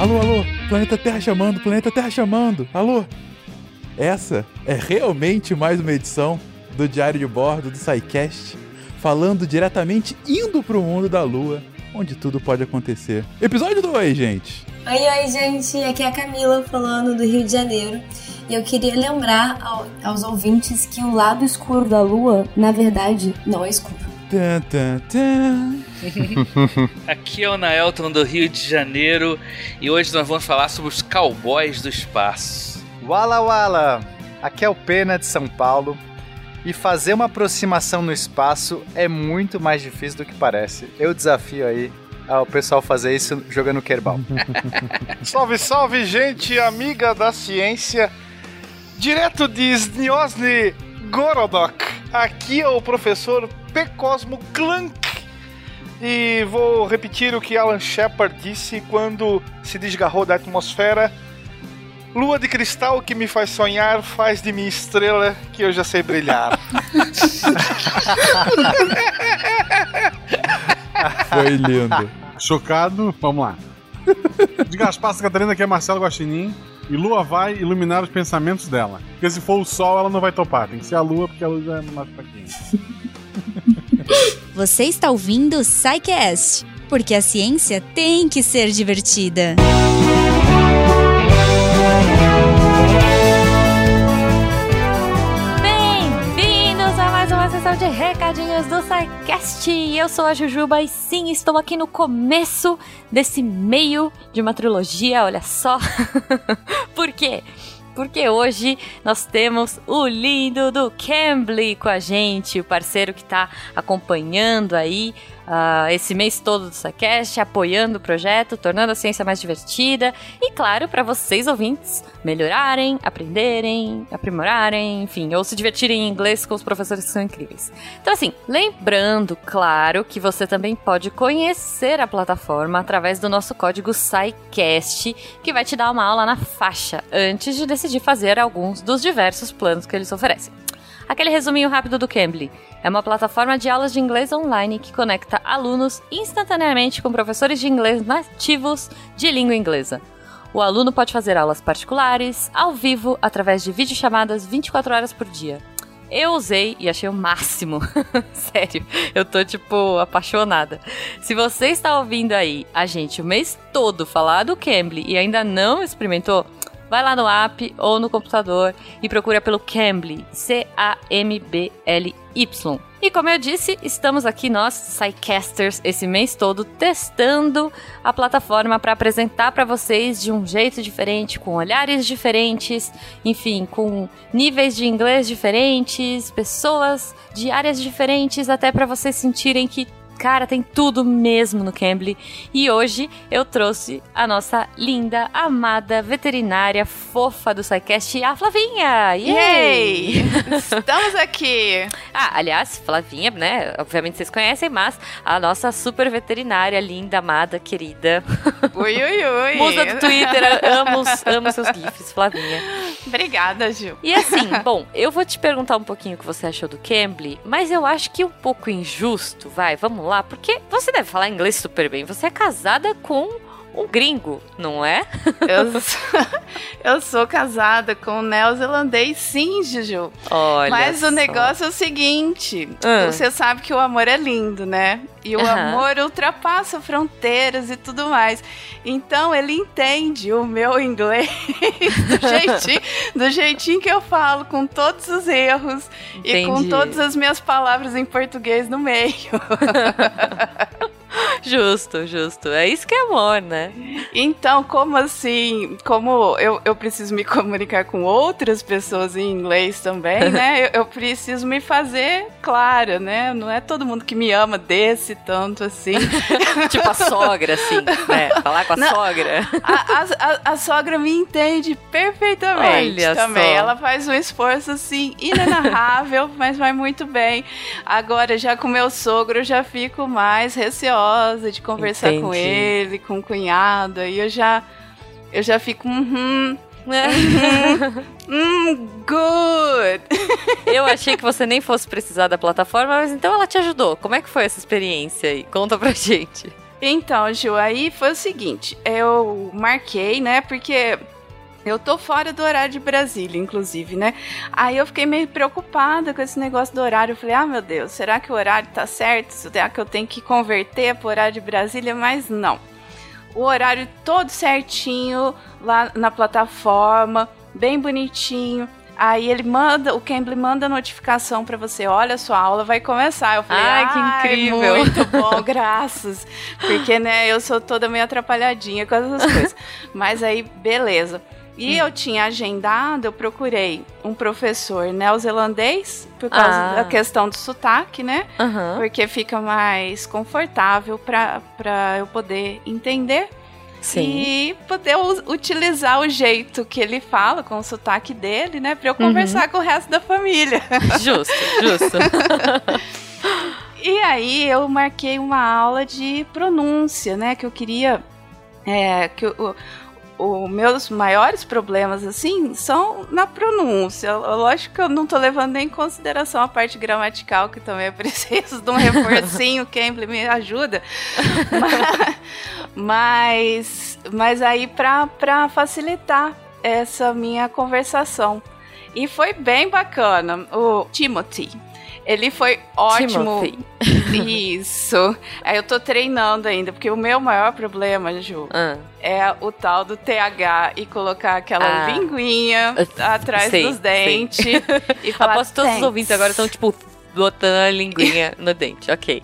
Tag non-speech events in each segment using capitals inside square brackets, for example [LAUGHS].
Alô, alô, planeta Terra chamando, planeta Terra chamando. Alô? Essa é realmente mais uma edição do Diário de Bordo do SciCast, falando diretamente indo pro mundo da Lua, onde tudo pode acontecer. Episódio 2, gente. Oi, oi, gente. Aqui é a Camila falando do Rio de Janeiro. E eu queria lembrar ao, aos ouvintes que o lado escuro da Lua, na verdade, não é escuro. Tan, tan, tan. [LAUGHS] Aqui é o Naelton do Rio de Janeiro e hoje nós vamos falar sobre os cowboys do espaço. Wala Wala! Aqui é o Pena de São Paulo. E fazer uma aproximação no espaço é muito mais difícil do que parece. Eu desafio aí ao pessoal fazer isso jogando Kerbal. [LAUGHS] Salve, salve, gente amiga da ciência. Direto de Sniosny Gorodok. Aqui é o professor P. Cosmo Clank. E vou repetir o que Alan Shepard disse quando se desgarrou da atmosfera. Lua de cristal que me faz sonhar, faz de mim estrela que eu já sei brilhar. [LAUGHS] Foi lindo. Chocado, vamos lá. De Gaspar Catarina, aqui é Marcelo Guaxinim. E Lua vai iluminar os pensamentos dela. Porque se for o Sol, ela não vai topar. Tem que ser a Lua, porque a luz é mais fraquinha. [LAUGHS] Você está ouvindo o SciCast, porque a ciência tem que ser divertida. Bem-vindos a mais uma sessão de recadinhos do SciCast. Eu sou a Jujuba e sim, estou aqui no começo desse meio de uma trilogia, olha só. [LAUGHS] Por quê? Porque hoje nós temos o lindo do Cambly com a gente, o parceiro que está acompanhando aí uh, esse mês todo do SciCast, apoiando o projeto, tornando a ciência mais divertida e, claro, para vocês ouvintes melhorarem, aprenderem, aprimorarem, enfim, ou se divertirem em inglês com os professores que são incríveis. Então, assim, lembrando, claro, que você também pode conhecer a plataforma através do nosso código SciCast, que vai te dar uma aula na faixa antes de decidir fazer alguns dos diversos planos que eles oferecem. Aquele resuminho rápido do Cambly. É uma plataforma de aulas de inglês online que conecta alunos instantaneamente com professores de inglês nativos de língua inglesa. O aluno pode fazer aulas particulares, ao vivo, através de videochamadas 24 horas por dia. Eu usei e achei o máximo. [LAUGHS] Sério, eu tô tipo apaixonada. Se você está ouvindo aí a gente o mês todo falar do Cambly e ainda não experimentou, vai lá no app ou no computador e procura pelo Cambly, C-A-M-B-L-Y. E como eu disse, estamos aqui nós, SciCasters, esse mês todo testando a plataforma para apresentar para vocês de um jeito diferente, com olhares diferentes, enfim, com níveis de inglês diferentes, pessoas de áreas diferentes, até para vocês sentirem que Cara, tem tudo mesmo no Cambly. E hoje eu trouxe a nossa linda, amada veterinária fofa do SciCast, a Flavinha! Yay! Yay! Estamos aqui! [LAUGHS] Ah, aliás, Flavinha, né? Obviamente vocês conhecem, mas a nossa super veterinária, linda, amada, querida. Ui, ui, ui! Musa do Twitter, amo, amo seus GIFs, Flavinha. Obrigada, Gil. E assim, [LAUGHS] bom, eu vou te perguntar um pouquinho o que você achou do Cambly, mas eu acho que um pouco injusto, vai, vamos lá, porque você deve falar inglês super bem. Você é casada com um gringo, não é? [LAUGHS] Eu sou, eu sou casada com um neozelandês, sim, Juju. Olha Mas só. o negócio é o seguinte: Ah. você sabe que o amor é lindo, né? E o Aham. amor ultrapassa fronteiras e tudo mais. Então ele entende o meu inglês do [LAUGHS] jeitinho, do jeitinho que eu falo, com todos os erros e com Entendi. todas as minhas palavras em português no meio. [LAUGHS] [LAUGHS] Justo, justo. É isso que é amor, né? Então, como assim? Como eu, eu preciso me comunicar com outras pessoas em inglês também, né? [LAUGHS] Eu, eu preciso me fazer clara, né? Não é todo mundo que me ama desse tanto assim. [LAUGHS] tipo a sogra, assim, né? Falar com a Não. sogra. A, a, a- sogra me entende perfeitamente Olha também. só. Ela faz um esforço assim inenarrável, mas vai muito bem. Agora, já com meu sogro, eu já fico mais receosa de conversar com Entendi. ele, com o cunhado. Aí eu já, eu já fico, uhum, hum, good. [LAUGHS] Eu achei que você nem fosse precisar da plataforma, mas então ela te ajudou. Como é que foi essa experiência aí? Conta pra gente. Então, Ju, aí foi o seguinte, eu marquei, né, porque eu tô fora do horário de Brasília, inclusive, né? Aí eu fiquei meio preocupada com esse negócio do horário. Eu falei, ah, meu Deus, será que o horário tá certo? Será que eu tenho que converter pro horário de Brasília? Mas não. O horário todo certinho lá na plataforma, bem bonitinho. Aí ele manda, o Cambly manda notificação para você, olha, sua aula vai começar. Eu falei, Ai, que incrível. Muito bom, [LAUGHS] graças. Porque, né, eu sou toda meio atrapalhadinha com essas coisas. [LAUGHS] Mas aí, beleza. E eu tinha agendado, eu procurei um professor neozelandês, por causa Ah. da questão do sotaque, né? Aham. Porque fica mais confortável para eu poder entender Sim. e poder utilizar o jeito que ele fala, com o sotaque dele, né? Pra eu conversar com o resto da família. [LAUGHS] Justo, justo. [LAUGHS] E aí eu marquei uma aula de pronúncia, né? Que eu queria. É, que o, o meus maiores problemas, assim, são na pronúncia. Lógico que eu não tô levando nem em consideração a parte gramatical, que também é [LAUGHS] preciso de um reforcinho, Cambly me ajuda. [LAUGHS] mas, mas, aí pra facilitar essa minha conversação. E foi bem bacana. O Timothy. Ele foi ótimo. Timothy. [LAUGHS] Isso. Aí eu tô treinando ainda, porque o meu maior problema, Ju, Ah, é o tal do TH e colocar aquela Ah. linguinha atrás sei, dos sei. dentes [LAUGHS] e falar Aposto todos os ouvintes agora estão, tipo, botando a linguinha [LAUGHS] no dente. Ok.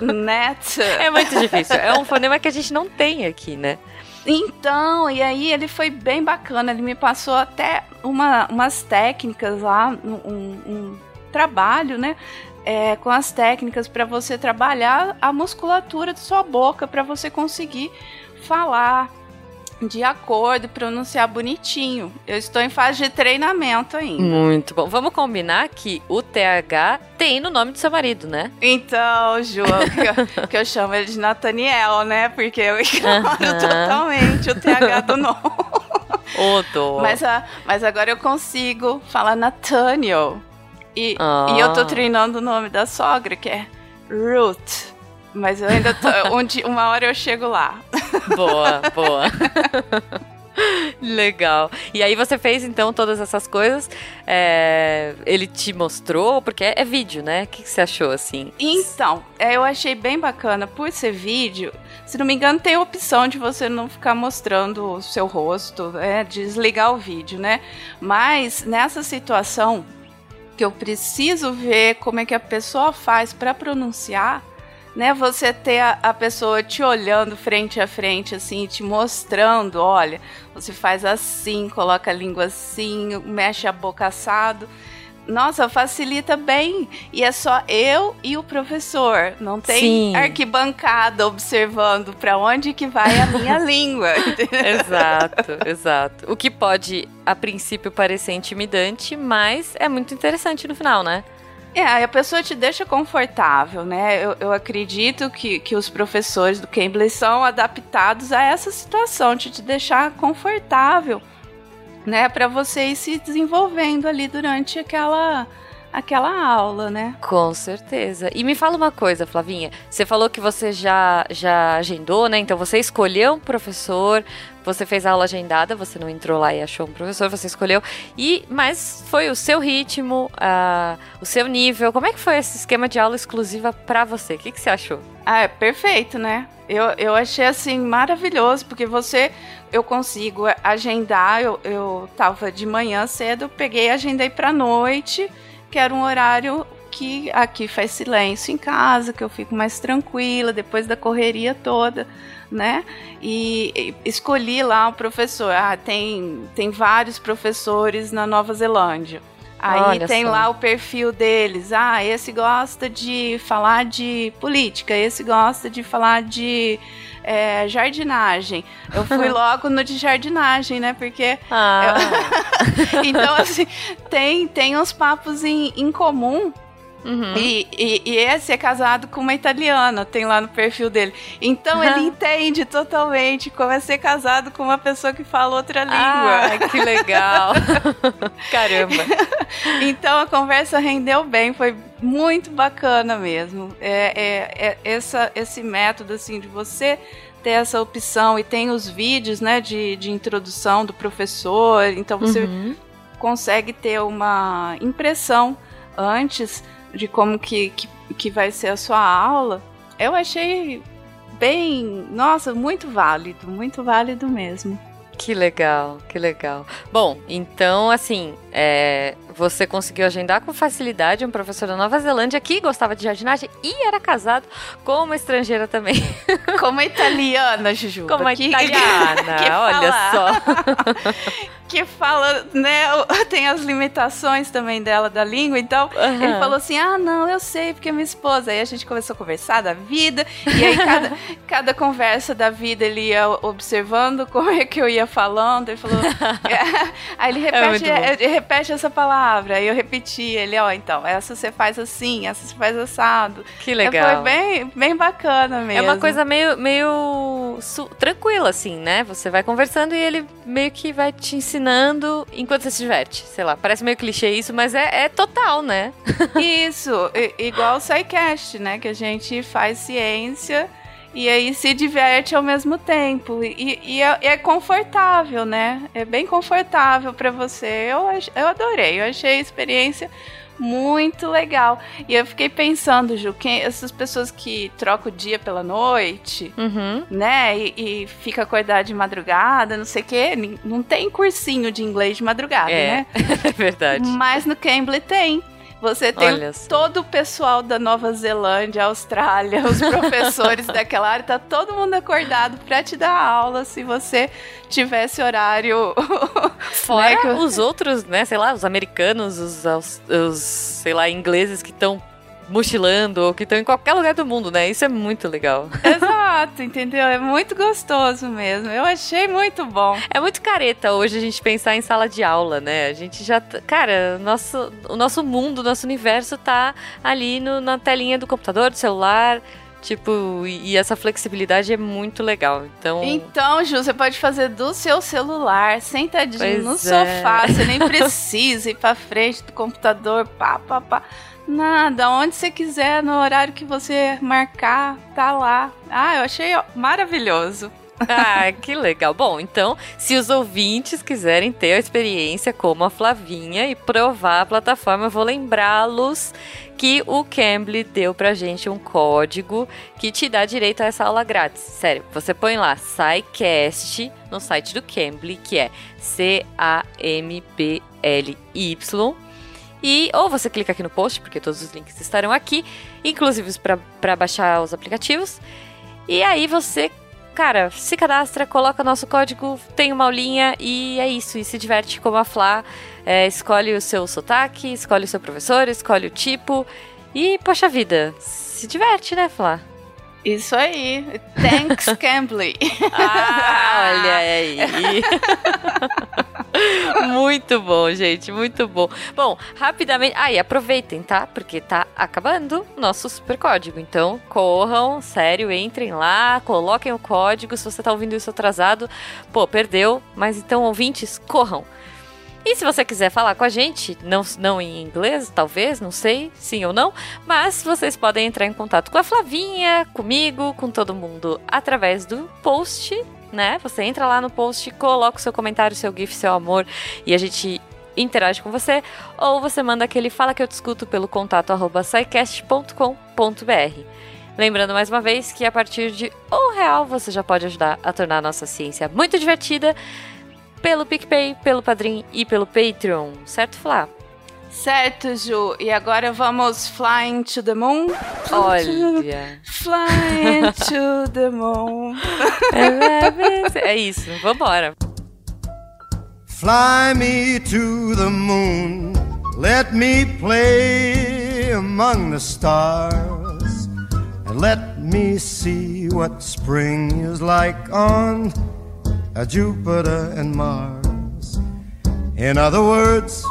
net. É muito difícil. É um fonema que a gente não tem aqui, né? Então, e aí ele foi bem bacana. Ele me passou até uma, umas técnicas lá, um, um trabalho, né? é, com as técnicas para você trabalhar a musculatura de sua boca, para você conseguir falar de acordo pronunciar bonitinho. Eu estou em fase de treinamento ainda. Muito bom. Vamos combinar que o TH tem no nome do seu marido, né? Então, João, que eu, [LAUGHS] que eu chamo ele de Nathaniel, né? Porque eu ignoro Aham. totalmente o TH do [LAUGHS] nome. Ô. Mas, a- mas agora eu consigo falar Nathaniel. E, Ah. e eu tô treinando o nome da sogra, que é Ruth. Mas eu ainda tô. [LAUGHS] dia- uma hora eu chego lá. Boa, boa. [LAUGHS] Legal. E aí você fez então todas essas coisas. é, Ele te mostrou, porque é, é vídeo, né? O que, que você achou assim? Então, é, eu achei bem bacana. Por ser vídeo, se não me engano, tem a opção de você não ficar mostrando o seu rosto, é, desligar o vídeo, né? Mas nessa situação que eu preciso ver como é que a pessoa faz para pronunciar, né? Você ter a, a pessoa te olhando frente a frente, assim, te mostrando, olha, você faz assim, coloca a língua assim, mexe a boca assado. Nossa, facilita bem. E é só eu e o professor. Não tem Sim. arquibancada observando para onde que vai a minha [LAUGHS] língua. Exato, exato. O que pode, a princípio, parecer intimidante, mas é muito interessante no final, né? É, a pessoa te deixa confortável, né? Eu, eu acredito que, que os professores do Cambly são adaptados a essa situação, de te deixar confortável, né? Para você ir se desenvolvendo ali durante aquela, aquela aula, né? Com certeza. E me fala uma coisa, Flavinha. Você falou que você já, já agendou, né? Então você escolheu um professor, você fez a aula agendada, você não entrou lá e achou um professor, você escolheu. E mas foi o seu ritmo, o seu nível. Como é que foi esse esquema de aula exclusiva pra você? O que, que você achou? Ah, é perfeito, né? Eu, eu achei assim maravilhoso, porque você eu consigo agendar. Eu, eu tava de manhã cedo, peguei e agendei pra noite, que era um horário que aqui faz silêncio em casa, que eu fico mais tranquila depois da correria toda, né? E, e escolhi lá o professor. Ah, tem, tem vários professores na Nova Zelândia. Aí Olha tem só. lá o perfil deles. Ah, esse gosta de falar de política, esse gosta de falar de é, jardinagem. Eu fui [LAUGHS] logo no de jardinagem, né? Porque. Ah, [LAUGHS] Então, assim, tem, tem uns papos em, em comum. Uhum. E, e, e esse é casado com uma italiana, tem lá no perfil dele. Então ele [LAUGHS] entende totalmente como é ser casado com uma pessoa que fala outra língua. Ah, que legal. [LAUGHS] Caramba. Então a conversa rendeu bem, foi muito bacana mesmo. É, é, é essa, esse método assim de você ter essa opção e tem os vídeos, né, de, de introdução do professor, então você Uhum. consegue ter uma impressão antes de como que, que, que vai ser a sua aula. Eu achei bem, nossa, muito válido, muito válido mesmo. Que legal, que legal. Bom, então, assim, é, você conseguiu agendar com facilidade um professor da Nova Zelândia que gostava de jardinagem e era casado com uma estrangeira também. [LAUGHS] Como a italiana, Juju. Como que- italiana, que olha só. [LAUGHS] que fala, né, [LAUGHS] tem as limitações também dela da língua, então Aham. ele falou assim, ah, não, eu sei, porque é minha esposa. Aí a gente começou a conversar da vida, e aí cada, cada conversa da vida ele ia observando como é que eu ia falando, ele falou, aí ele É repete, bom. ele repete essa palavra, aí eu repeti, ele, ó, então, essa você faz assim, essa você faz assado. Que legal. Foi bem, bem bacana mesmo. É uma coisa meio, meio tranquila, assim, né? Você vai conversando e ele meio que vai te ensinando enquanto você se diverte. Sei lá, parece meio clichê isso, mas é, é total, né? [LAUGHS] Isso, igual o SciCast, né? Que a gente faz ciência e aí se diverte ao mesmo tempo. E, e é, é confortável, né? É bem confortável pra você. Eu, eu adorei, eu achei a experiência muito legal. E eu fiquei pensando, Ju, quem, essas pessoas que trocam o dia pela noite, Uhum. né? E, e fica acordado de madrugada, não sei o quê. Não tem cursinho de inglês de madrugada, É, né? [LAUGHS] é verdade. Mas no Cambly tem. Você tem Olha todo o pessoal da Nova Zelândia, Austrália, os [LAUGHS] professores daquela área, tá todo mundo acordado pra te dar aula se você tivesse horário. [LAUGHS] Fora né, que- os outros, né? Sei lá, os americanos, os, aus- os sei lá, ingleses que estão mochilando ou que estão em qualquer lugar do mundo, né? Isso é muito legal. Exato, entendeu? É muito gostoso mesmo. Eu achei muito bom. É muito careta hoje a gente pensar em sala de aula, né? A gente já. Cara, nosso, o nosso mundo, o nosso universo tá ali no- na telinha do computador, do celular. Tipo, e, e essa flexibilidade é muito legal. Então. Então, Ju, você pode fazer do seu celular, sentadinho Pois no é. sofá. Você nem [LAUGHS] precisa ir pra frente do computador, pá, pá, pá. Nada, onde você quiser, no horário que você marcar, tá lá. Ah, eu achei maravilhoso. [LAUGHS] Ah, que legal. Bom, então, se os ouvintes quiserem ter a experiência como a Flavinha e provar a plataforma, eu vou lembrá-los que o Cambly deu pra gente um código que te dá direito a essa aula grátis. Sério, você põe lá SciCast no site do Cambly, que é C-A-M-B-L-Y. E ou você clica aqui no post, porque todos os links estarão aqui, inclusive para baixar os aplicativos. E aí você cara, se cadastra, coloca nosso código, tem uma aulinha e é isso. E se diverte como a Flá. É, escolhe o seu sotaque, escolhe o seu professor, escolhe o tipo. E, poxa vida, se diverte, né, Flá? Isso aí. Thanks, [LAUGHS] Cambly. Ah, olha [LAUGHS] aí. muito bom, gente, muito bom. Bom, rapidamente. Ah, e aproveitem, tá? Porque tá acabando o nosso super código. Então, corram, sério, entrem lá, coloquem o código. Se você tá ouvindo isso atrasado, pô, perdeu. Mas então, ouvintes, corram. E se você quiser falar com a gente, não, não em inglês, talvez, não sei, sim ou não, mas vocês podem entrar em contato com a Flavinha, comigo, com todo mundo através do post, né? Você entra lá no post, coloca o seu comentário, seu GIF, seu amor e a gente interage com você, ou você manda aquele fala que eu te escuto pelo contato arroba. Lembrando mais uma vez que a partir de um real você já pode ajudar a tornar a nossa ciência muito divertida pelo PicPay, pelo Padrim e pelo Patreon, certo, Flá? certo, Ju. E agora vamos flying to the moon? Olha. Flying to the moon. [LAUGHS] É isso, vambora. Fly me to the moon, let me play among the stars, and let me see what spring is like on uh, Jupiter and Mars. In other words,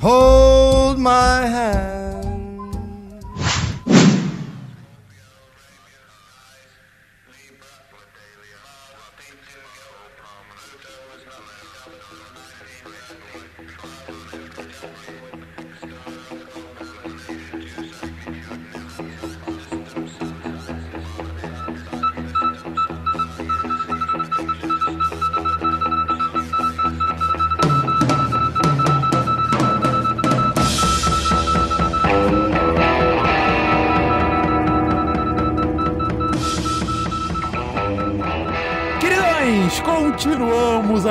hold my hand.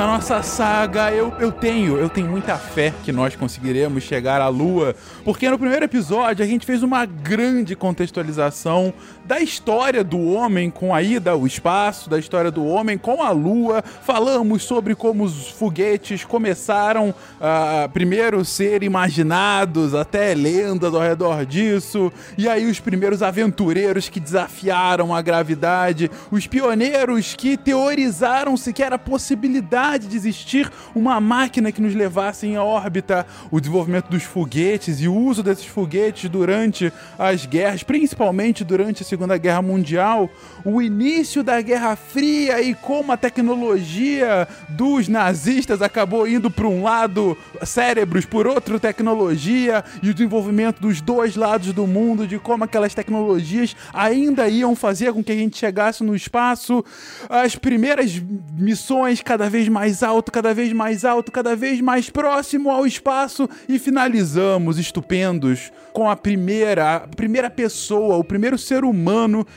Continuamos a nossa saga. Eu, eu tenho, eu tenho muita fé que nós conseguiremos chegar à Lua, porque no primeiro episódio a gente fez uma grande contextualização da história do homem com a ida ao espaço, da história do homem com a Lua. Falamos sobre como os foguetes começaram a primeiro ser imaginados, até lendas ao redor disso, e aí os primeiros aventureiros que desafiaram a gravidade, os pioneiros que teorizaram sequer a possibilidade de existir uma máquina que nos levasse em órbita, o desenvolvimento dos foguetes e o uso desses foguetes durante as guerras, principalmente durante a Segunda Guerra Mundial, o início da Guerra Fria e como a tecnologia dos nazistas acabou indo para um lado, cérebros por outra tecnologia e o desenvolvimento dos dois lados do mundo, de como aquelas tecnologias ainda iam fazer com que a gente chegasse no espaço, as primeiras missões cada vez mais alto, cada vez mais alto, cada vez mais próximo ao espaço e finalizamos estupendos com a primeira, a primeira pessoa, o primeiro ser humano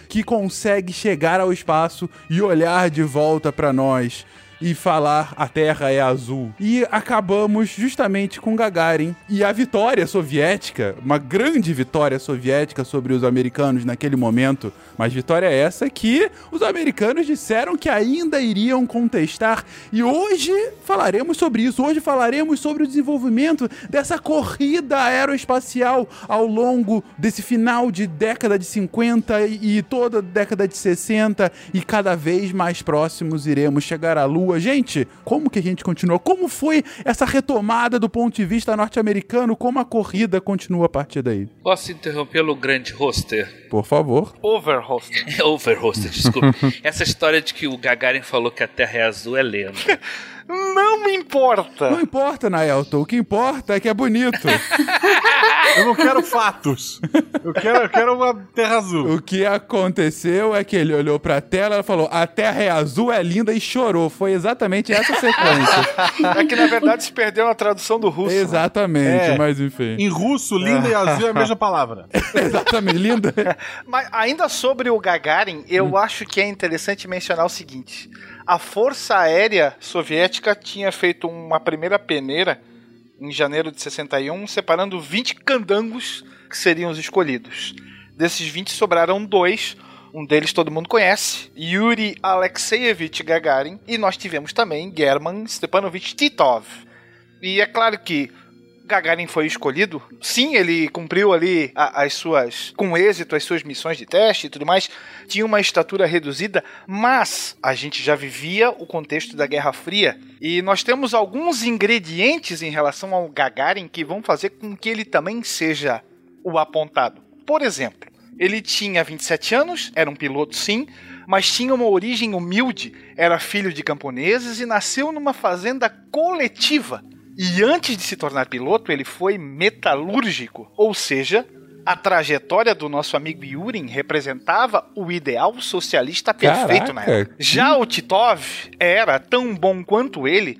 que consegue chegar ao espaço e olhar de volta para nós e falar a Terra é azul. E acabamos justamente com Gagarin e a vitória soviética, uma grande vitória soviética sobre os americanos naquele momento. Mas vitória essa que os americanos disseram que ainda iriam contestar. E hoje falaremos sobre isso. Hoje falaremos sobre o desenvolvimento dessa corrida aeroespacial ao longo desse final de década de 50 e toda década de 60 e cada vez mais próximos iremos chegar à Lua. Gente, como que a gente continua? Como foi essa retomada do ponto de vista norte-americano? Como a corrida continua a partir daí? Posso interrompê-lo, grande roster? Por favor. Overhoster. [LAUGHS] Overhoster, desculpa. Essa história de que o Gagarin falou que a Terra é azul é lenda. [LAUGHS] Não me importa. Não importa, Naelton. O que importa é que é bonito. [LAUGHS] Eu não quero fatos. Eu quero, eu quero uma terra azul. O que aconteceu é que ele olhou pra tela e falou: A terra é azul, é linda e chorou. Foi exatamente essa sequência. [LAUGHS] É que na verdade se perdeu na tradução do russo. exatamente, É. mas enfim. Em russo, linda e azul é a mesma palavra. [LAUGHS] exatamente, linda. Mas ainda sobre o Gagarin, eu acho que é interessante mencionar o seguinte: a Força Aérea Soviética tinha feito uma primeira peneira em janeiro de 61, separando 20 candangos que seriam os escolhidos. Desses 20 sobraram dois. Um deles todo mundo conhece, Yuri Alexeyevich Gagarin, e nós tivemos também German Stepanovich Titov. E é claro que Gagarin foi escolhido. Sim, ele cumpriu ali a- as suas, com êxito, as suas missões de teste e tudo mais. Tinha uma estatura reduzida, mas a gente já vivia o contexto da Guerra Fria e nós temos alguns ingredientes em relação ao Gagarin que vão fazer com que ele também seja o apontado. Por exemplo, ele tinha 27 anos, era um piloto sim, mas tinha uma origem humilde, era filho de camponeses e nasceu numa fazenda coletiva. E antes de se tornar piloto, ele foi metalúrgico, ou seja, a trajetória do nosso amigo Yurin representava o ideal socialista perfeito na Caraca, época. Já o Titov era tão bom quanto ele.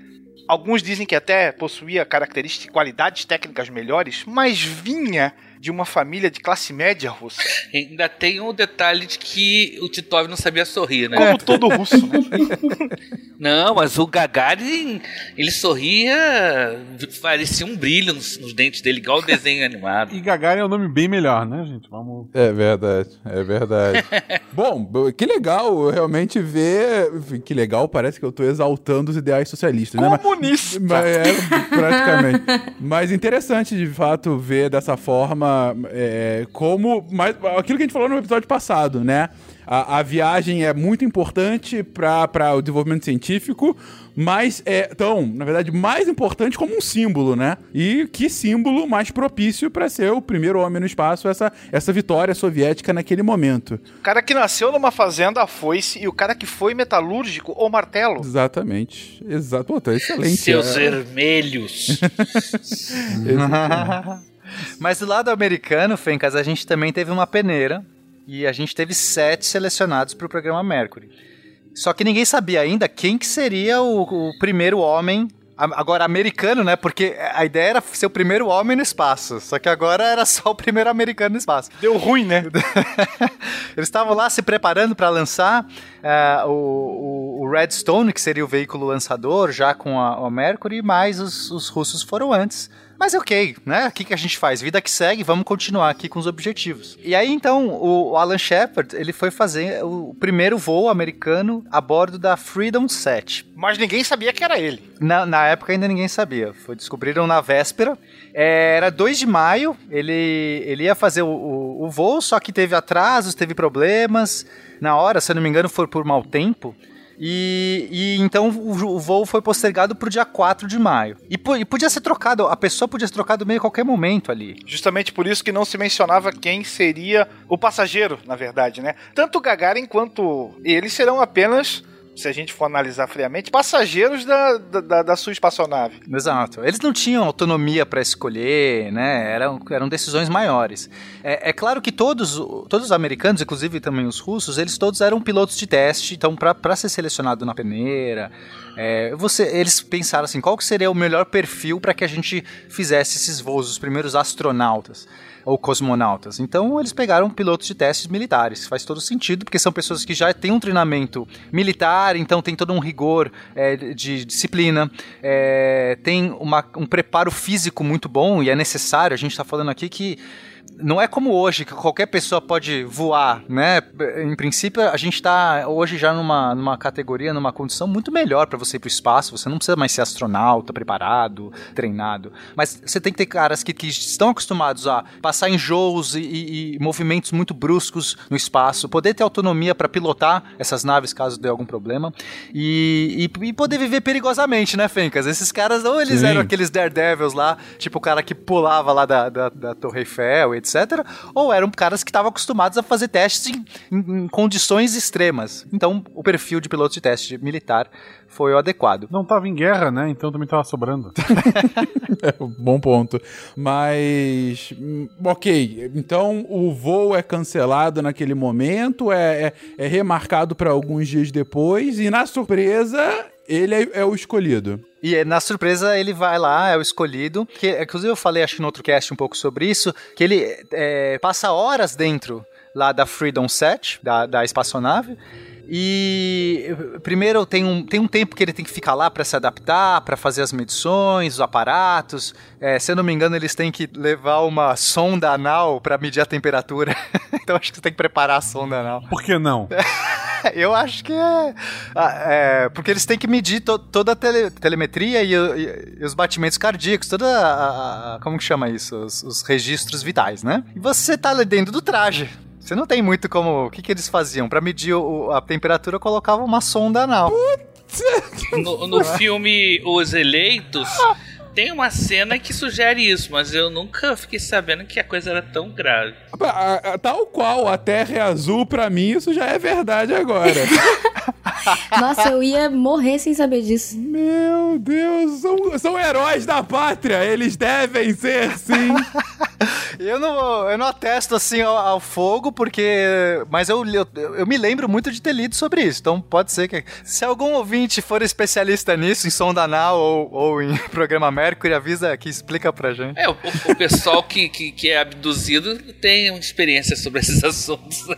Alguns dizem que até possuía características e qualidades técnicas melhores, mas vinha de uma família de classe média russa. [LAUGHS] Ainda tem um detalhe de que o Titov não sabia sorrir, né? Como todo russo, né? [LAUGHS] Não, mas o Gagarin, ele sorria, parecia um brilho nos, nos dentes dele, igual o desenho [LAUGHS] animado. E Gagarin é um nome bem melhor, né, gente? Vamos. É verdade, é verdade. Bom, que legal realmente ver. Que legal, parece que eu tô exaltando os ideais socialistas, né? Mas- Comunista! Mas é, praticamente. Mas interessante, de fato, ver dessa forma é, como. Mas, aquilo que a gente falou no episódio passado, né? A, a viagem é muito importante para o desenvolvimento científico, mas é tão, na verdade, mais importante como um símbolo, né? E que símbolo mais propício para ser o primeiro homem no espaço, essa, essa vitória soviética naquele momento. O cara que nasceu numa fazenda a foice e o cara que foi metalúrgico ou martelo. Exatamente. Exato. Pô, tá excelente. Seus é. vermelhos. [LAUGHS] [LAUGHS] Mas do lado americano, Fencas, a gente também teve uma peneira e a gente teve sete selecionados para o programa Mercury. Só que ninguém sabia ainda quem que seria o, o primeiro homem, agora americano, né? Porque a ideia era ser o primeiro homem no espaço. Só que agora era só o primeiro americano no espaço. Deu ruim, né? [LAUGHS] Eles estavam lá se preparando para lançar. o, o- o Redstone, que seria o veículo lançador, já com a, a Mercury, mas os, os russos foram antes. Mas ok, né? O que, que a gente faz? Vida que segue, vamos continuar aqui com os objetivos. E aí, então, o Alan Shepard, ele foi fazer o primeiro voo americano a bordo da Freedom 7. Mas ninguém sabia que era ele. Na, na época ainda ninguém sabia. Foi descobriram na véspera. É, era 2 de maio, ele, ele ia fazer o, o, o voo, só que teve atrasos, teve problemas. Na hora, se eu não me engano, foi por mau tempo. E, e então o, o voo foi postergado para o dia 4 de maio. E, e podia ser trocado, a pessoa podia ser trocada meio a qualquer momento ali. Justamente por isso que não se mencionava quem seria o passageiro, na verdade, né? Tanto Gagarin quanto ele serão apenas, se a gente for analisar friamente, passageiros da, da, da- sua espaçonave. Exato. Eles não tinham autonomia para escolher, né? Eram, eram decisões maiores. É, é claro que todos, todos os americanos, inclusive também os russos, eles todos eram pilotos de teste, então para ser selecionado na peneira, é, você, eles pensaram assim, qual que seria o melhor perfil para que a gente fizesse esses voos, os primeiros astronautas ou cosmonautas. Então eles pegaram pilotos de testes militares. Faz todo sentido, porque são pessoas que já têm um treinamento militar, então tem todo um rigor é, de disciplina, é, tem uma- um preparo físico muito bom e é necessário. A gente está falando aqui que não é como hoje, que qualquer pessoa pode voar, né? Em princípio, a gente está hoje já numa, numa categoria, numa condição muito melhor para você ir para o espaço. Você não precisa mais ser astronauta, preparado, treinado. Mas você tem que ter caras que, que estão acostumados a passar enjoos e, e- e movimentos muito bruscos no espaço, poder ter autonomia para pilotar essas naves caso dê algum problema e, e- e poder viver perigosamente, né, Fencas? Esses caras, ou eles Sim. eram aqueles daredevils lá, tipo o cara que pulava lá da, da, da Torre Eiffel, etc. Ou eram caras que estavam acostumados a fazer testes em, em- em condições extremas. Então, o perfil de piloto de teste militar foi o adequado. Não tava em guerra, né? Então também tava sobrando. [LAUGHS] Bom ponto. Mas. hum, Ok, então o voo é cancelado naquele momento, é, é, é remarcado para alguns dias depois, e na surpresa, ele é, é o escolhido. E eh, na surpresa ele vai lá, é o escolhido. Que, inclusive eu falei, acho que no outro cast um pouco sobre isso, que ele eh, passa horas dentro lá da Freedom 7, da, da espaçonave. E primeiro tem um, tem um tempo que ele tem que ficar lá para se adaptar, para fazer as medições, os aparatos. Eh, se eu não me engano, eles têm que levar uma sonda anal para medir a temperatura. [LAUGHS] então acho que você tem que preparar a sonda anal. Por que não? [LAUGHS] Eu acho que é, ah, é, Porque eles têm que medir to- toda a tele- telemetria e, e- e os batimentos cardíacos, toda a. a- como que chama isso? Os, os registros vitais, né? E você tá dentro do traje. Você não tem muito como. O que, que eles faziam? Pra medir o- a temperatura, colocavam uma sonda anal. No, no filme Os Eleitos, [LAUGHS] tem uma cena que sugere isso, mas eu nunca fiquei sabendo que a coisa era tão grave. Tal qual a Terra é azul, pra mim, isso já é verdade agora. [LAUGHS] Nossa, eu ia morrer sem saber disso. Meu Deus, são, são heróis da pátria, eles devem ser, sim. [LAUGHS] Eu não, eu não atesto assim ao, ao fogo, porque. Mas eu, eu, eu me lembro muito de ter lido sobre isso. Então pode ser que. Se algum ouvinte for especialista nisso, em sonda anal ou, ou em [LAUGHS] programa Mercury, avisa aqui, explica pra gente. É, o, o pessoal que, que, que é abduzido tem experiência sobre esses assuntos. né?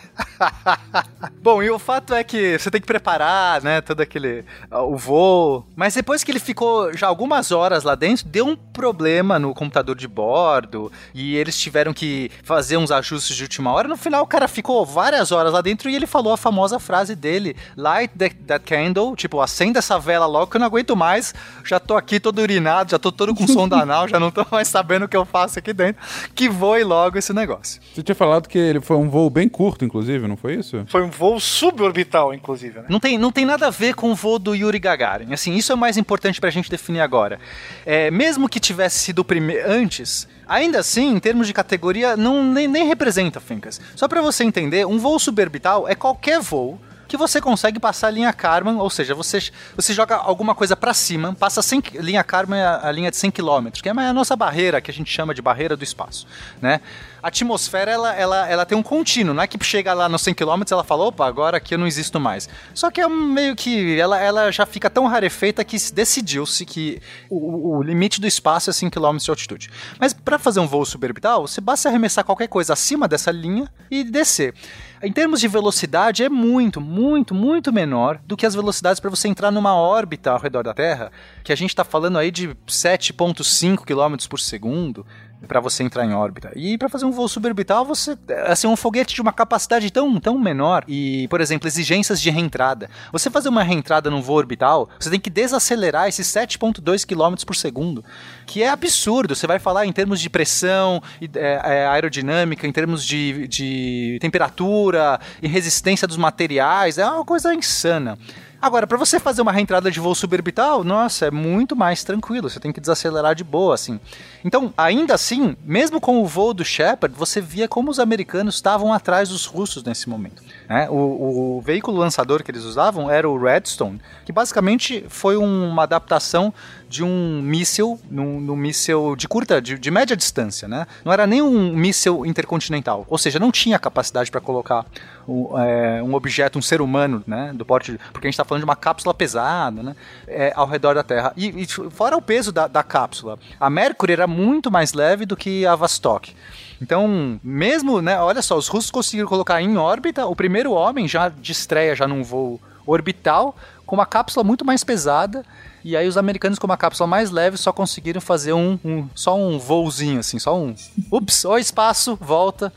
[LAUGHS] [LAUGHS] Bom, e o fato é que você tem que preparar, né, todo aquele ah, o voo. Mas depois que ele ficou já algumas horas lá dentro, deu um problema no computador de bordo e eles tiveram que fazer uns ajustes de última hora. No final, o cara ficou várias horas lá dentro e ele falou a famosa frase dele: "Light that, candle", tipo, acenda essa vela logo que eu não aguento mais. Já tô aqui todo urinado, já tô todo com sonda anal, já não tô mais sabendo o que eu faço aqui dentro. Que voe logo esse negócio. Você tinha falado que ele foi um voo bem curto, inclusive, não foi isso? Foi um voo suborbital, inclusive, né? Não tem, não tem nada a ver com o voo do Yuri Gagarin. Assim, isso é o mais importante pra gente definir agora. É, mesmo que tivesse sido o primeiro antes, ainda assim, em termos de categoria, não nem, nem representa, Fincas. Só pra você entender, um voo suborbital é qualquer voo que você consegue passar a linha Karman, ou seja, você, você joga alguma coisa pra cima, passa 100, qui- linha Karman é a, a linha de 100 km, que é a nossa barreira, que a gente chama de barreira do espaço, né? A atmosfera, ela, ela, ela tem um contínuo, não é que chega lá nos 100 km ela fala, opa, agora aqui eu não existo mais. Só que é meio que, ela, ela já fica tão rarefeita que se- decidiu-se que o, o limite do espaço é 5 km de altitude. Mas para fazer um voo suborbital, você basta arremessar qualquer coisa acima dessa linha e descer. Em termos de velocidade, é muito, muito, muito menor do que as velocidades para você entrar numa órbita ao redor da Terra, que a gente está falando aí de 7,5 km por segundo para você entrar em órbita. E para fazer um voo suborbital, você assim um foguete de uma capacidade tão tão menor e, por exemplo, exigências de reentrada. Você fazer uma reentrada num voo orbital, você tem que desacelerar esses 7.2 km por segundo, que é absurdo. Você vai falar em termos de pressão, é, é, aerodinâmica, em termos de, de temperatura e resistência dos materiais, é uma coisa insana. Agora, para você fazer uma reentrada de voo suborbital, nossa, é muito mais tranquilo. Você tem que desacelerar de boa, assim. Então, ainda assim, mesmo com o voo do Shepard, você via como os americanos estavam atrás dos russos nesse momento. Né? O, o, veículo lançador que eles usavam era o Redstone, que basicamente foi uma adaptação de um míssil, num, num míssil de curta, de, de, média distância, né? Não era nem um míssil intercontinental, ou seja, não tinha capacidade para colocar um, é, um, objeto, um ser humano, né? Do porte, porque a gente está falando de uma cápsula pesada, né? É, ao redor da Terra. E, e fora o peso da, da cápsula, a Mercury era muito mais leve do que a Vostok. Então, mesmo, né, olha só, os russos conseguiram colocar em órbita o primeiro homem já de estreia, já num voo orbital, com uma cápsula muito mais pesada. E aí os americanos com uma cápsula mais leve só conseguiram fazer um, um só um voozinho assim, só um, ups, o espaço, volta,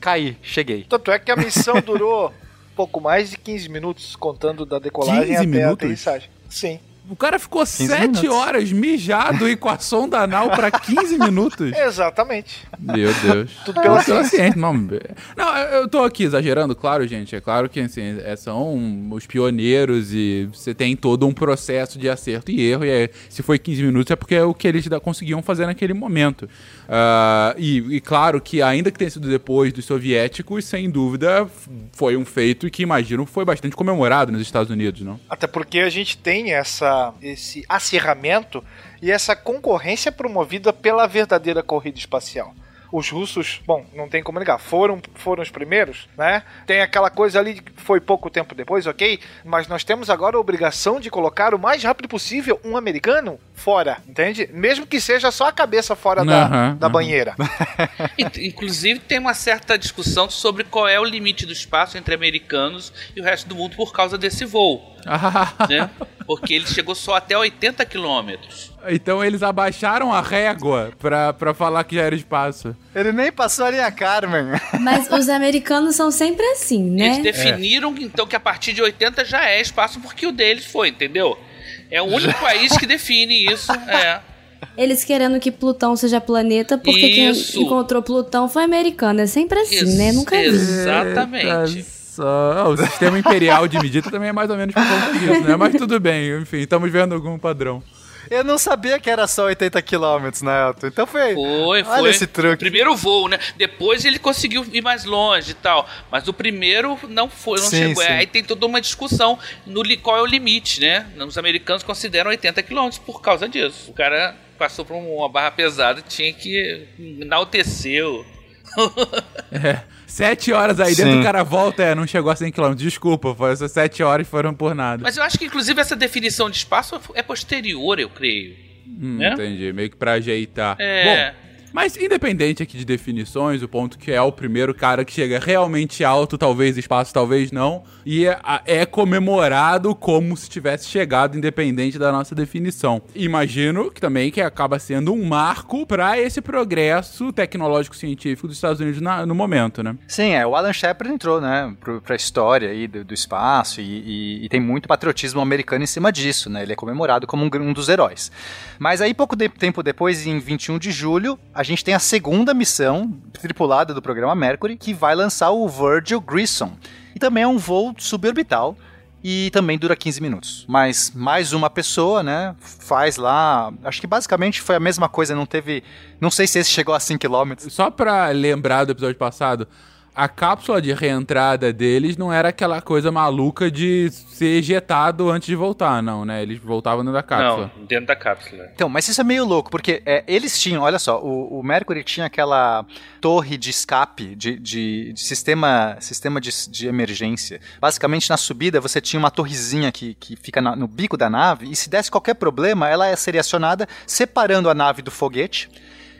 caí, cheguei. Tanto é que a missão durou pouco mais de 15 minutos contando da decolagem até minutos? a aterrissagem. Sim. O cara ficou 7 horas mijado e com a sonda anal pra 15 minutos. Exatamente. Meu Deus. Tudo pela ciência. Não, não, eu tô aqui exagerando, claro, gente. É claro que assim, é, são os pioneiros e você tem todo um processo de acerto e erro. E é, se foi 15 minutos é porque é o que eles conseguiam fazer naquele momento. Uh, e, e, claro que, ainda que tenha sido depois dos soviéticos, sem dúvida foi um feito que, imagino, foi bastante comemorado nos Estados Unidos, não? Até porque a gente tem essa, esse acirramento e essa concorrência promovida pela verdadeira corrida espacial os russos, bom, não tem como negar, foram, foram os primeiros, né? Tem aquela coisa ali que foi pouco tempo depois, ok? Mas nós temos agora a obrigação de colocar o mais rápido possível um americano fora, entende? Mesmo que seja só a cabeça fora uhum, da, da uhum. banheira. [LAUGHS] Inclusive, tem uma certa discussão sobre qual é o limite do espaço entre americanos e o resto do mundo por causa desse voo. [LAUGHS] né? Porque ele chegou só até 80 quilômetros. Então eles abaixaram a régua pra, pra falar que já era espaço. Ele nem passou a linha Carmen. Mas os americanos são sempre assim, né? Eles definiram é. então que a partir de 80 já é espaço porque o deles foi, entendeu? É o único país que define isso, [LAUGHS] é. Eles querendo que Plutão seja planeta, porque isso. quem encontrou Plutão foi americano. É sempre assim, isso, né? Nunca vi. Exatamente. Só... O sistema imperial de medida também é mais ou menos por conta disso, né? Mas tudo bem, enfim, estamos vendo algum padrão. Eu não sabia que era só 80 km, né, Elton? Então foi. Foi, Olha esse truque. Primeiro voo, né? Depois ele conseguiu ir mais longe e tal. Mas o primeiro não foi, não sim, chegou. Sim. Aí tem toda uma discussão no qual é o limite, né? Os americanos consideram 80 km por causa disso. O cara passou por uma barra pesada tinha que enaltecer o. [LAUGHS] é. Sete horas aí Sim. dentro, o cara volta, é, não chegou a 100 km. Desculpa, foi essas sete horas foram por nada. Mas eu acho que, inclusive, essa definição de espaço é posterior, eu creio. Hum, né? Entendi, meio que pra ajeitar. É. Bom, mas independente aqui de definições, o ponto que é o primeiro cara que chega realmente alto, talvez espaço, talvez não, e é, é comemorado como se tivesse chegado, independente da nossa definição. Imagino que também que acaba sendo um marco para esse progresso tecnológico científico dos Estados Unidos na, no momento, né? Sim, é, o Alan Shepard entrou, né, para a história aí do, do espaço e, e, e, tem muito patriotismo americano em cima disso, né? Ele é comemorado como um, um dos heróis. Mas aí pouco de, tempo depois, em 21 de julho, a a gente tem a segunda missão tripulada do programa Mercury, que vai lançar o Virgil Grissom. E também é um voo suborbital e também dura 15 minutos. Mas mais uma pessoa, né, faz lá, acho que basicamente foi a mesma coisa, não teve, não sei se esse chegou a 5 km. Só para lembrar do episódio passado, a cápsula de reentrada deles não era aquela coisa maluca de ser ejetado antes de voltar, não, né? Eles voltavam dentro da cápsula. Não, dentro da cápsula. Então, mas isso é meio louco, porque é, eles tinham, olha só, o, o, Mercury tinha aquela torre de escape, de, de, de sistema, sistema de, de, emergência. Basicamente, na subida, você tinha uma torrezinha que, que fica na, no bico da nave, e se desse qualquer problema, ela seria acionada separando a nave do foguete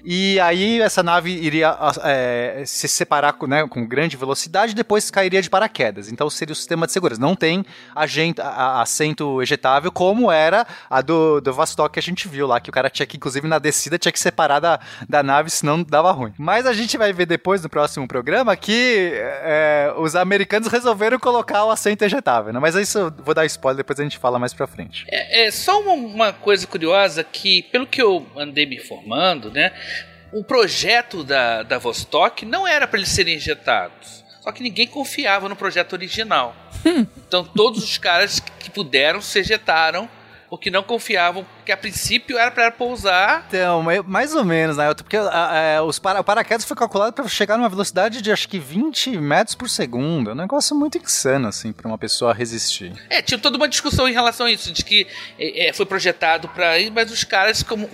E aí essa nave iria é, se separar né, com grande velocidade e depois cairia de paraquedas. Então seria o sistema de segurança. Não tem agente, a, assento ejetável como era a do, do Vostok que a gente viu lá, que o cara tinha que, inclusive na descida, tinha que separar da, da nave, senão dava ruim. Mas a gente vai ver depois no próximo programa que é, os americanos resolveram colocar o assento ejetável. Né? Mas isso vou dar spoiler, depois a gente fala mais pra frente. É, é só uma coisa curiosa que, pelo que eu andei me informando, né? O projeto da, da Vostok não era para eles serem injetados. Só que ninguém confiava no projeto original. Hum. então todos os caras que puderam se ejetaram porque não confiavam, que a princípio era para pousar. Então, mais ou menos, né? Porque a, a, os para, o paraquedas foi calculado para chegar numa velocidade de acho que 20 metros por segundo. É um negócio muito insano, assim, para uma pessoa resistir. É, tinha toda uma discussão em relação a isso, de que é, é foi projetado para ir, mas os caras, como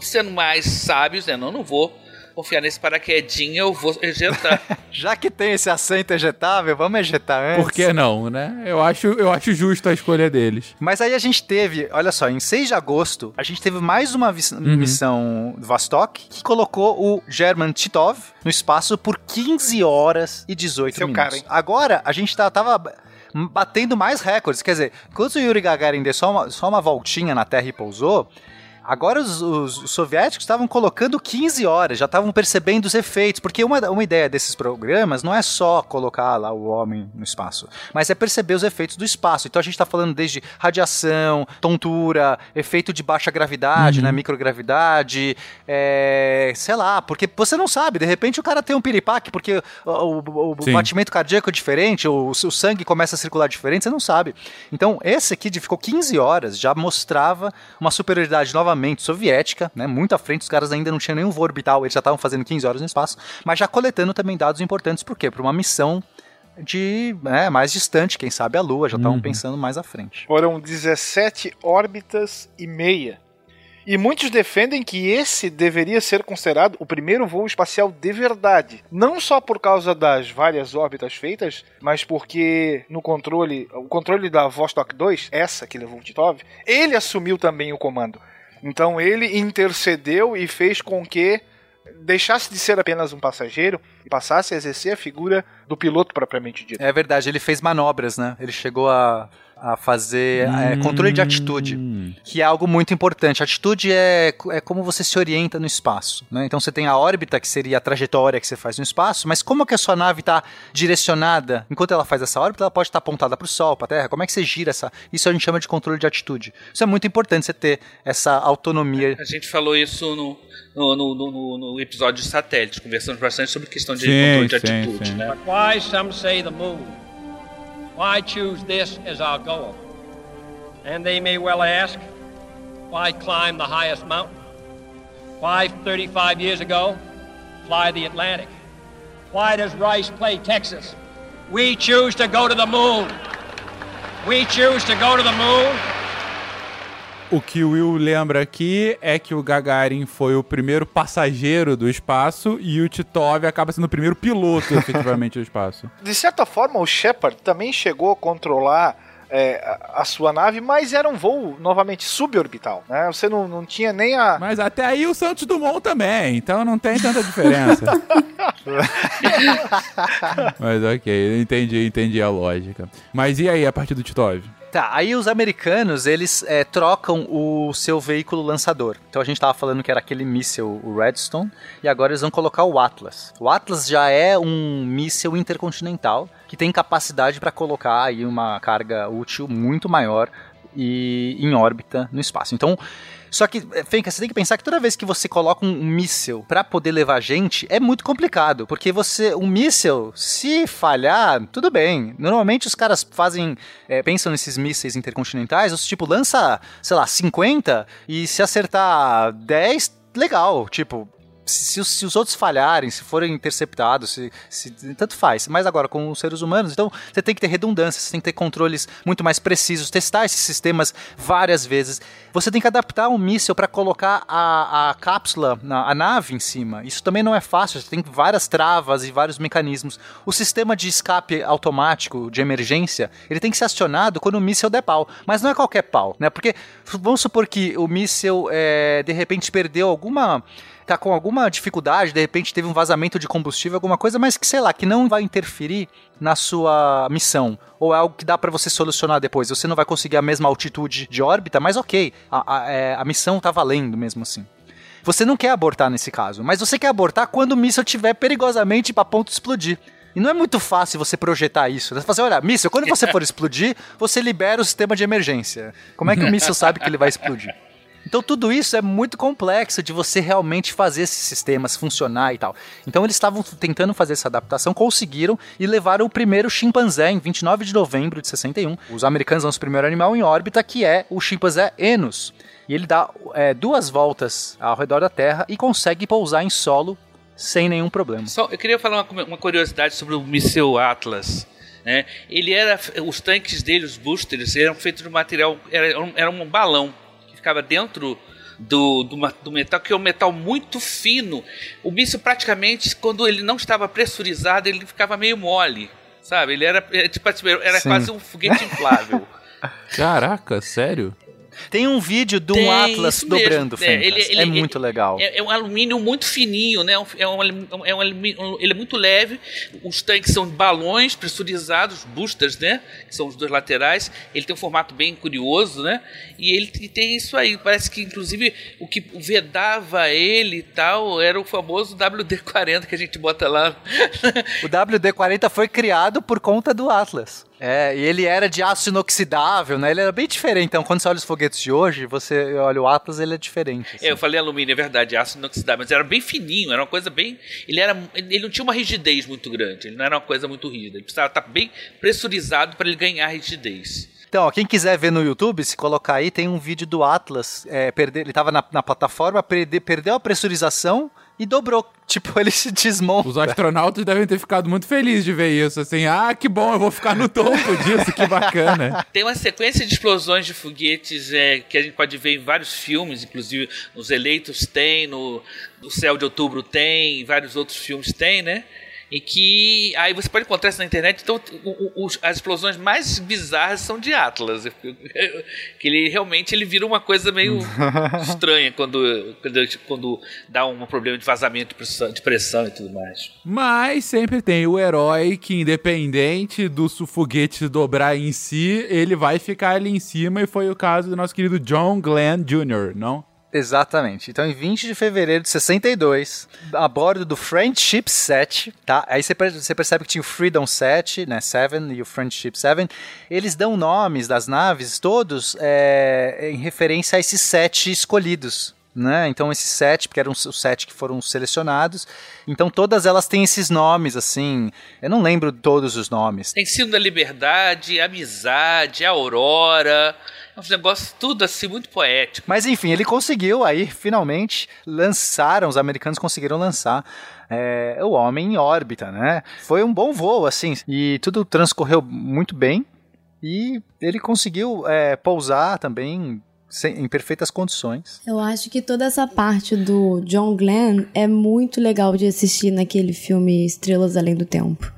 sendo mais sábios, né? Não, não vou confiar nesse paraquedinho, eu vou ejetar. [LAUGHS] Já que tem esse assento ejetável, vamos ejetar antes. Por que não, né? Eu acho, eu acho justo a escolha deles. Mas aí a gente teve, olha só, em 6 de agosto, a gente teve mais uma uhum. missão Vostok que colocou o German Titov no espaço por 15 horas e 18 Seu minutos. Cara, hein? Agora, a gente tá, tava batendo mais recordes. Quer dizer, quando o Yuri Gagarin deu só uma, só uma voltinha na Terra e pousou, Agora os, os, os soviéticos estavam colocando 15 horas, já estavam percebendo os efeitos, porque uma, uma ideia desses programas não é só colocar lá o homem no espaço, mas é perceber os efeitos do espaço. Então a gente está falando desde radiação, tontura, efeito de baixa gravidade, uhum. né, microgravidade, é, sei lá, porque você não sabe, de repente o cara tem um piripaque porque o, o, o batimento cardíaco é diferente, o, o sangue começa a circular diferente, você não sabe. Então esse aqui ficou 15 horas, já mostrava uma superioridade novamente soviética, né? Muito à frente, os caras ainda não tinham nenhum voo orbital, eles já estavam fazendo 15 horas no espaço, mas já coletando também dados importantes, por quê? Para uma missão de né, mais distante, quem sabe a Lua, já estavam uhum. pensando mais à frente. Foram 17 órbitas e meia. E muitos defendem que esse deveria ser considerado o primeiro voo espacial de verdade. Não só por causa das várias órbitas feitas, mas porque no controle, o controle da Vostok 2, essa que levou o Titov, ele assumiu também o comando. Então ele intercedeu e fez com que deixasse de ser apenas um passageiro e passasse a exercer a figura do piloto propriamente dito. É verdade, ele fez manobras, né? Ele chegou a a fazer hum. é, controle de atitude, que é algo muito importante. atitude é, é como você se orienta no espaço. Né? Então você tem a órbita, que seria a trajetória que você faz no espaço, mas como que a sua nave está direcionada? Enquanto ela faz essa órbita, ela pode estar tá apontada para o Sol, para a Terra. Como é que você gira essa? Isso a gente chama de controle de atitude. Isso é muito importante, você ter essa autonomia. A gente falou isso no, no, no, no, no episódio de satélite, conversamos bastante sobre questão de sim, controle de sim, atitude. Sim. Né? But why some say the moon? Why choose this as our goal? And they may well ask, why climb the highest mountain? Why, 35 years ago, fly the Atlantic? Why does Rice play Texas? We choose to go to the moon. We choose to go to the moon. O que o Will lembra aqui é que o Gagarin foi o primeiro passageiro do espaço e o Titov acaba sendo o primeiro piloto, [LAUGHS] efetivamente, do espaço. De certa forma, o Shepard também chegou a controlar é, a, a, sua nave, mas era um voo novamente suborbital, né? Você não, não tinha nem a. Mas até aí o Santos Dumont também, então não tem tanta diferença. [LAUGHS] [LAUGHS] mas ok, entendi, entendi a lógica. Mas e aí a partir do Titov? Tá, aí os americanos, eles é, trocam o seu veículo lançador. Então a gente tava falando que era aquele míssil, o Redstone, e agora eles vão colocar o Atlas. O Atlas já é um míssil intercontinental que tem capacidade para colocar aí uma carga útil muito maior e em órbita no espaço. Então, só que, eh, Fenka, você tem que pensar que toda vez que você coloca um, míssil para poder levar gente, é muito complicado, porque você, um míssil, se falhar, tudo bem. Normalmente os caras fazem, é, pensam nesses mísseis intercontinentais, os tipo, lança, sei lá, 50 e se acertar 10, legal, tipo, se, se, os outros falharem, se forem interceptados, se, se, tanto faz. Mas agora, com os seres humanos, então você tem que ter redundância, você tem que ter controles muito mais precisos, testar esses sistemas várias vezes. Você tem que adaptar um míssil para colocar a, a cápsula, a nave em cima. Isso também não é fácil, você tem várias travas e vários mecanismos. O sistema de escape automático de emergência, ele tem que ser acionado quando o míssil der pau. Mas não é qualquer pau, né? Porque vamos supor que o míssil, é, de repente, perdeu alguma tá com alguma dificuldade, de repente teve um vazamento de combustível, alguma coisa, mas que sei lá, que não vai interferir na sua missão, ou é algo que dá para você solucionar depois. Você não vai conseguir a mesma altitude de órbita, mas ok, a, a, é, a missão tá valendo mesmo assim. Você não quer abortar nesse caso, mas você quer abortar quando o míssil estiver perigosamente para ponto de explodir. E não é muito fácil você projetar isso. Você fala assim, olha, míssil, quando você for [LAUGHS] explodir, você libera o sistema de emergência. Como é que o míssil sabe que ele vai explodir? Então tudo isso é muito complexo de você realmente fazer esses sistemas funcionar e tal. Então eles estavam tentando fazer essa adaptação, conseguiram e levaram o primeiro chimpanzé em 29 de novembro de 61. Os americanos lançam o primeiro animal em órbita, que é o chimpanzé Enos. E ele dá é, duas voltas ao redor da Terra e consegue pousar em solo sem nenhum problema. Só, eu queria falar uma, uma curiosidade sobre o míssil Atlas. Né? Ele era, os tanques dele, os boosters, eram feitos de material, era, era um balão ficava dentro do, do, do, metal, que é um metal muito fino. O míssil praticamente, quando ele não estava pressurizado, ele ficava meio mole. Sabe? Ele era, é, tipo, assim, era quase um foguete inflável. [LAUGHS] Caraca, sério? Tem um vídeo de um Tem, Atlas dobrando, é, ele, ele, é muito legal. É, é, um alumínio muito fininho, né? É um, é um alumínio, ele é muito leve. Os tanques são balões pressurizados, boosters, né? Que são os dois laterais. Ele tem um formato bem curioso, né? E ele tem isso aí. Parece que, inclusive, o que vedava ele e tal era o famoso WD-40 que a gente bota lá. o WD-40 foi criado por conta do Atlas. É, e ele era de aço inoxidável, né? Ele era bem diferente. Então, quando você olha os foguetes de hoje, você olha o Atlas, ele é diferente. Assim. É, eu falei alumínio, é verdade, aço inoxidável, mas era bem fininho, era uma coisa bem. Ele, era, ele não tinha uma rigidez muito grande, ele não era uma coisa muito rígida. Ele precisava estar bem pressurizado para ele ganhar rigidez. Então, ó, quem quiser ver no YouTube, se colocar aí, tem um vídeo do Atlas. É, perder, ele estava na, na, plataforma, perde, perdeu a pressurização e dobrou. [LAUGHS] Tipo, ele se desmonta. Os astronautas devem ter ficado muito felizes de ver isso. Assim, ah, que bom, eu vou ficar no topo disso, que bacana. [LAUGHS] Tem uma sequência de explosões de foguetes é, que a gente pode ver em vários filmes, inclusive nos Eleitos tem, no, no Céu de Outubro tem, em vários outros filmes tem, né? E que aí você pode encontrar isso na internet. Então, o, o, as explosões mais bizarras são de Atlas, [LAUGHS] que ele realmente ele vira uma coisa meio [LAUGHS] estranha quando, quando, quando dá um problema de vazamento de pressão, de pressão, e tudo mais. Mas sempre tem o herói que, independente do foguete dobrar em si, ele vai ficar ali em cima. E foi o caso do nosso querido John Glenn Jr., não? Exatamente. Então, em 20 de fevereiro de 62, a bordo do Friendship 7, tá? Aí você percebe que tinha o Freedom 7, né? 7 e o Friendship 7. Eles dão nomes das naves todos é, em referência a esses sete escolhidos. Né? Então esses sete, porque eram os sete que foram selecionados, então todas elas têm esses nomes, assim, eu não lembro todos os nomes. Tem Sino da Liberdade, Amizade, Aurora, é um negócio tudo assim, muito poético. Mas enfim, ele conseguiu aí, finalmente, lançaram, os americanos conseguiram lançar é, o homem em órbita, né? Foi um bom voo, assim, e tudo transcorreu muito bem. E ele conseguiu é, pousar também em perfeitas condições. Eu acho que toda essa parte do John Glenn é muito legal de assistir naquele filme Estrelas Além do Tempo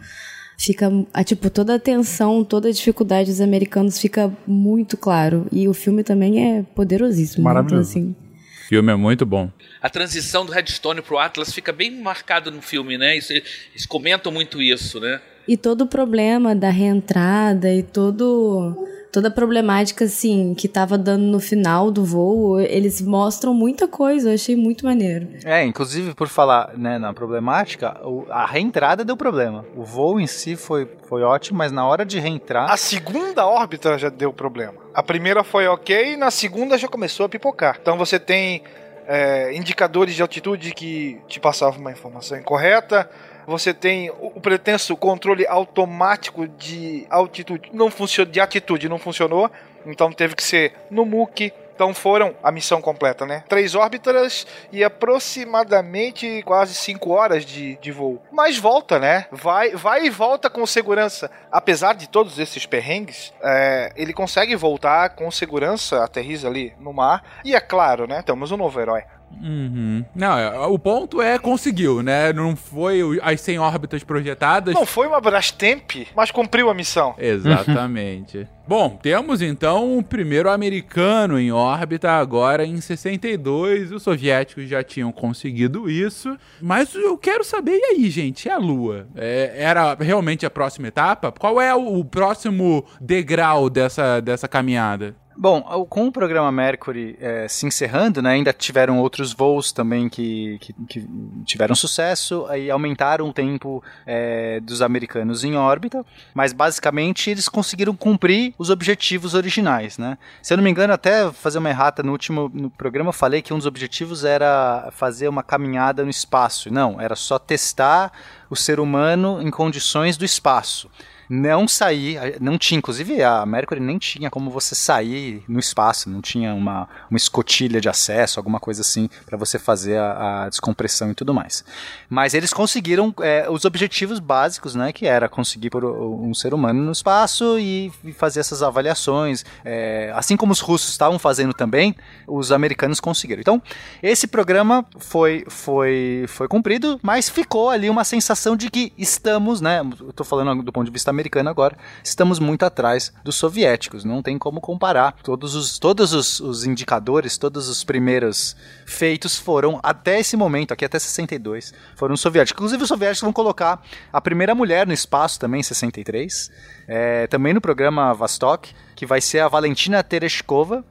fica, a, tipo, toda a tensão, toda a dificuldade dos americanos fica muito claro. E o filme também é poderosíssimo. Maravilhoso. Então, assim, o filme é muito bom. A transição do Redstone pro Atlas fica bem marcado no filme, né? Isso, eles comentam muito isso, né? E todo o problema da reentrada e todo toda a problemática, assim, que tava dando no final do voo, eles mostram muita coisa, eu achei muito maneiro. É, inclusive, por falar né, na problemática, a reentrada deu problema. O voo em si foi, foi ótimo, mas na hora de reentrar. A segunda órbita já deu problema. A primeira foi ok, na segunda já começou a pipocar. Então você tem é, indicadores de altitude que te passavam uma informação incorreta você tem o pretenso controle automático de altitude, não funcionou, de atitude não funcionou, então teve que ser no MOOC. Então foram a missão completa, né? Três órbitas e aproximadamente quase cinco horas de, de voo. Mas volta, né? Vai, vai e volta com segurança. Apesar de todos esses perrengues, é, ele consegue voltar com segurança, aterriza ali no mar. E é claro, né? Temos um novo herói Uhum. Não, o ponto é conseguiu, né? Não foi as 100 órbitas projetadas. Não foi uma Brastemp, mas cumpriu a missão. Exatamente. Bom, temos então o primeiro americano em órbita agora em 62. Os soviéticos já tinham conseguido isso. Mas eu quero saber, e aí, gente? A Lua? É, era realmente a próxima etapa? Qual é o, o próximo degrau dessa, dessa caminhada? Bom, com o programa Mercury é, se encerrando, né, ainda tiveram outros voos também que, que, que tiveram sucesso, aí aumentaram o tempo é, dos americanos em órbita, mas basicamente eles conseguiram cumprir os objetivos originais, né? Se eu não me engano, até fazer uma errata no último no programa, eu falei que um dos objetivos era fazer uma caminhada no espaço. Não, era só testar o ser humano em condições do espaço não sair, não tinha, inclusive a Mercury nem tinha como você sair no espaço, não tinha uma, uma escotilha de acesso, alguma coisa assim, para você fazer a, a, descompressão e tudo mais. Mas eles conseguiram é, os objetivos básicos, né, que era conseguir por um ser humano no espaço e, e fazer essas avaliações, é, assim como os russos estavam fazendo também, os americanos conseguiram. Então, esse programa foi, foi, foi cumprido, mas ficou ali uma sensação de que estamos, né, eu tô falando do ponto de vista americano agora, estamos muito atrás dos soviéticos. Não tem como comparar. Todos os, todos os, os indicadores, todos os primeiros feitos foram, até esse momento, aqui até 62, foram soviéticos. Inclusive, os soviéticos vão colocar a primeira mulher no espaço também em 63. É, também no programa Vostok, que vai ser a Valentina Tereshkova.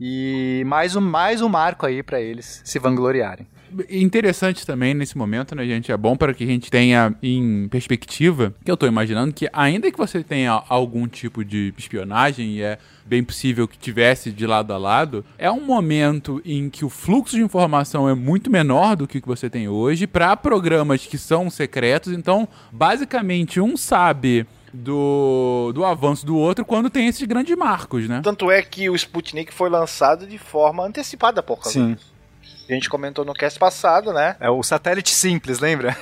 E mais um, mais um marco aí para eles se vangloriarem interessante também nesse momento, né, gente? É bom para que a gente tenha em perspectiva, que eu tô imaginando que ainda que você tenha algum tipo de espionagem, e é bem possível que tivesse de lado a lado, é um momento em que o fluxo de informação é muito menor do que o que você tem hoje para programas que são secretos. Então, basicamente, um sabe do, do avanço do outro quando tem esses grandes marcos, né? Tanto é que o Sputnik foi lançado de forma antecipada por causa Sim. disso. A gente comentou no cast passado, né? É o satélite simples, lembra?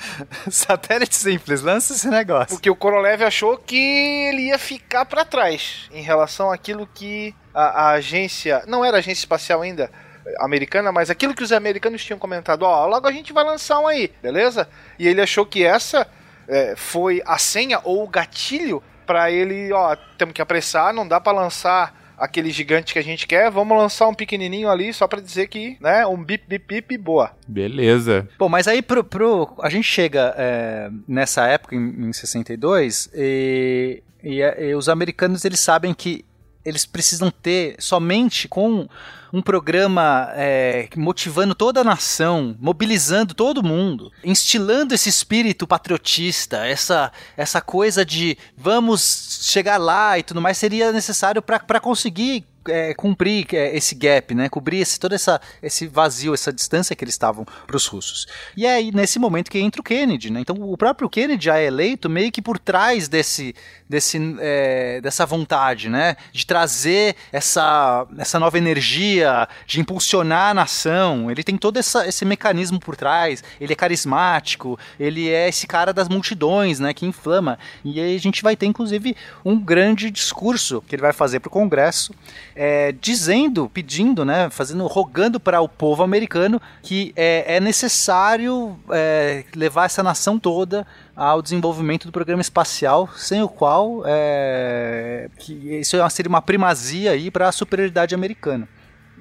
[LAUGHS] satélite simples, lança esse negócio. Porque o Korolev achou que ele ia ficar para trás em relação àquilo que a, a agência. Não era agência espacial ainda americana, mas aquilo que os americanos tinham comentado, ó, logo a gente vai lançar um aí, beleza? E ele achou que essa é, foi a senha ou o gatilho para ele, ó, temos que apressar, não dá para lançar aquele gigante que a gente quer, vamos lançar um pequenininho ali só para dizer que, né, um bip bip bip boa. Beleza. Bom, mas aí pro, pro a gente chega é, nessa época em, em 62 e, e, e os americanos eles sabem que eles precisam ter somente com um programa é, motivando toda a nação, mobilizando todo mundo, instilando esse espírito patriotista, essa, essa coisa de vamos chegar lá e tudo mais, seria necessário para conseguir é, cumprir é, esse gap, né? Cobrir esse, todo essa, esse vazio, essa distância que eles estavam para os russos. E é aí, nesse momento, que entra o Kennedy, né? Então, o próprio Kennedy já é eleito meio que por trás desse, desse, é, dessa vontade, né? De trazer essa, essa nova energia, de impulsionar a nação. Ele tem todo essa, esse mecanismo por trás. Ele é carismático, ele é esse cara das multidões, né? Que inflama. E aí a gente vai ter, inclusive, um grande discurso que ele vai fazer para o Congresso é, dizendo, pedindo, né, fazendo, rogando para o povo americano que é, é necessário é, levar essa nação toda ao desenvolvimento do programa espacial, sem o qual é, que isso seria uma primazia aí para a superioridade americana.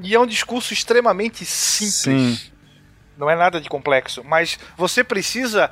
E é um discurso extremamente simples. Sim. Não é nada de complexo, mas você precisa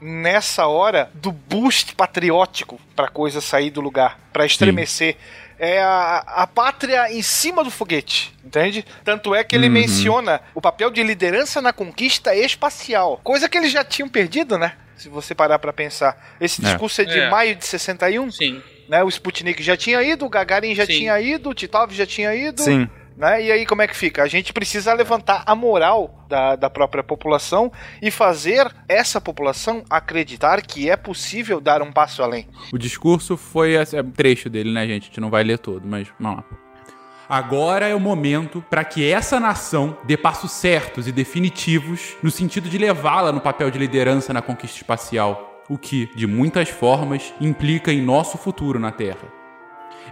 nessa hora do boost patriótico para a coisa sair do lugar, para estremecer. Sim é a, a pátria em cima do foguete, entende? Tanto é que ele uhum. menciona o papel de liderança na conquista espacial, coisa que eles já tinham perdido, né? Se você parar para pensar. Esse é. discurso é, é de é. maio de 61. Sim. Né, o Sputnik já tinha ido, o Gagarin já Sim. tinha ido, o Titov já tinha ido. Sim. Né? E aí como é que fica? A gente precisa levantar a moral da, da própria população e fazer essa população acreditar que é possível dar um passo além. O discurso foi é, trecho dele, né, gente? A gente não vai ler todo, mas vamos lá. Agora é o momento para que essa nação dê passos certos e definitivos no sentido de levá-la no papel de liderança na conquista espacial, o que, de muitas formas, implica em nosso futuro na Terra.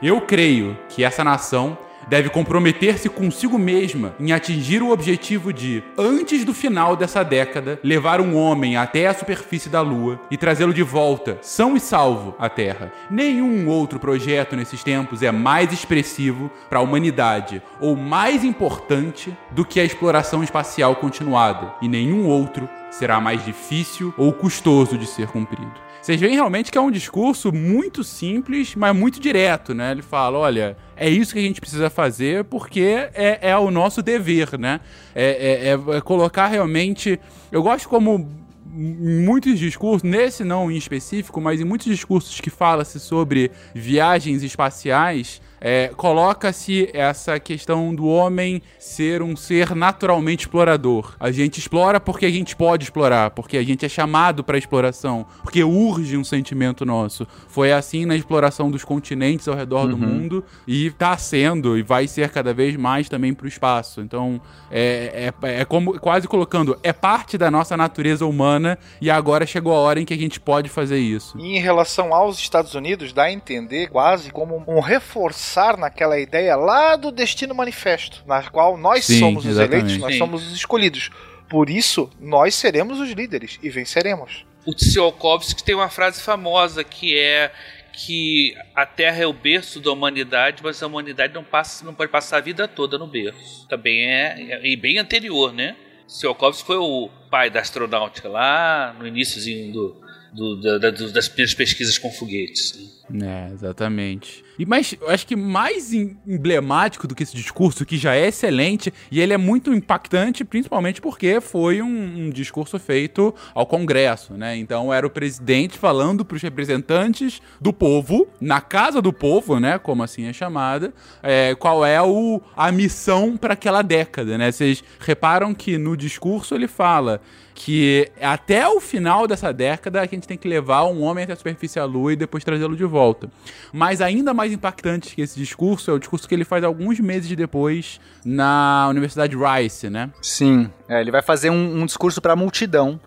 Eu creio que essa nação deve comprometer-se consigo mesma em atingir o objetivo de, antes do final dessa década, levar um homem até a superfície da Lua e trazê-lo de volta, são e salvo, à Terra. Nenhum outro projeto nesses tempos é mais expressivo para a humanidade ou mais importante do que a exploração espacial continuada, e nenhum outro será mais difícil ou custoso de ser cumprido. Vocês veem realmente que é um discurso muito simples, mas muito direto, né? Ele fala: olha, é isso que a gente precisa fazer porque é, é o nosso dever, né? É, é, é colocar realmente. Eu gosto como muitos discursos, nesse não em específico, mas em muitos discursos que fala-se sobre viagens espaciais, é, coloca-se essa questão do homem ser um ser naturalmente explorador. A gente explora porque a gente pode explorar, porque a gente é chamado para exploração, porque urge um sentimento nosso. Foi assim na exploração dos continentes ao redor uhum. do mundo e está sendo e vai ser cada vez mais também para o espaço. Então é, é, é como quase colocando é parte da nossa natureza humana e agora chegou a hora em que a gente pode fazer isso. E em relação aos Estados Unidos, dá a entender quase como um reforço pensar naquela ideia lá do Destino Manifesto, na qual nós Sim, somos os exatamente. eleitos, nós Sim. somos os escolhidos. Por isso, nós seremos os líderes e venceremos. O Tsiolkovsky tem uma frase famosa que é que a Terra é o berço da humanidade, mas a humanidade não, passa, não pode passar a vida toda no berço. Também é, é e bem anterior, né? Tsiolkovsky foi o pai da astronáutica lá no iníciozinho do, do, da, das primeiras pesquisas com foguetes. Né? É, exatamente. E mas eu acho que mais emblemático do que esse discurso, que já é excelente, e ele é muito impactante, principalmente porque foi um, um discurso feito ao Congresso, né? Então era o presidente falando para os representantes do povo, na casa do povo, né? Como assim é chamada, é, qual é o, a missão para aquela década, né? Vocês reparam que no discurso ele fala que até o final dessa década a gente tem que levar um homem até a superfície da Lua e depois trazê-lo de volta. Mas ainda mais impactante que esse discurso é o discurso que ele faz alguns meses depois na Universidade Rice, né? Sim, é, ele vai fazer um, um discurso para a multidão.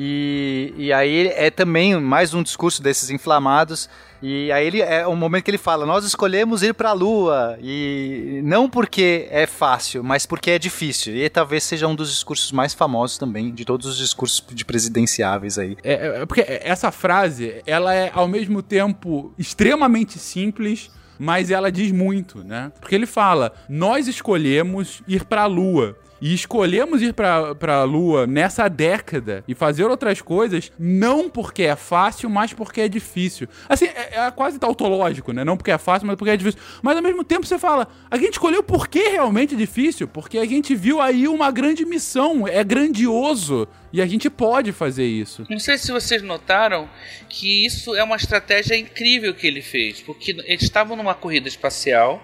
E, e aí é também mais um discurso desses inflamados e aí ele é o momento que ele fala: "Nós escolhemos ir para a lua e não porque é fácil, mas porque é difícil". E talvez seja um dos discursos mais famosos também de todos os discursos de presidenciáveis aí. É, é, é porque essa frase, ela é ao mesmo tempo extremamente simples, mas ela diz muito, né? Porque ele fala: "Nós escolhemos ir para a lua" e escolhemos ir pra, pra Lua nessa década e fazer outras coisas, não porque é fácil, mas porque é difícil. Assim, é, é quase tautológico, né? Não porque é fácil, mas porque é difícil. Mas ao mesmo tempo você fala, a gente escolheu porque realmente é difícil, porque a gente viu aí uma grande missão, é grandioso. E a gente pode fazer isso. Não sei se vocês notaram que isso é uma estratégia incrível que ele fez, porque eles estavam numa corrida espacial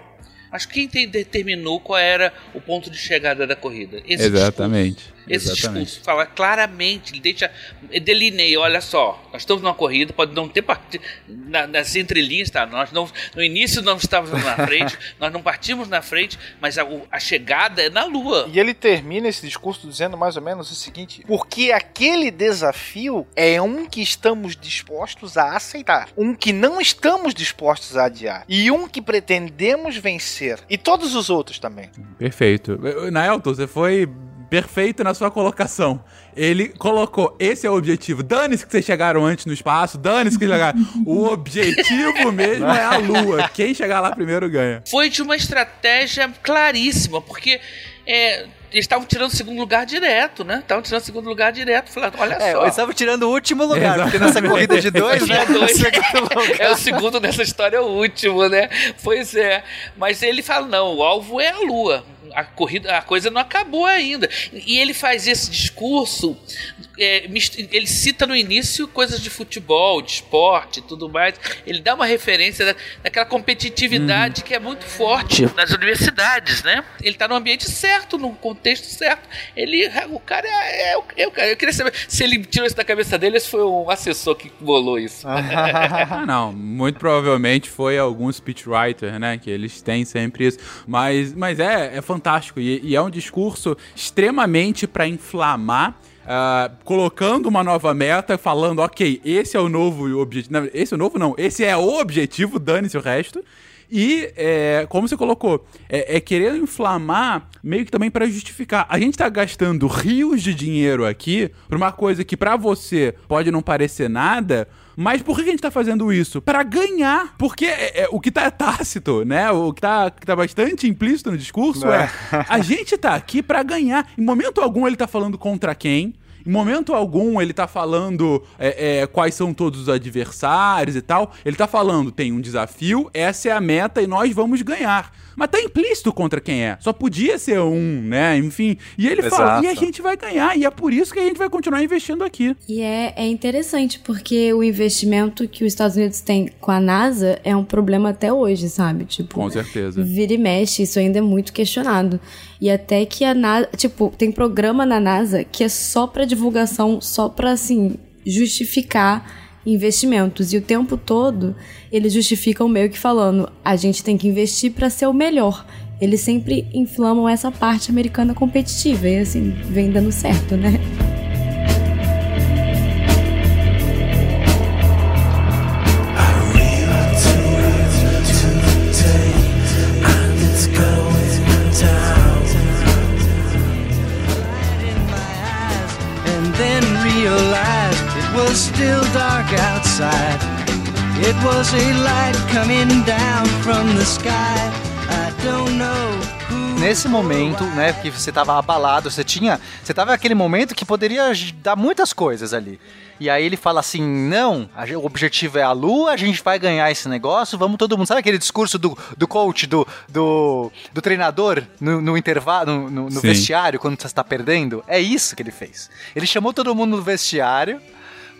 mas quem determinou qual era o ponto de chegada da corrida? Esse Exatamente. Discurso. Esse Exatamente. discurso fala claramente, ele deixa, delineia, olha só, nós estamos numa corrida, pode não ter partido na, nas entrelinhas, tá? Nós não, no início não estávamos na frente, [LAUGHS] nós não partimos na frente, mas a, a, chegada é na Lua. E ele termina esse discurso dizendo mais ou menos o seguinte: porque aquele desafio é um que estamos dispostos a aceitar, um que não estamos dispostos a adiar e um que pretendemos vencer e todos os outros também. Perfeito. Naelton, você foi perfeito na sua colocação. Ele colocou: esse é o objetivo. Dane-se que vocês chegaram antes no espaço, dane-se que chegaram. [LAUGHS] o objetivo mesmo é a Lua. Quem chegar lá primeiro ganha. Foi de uma estratégia claríssima, porque é, eles estavam tirando o segundo lugar direto, né? Estavam tirando o segundo lugar direto. Falando, olha é, só. Eles estavam tirando o último lugar, porque nessa corrida de dois, né? Dois. [LAUGHS] é o segundo nessa história, é o último, né? Pois é. Mas ele fala: não, o alvo é a Lua a corrida, a coisa não acabou ainda. E ele faz esse discurso, é, ele cita no início coisas de futebol, de esporte e tudo mais. Ele dá uma referência da, daquela competitividade uhum. que é muito forte nas universidades, né? Ele está no ambiente certo, no contexto certo. Ele, o cara é, é, é o cara. Eu queria saber se ele tirou isso da cabeça dele, se foi um assessor que bolou isso. [LAUGHS] ah, não, muito provavelmente foi algum speechwriter, né? Que eles têm sempre isso. Mas, mas é, é fantástico fantástico. E, e é um discurso extremamente para inflamar. Uh, colocando uma nova meta, falando, ok, esse é o novo objetivo. Esse é o novo, não. Esse é o objetivo, dane-se o resto. E, é, como você colocou, é, é querendo inflamar meio que também para justificar. A gente tá gastando rios de dinheiro aqui pra uma coisa que para você pode não parecer nada, mas por que a gente tá fazendo isso? Para ganhar. Porque é, é, o que tá tácito, né? O que tá, que tá bastante implícito no discurso é. é a gente tá aqui para ganhar. Em momento algum ele tá falando contra quem. Em momento algum ele tá falando é, é, quais são todos os adversários e tal. Ele tá falando, tem um desafio, essa é a meta e nós vamos ganhar. Mas tá implícito contra quem é. Só podia ser um, né? Enfim. E ele Exato. fala, e a gente vai ganhar. E é por isso que a gente vai continuar investindo aqui. E é, é interessante, porque o investimento que os Estados Unidos têm com a NASA é um problema até hoje, sabe? Tipo, com certeza. Vira e mexe, isso ainda é muito questionado. E até que a NASA, tipo, tem programa na NASA que é só para divulgação, só para assim justificar investimentos. E o tempo todo eles justificam meio que falando: a gente tem que investir para ser o melhor. Eles sempre inflamam essa parte americana competitiva e assim, vem dando certo, né? Still dark outside. It was a light coming down from the sky. I don't know. Nesse momento, né, que você tava abalado, você tinha, você tava naquele momento que poderia dar muitas coisas ali. E aí ele fala assim: não, o objetivo é a lua, a gente vai ganhar esse negócio, vamos todo mundo. Sabe aquele discurso do, do coach, do, do, do treinador no, no intervalo, no, no, no vestiário, quando você está perdendo? É isso que ele fez. Ele chamou todo mundo no vestiário,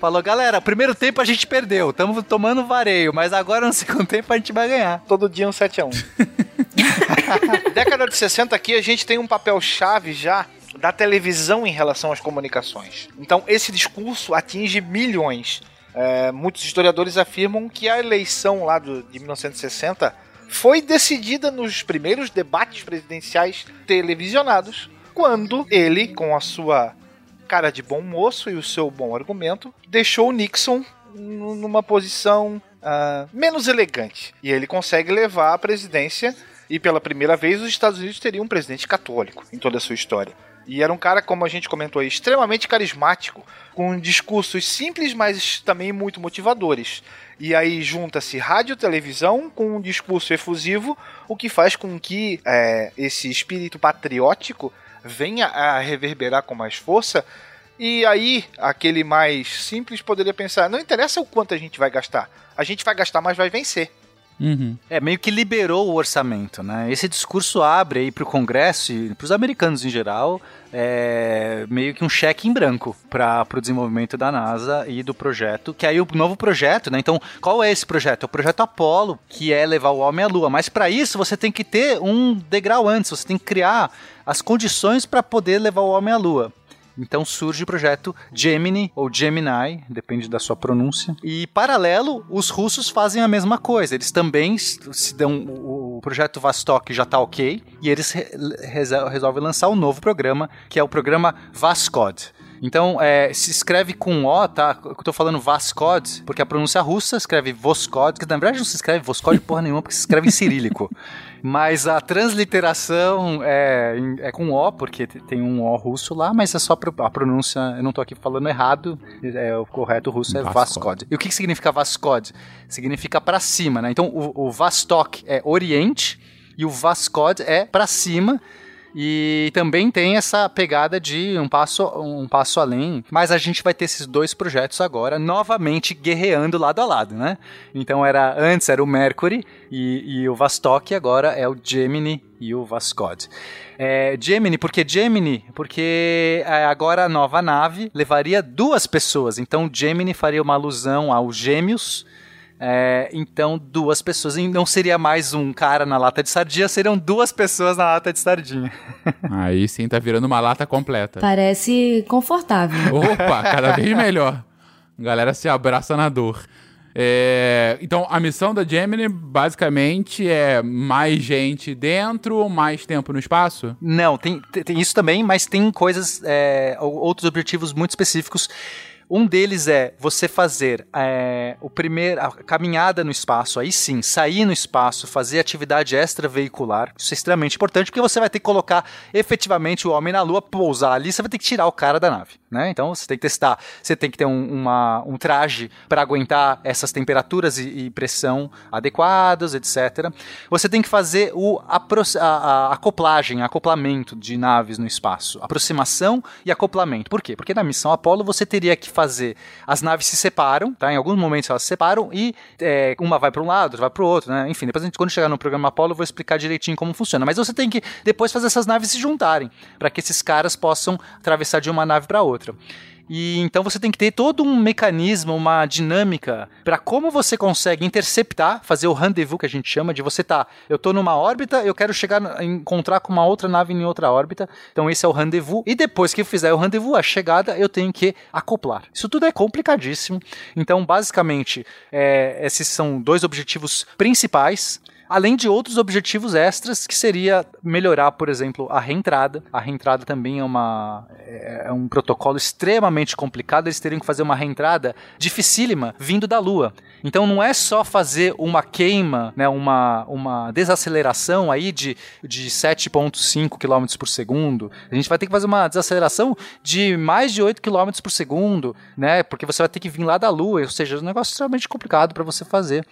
Falou, galera, primeiro tempo a gente perdeu, estamos tomando vareio, mas agora no [LAUGHS] segundo tempo a gente vai ganhar. Todo dia um 7x1. [LAUGHS] Década de 60 aqui a gente tem um papel chave já da televisão em relação às comunicações. Então esse discurso atinge milhões. É, muitos historiadores afirmam que a eleição lá do, de 1960 foi decidida nos primeiros debates presidenciais televisionados, quando ele, com a sua cara de bom moço e o seu bom argumento, deixou o Nixon numa posição uh, menos elegante. E ele consegue levar a presidência, e pela primeira vez os Estados Unidos teriam um presidente católico em toda a sua história. E era um cara, como a gente comentou aí, extremamente carismático, com discursos simples, mas também muito motivadores. E aí junta-se rádio e televisão com um discurso efusivo, o que faz com que é, esse espírito patriótico venha a reverberar com mais força. E aí, aquele mais simples poderia pensar: não interessa o quanto a gente vai gastar, a gente vai gastar, mas vai vencer. Uhum. É, meio que liberou o orçamento, né? Esse discurso abre aí para o Congresso e para os americanos em geral é, meio que um cheque em branco para o desenvolvimento da NASA e do projeto, que aí o novo projeto, né? Então, qual é esse projeto? É o projeto Apollo, que é levar o homem à Lua. Mas para isso você tem que ter um degrau antes, você tem que criar as condições para poder levar o homem à Lua. Então surge o projeto Gemini ou Gemini, depende da sua pronúncia. E paralelo, os russos fazem a mesma coisa. Eles também se dão o projeto Vostok já está ok e eles re resolvem lançar um novo programa que é o programa Vaskod. Então, é, se escreve com O, tá? Eu tô falando Vaskod, porque a pronúncia russa escreve Voskod, que na verdade não se escreve Voskod porra nenhuma, porque se escreve em cirílico. [LAUGHS] Mas a transliteração é, é com O, porque tem um O russo lá, mas é só a pronúncia, eu não tô aqui falando errado, é, o correto russo é Vaskod. E o que, que significa Vaskod? Significa para cima, né? Então, o, o Vastok é Oriente e o Vaskod é para cima, e também tem essa pegada de um passo, um passo além. Mas a gente vai ter esses dois projetos agora, novamente guerreando lado a lado, né? Então era antes era o Mercury e, e o Vostok, agora é o Gemini e o Vascod. É, Gemini, por que Gemini? Porque é, agora a nova nave levaria duas pessoas. Então Gemini faria uma alusão aos gêmeos é, então, duas pessoas. E não seria mais um cara na lata de sardinha, seriam duas pessoas na lata de sardinha. [LAUGHS] Aí sim, tá virando uma lata completa. Parece confortável. [LAUGHS] Opa, cada vez melhor. A galera se abraça na dor. É, então, a missão da Gemini basicamente é mais gente dentro, mais tempo no espaço? Não, tem, tem isso também, mas tem coisas, é, outros objetivos muito específicos Um deles é você fazer é, o primeiro, a caminhada no espaço, aí sim, sair no espaço, fazer atividade extraveicular. Isso é extremamente importante porque você vai ter que colocar efetivamente o homem na Lua, pousar ali, você vai ter que tirar o cara da nave. Né? Então você tem que testar, você tem que ter um, uma, um traje para aguentar essas temperaturas e, e, pressão adequadas, etc. Você tem que fazer o, a, a, a acoplagem, acoplamento de naves no espaço, aproximação e acoplamento. Por quê? Porque na missão Apollo você teria que fazer, as naves se separam, tá? Em alguns momentos elas se separam e é, uma vai para um lado, outra vai para o outro, né? Enfim, depois a gente, quando chegar no programa Apollo eu vou explicar direitinho como funciona. Mas você tem que depois fazer essas naves se juntarem para que esses caras possam atravessar de uma nave para outra. E então você tem que ter todo um mecanismo, uma dinâmica para como você consegue interceptar, fazer o rendezvous que a gente chama de você tá, eu tô numa órbita, eu quero chegar encontrar com uma outra nave em outra órbita. Então esse é o rendezvous e depois que eu fizer o rendezvous, a chegada, eu tenho que acoplar. Isso tudo é complicadíssimo. Então, basicamente, é, esses são dois objetivos principais além de outros objetivos extras, que seria melhorar, por exemplo, a reentrada. A reentrada também é, uma, é, é um protocolo extremamente complicado, eles teriam que fazer uma reentrada dificílima vindo da Lua. Então não é só fazer uma queima, né, uma, uma desaceleração aí de, de 7,5 km por segundo. A gente vai ter que fazer uma desaceleração de mais de 8 km por segundo, né, porque você vai ter que vir lá da Lua, ou seja, é um negócio extremamente complicado para você fazer.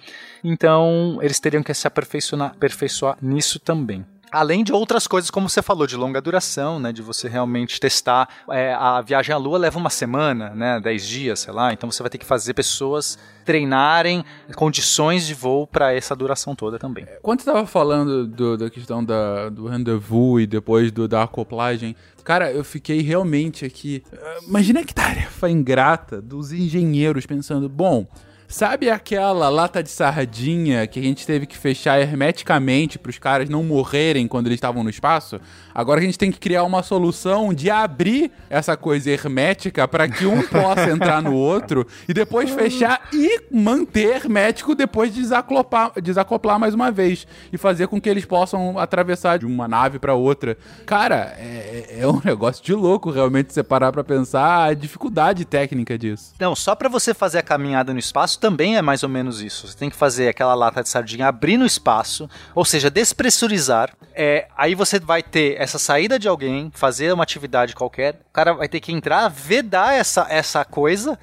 Então eles teriam que se aperfeiçoar, aperfeiçoar nisso também. Além de outras coisas, como você falou, de longa duração, né? De você realmente testar. É, a viagem à Lua leva uma semana, né? Dez dias, sei lá. Então você vai ter que fazer pessoas treinarem condições de voo para essa duração toda também. Quando você estava falando do, da questão da, do rendezvous e depois do, da acoplagem, cara, eu fiquei realmente aqui. Imagina que tarefa ingrata dos engenheiros pensando, bom. Sabe aquela lata de sardinha que a gente teve que fechar hermeticamente para os caras não morrerem quando eles estavam no espaço? Agora a gente tem que criar uma solução de abrir essa coisa hermética para que um possa entrar no outro e depois fechar e manter hermético depois de desacoplar, desacoplar mais uma vez e fazer com que eles possam atravessar de uma nave para outra. Cara, é, é, um negócio de louco realmente você parar para pensar a dificuldade técnica disso. Não, só para você fazer a caminhada no espaço também é mais ou menos isso. Você tem que fazer aquela lata de sardinha abrir no espaço, ou seja, despressurizar. É, aí você vai ter essa saída de alguém, fazer uma atividade qualquer, o cara vai ter que entrar, vedar essa, essa coisa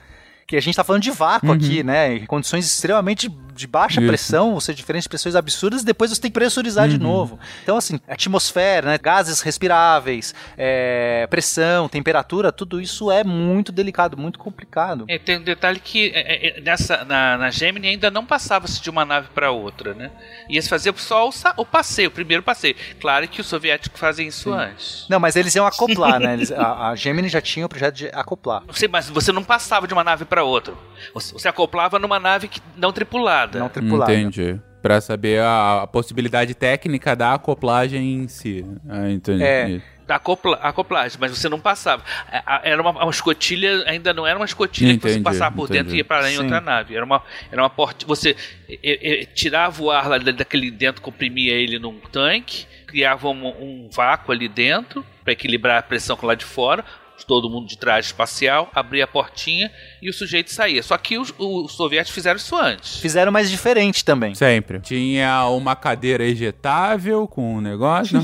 que a gente tá falando de vácuo uhum. aqui, né? Em condições extremamente de baixa Isso. pressão, ou seja, diferentes pressões absurdas, e depois você tem que pressurizar uhum. de novo. Então, assim, atmosfera, né, gases respiráveis, é, pressão, temperatura, tudo isso é muito delicado, muito complicado. É, tem um detalhe que é, é, nessa, na, na Gemini ainda não passava-se de uma nave para outra, né? Ia se fazer só o, o, passeio, o primeiro passeio. Claro que os soviéticos fazem isso Sim. antes. Não, mas eles iam acoplar, né? Eles, [LAUGHS] a, a Gemini já tinha o projeto de acoplar. Sim, mas você não passava de uma nave para outra. Você, você acoplava numa nave que, não tripulada tripulada. Não tripulada. Entendi. Pra saber a, a possibilidade técnica da acoplagem em si. Ah, entendi. É da acopla, acoplagem, mas você não passava. Era uma, uma escotilha, ainda não era uma escotilha entendi, que você passava por entendi. dentro e ia para em outra nave. Era uma, era uma porta. Você e, e, tirava o ar lá daquele dentro, comprimia ele num tanque, criava um, um vácuo ali dentro para equilibrar a pressão lá de fora, todo mundo de traje espacial, abria a portinha e o sujeito saía. Só que os, os soviéticos fizeram isso antes. Fizeram mais diferente também. Sempre. Tinha uma cadeira ejetável com um negócio.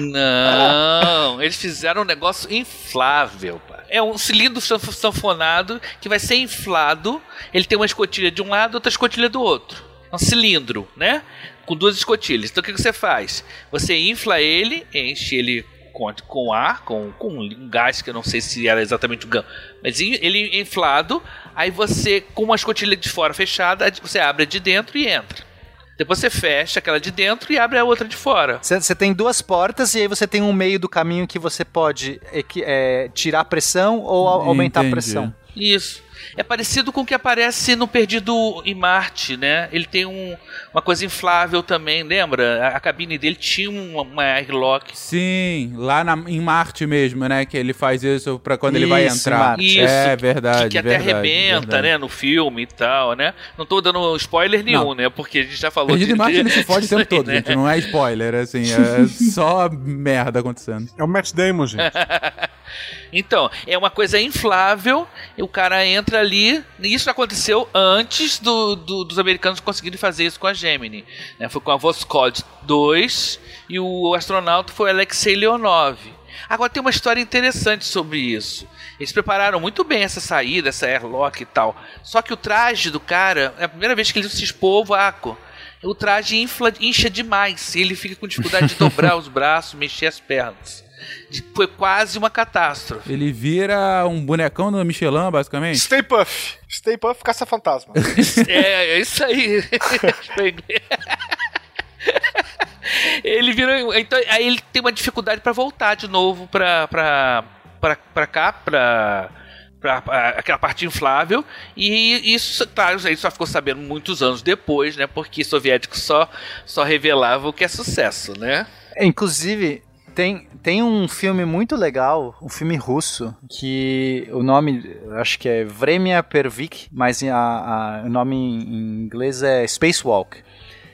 Não, [LAUGHS] eles fizeram um negócio inflável, pá. É um cilindro sanfonado que vai ser inflado. Ele tem uma escotilha de um lado, outra escotilha do outro. É um cilindro, né? Com duas escotilhas. Então o que você faz? Você infla ele, enche ele com, com ar, com, com um gás que eu não sei se era exatamente o gás, mas ele inflado, aí você, com uma escotilha de fora fechada, você abre de dentro e entra. Depois você fecha aquela de dentro e abre a outra de fora. Você tem duas portas e aí você tem um meio do caminho que você pode é, é, tirar a pressão ou aumentar a pressão. Isso. É parecido com o que aparece no Perdido em Marte, né? Ele tem um, uma coisa inflável também, lembra? A, a cabine dele tinha uma, uma airlock. Sim, lá na, em Marte mesmo, né? Que ele faz isso para quando isso, ele vai entrar. Isso, é verdade. Que, que verdade, até arrebenta, verdade. né? No filme e tal, né? Não tô dando spoiler nenhum, Não. né? Porque a gente já falou Perdido de, em Marte [LAUGHS] ele se fode o tempo todo, né? gente. Não é spoiler, assim. É [LAUGHS] só merda acontecendo. É o Matt Damon, gente. [LAUGHS] Então, é uma coisa inflável, e o cara entra ali. e Isso aconteceu antes do, do- dos americanos conseguirem fazer isso com a Gemini. né? Foi com a Voskhod 2 e o astronauta foi Alexei Leonov. Agora tem uma história interessante sobre isso. Eles prepararam muito bem essa saída, essa airlock e tal. Só que o traje do cara, é a primeira vez que ele se expôs ao vácuo. O traje infla, incha demais. Ele fica com dificuldade de dobrar [LAUGHS] os braços, mexer as pernas. De- Foi quase uma catástrofe. Ele vira um bonecão do Michelin, basicamente. Stay Puff. Stay Puff, caça-fantasma. [LAUGHS] É, é isso aí. ele vira. Então, aí ele tem uma dificuldade pra voltar de novo pra, pra, pra, pra cá, pra. Pra, pra aquela parte inflável, e isso, claro, a gente só ficou sabendo muitos anos depois, né? Porque soviéticos só, só revelavam o que é sucesso, né? É, Inclusive, tem, tem um filme muito legal, um filme russo, que o nome, acho que é Vremya Pervik, mas a, a- o nome em inglês é Spacewalk.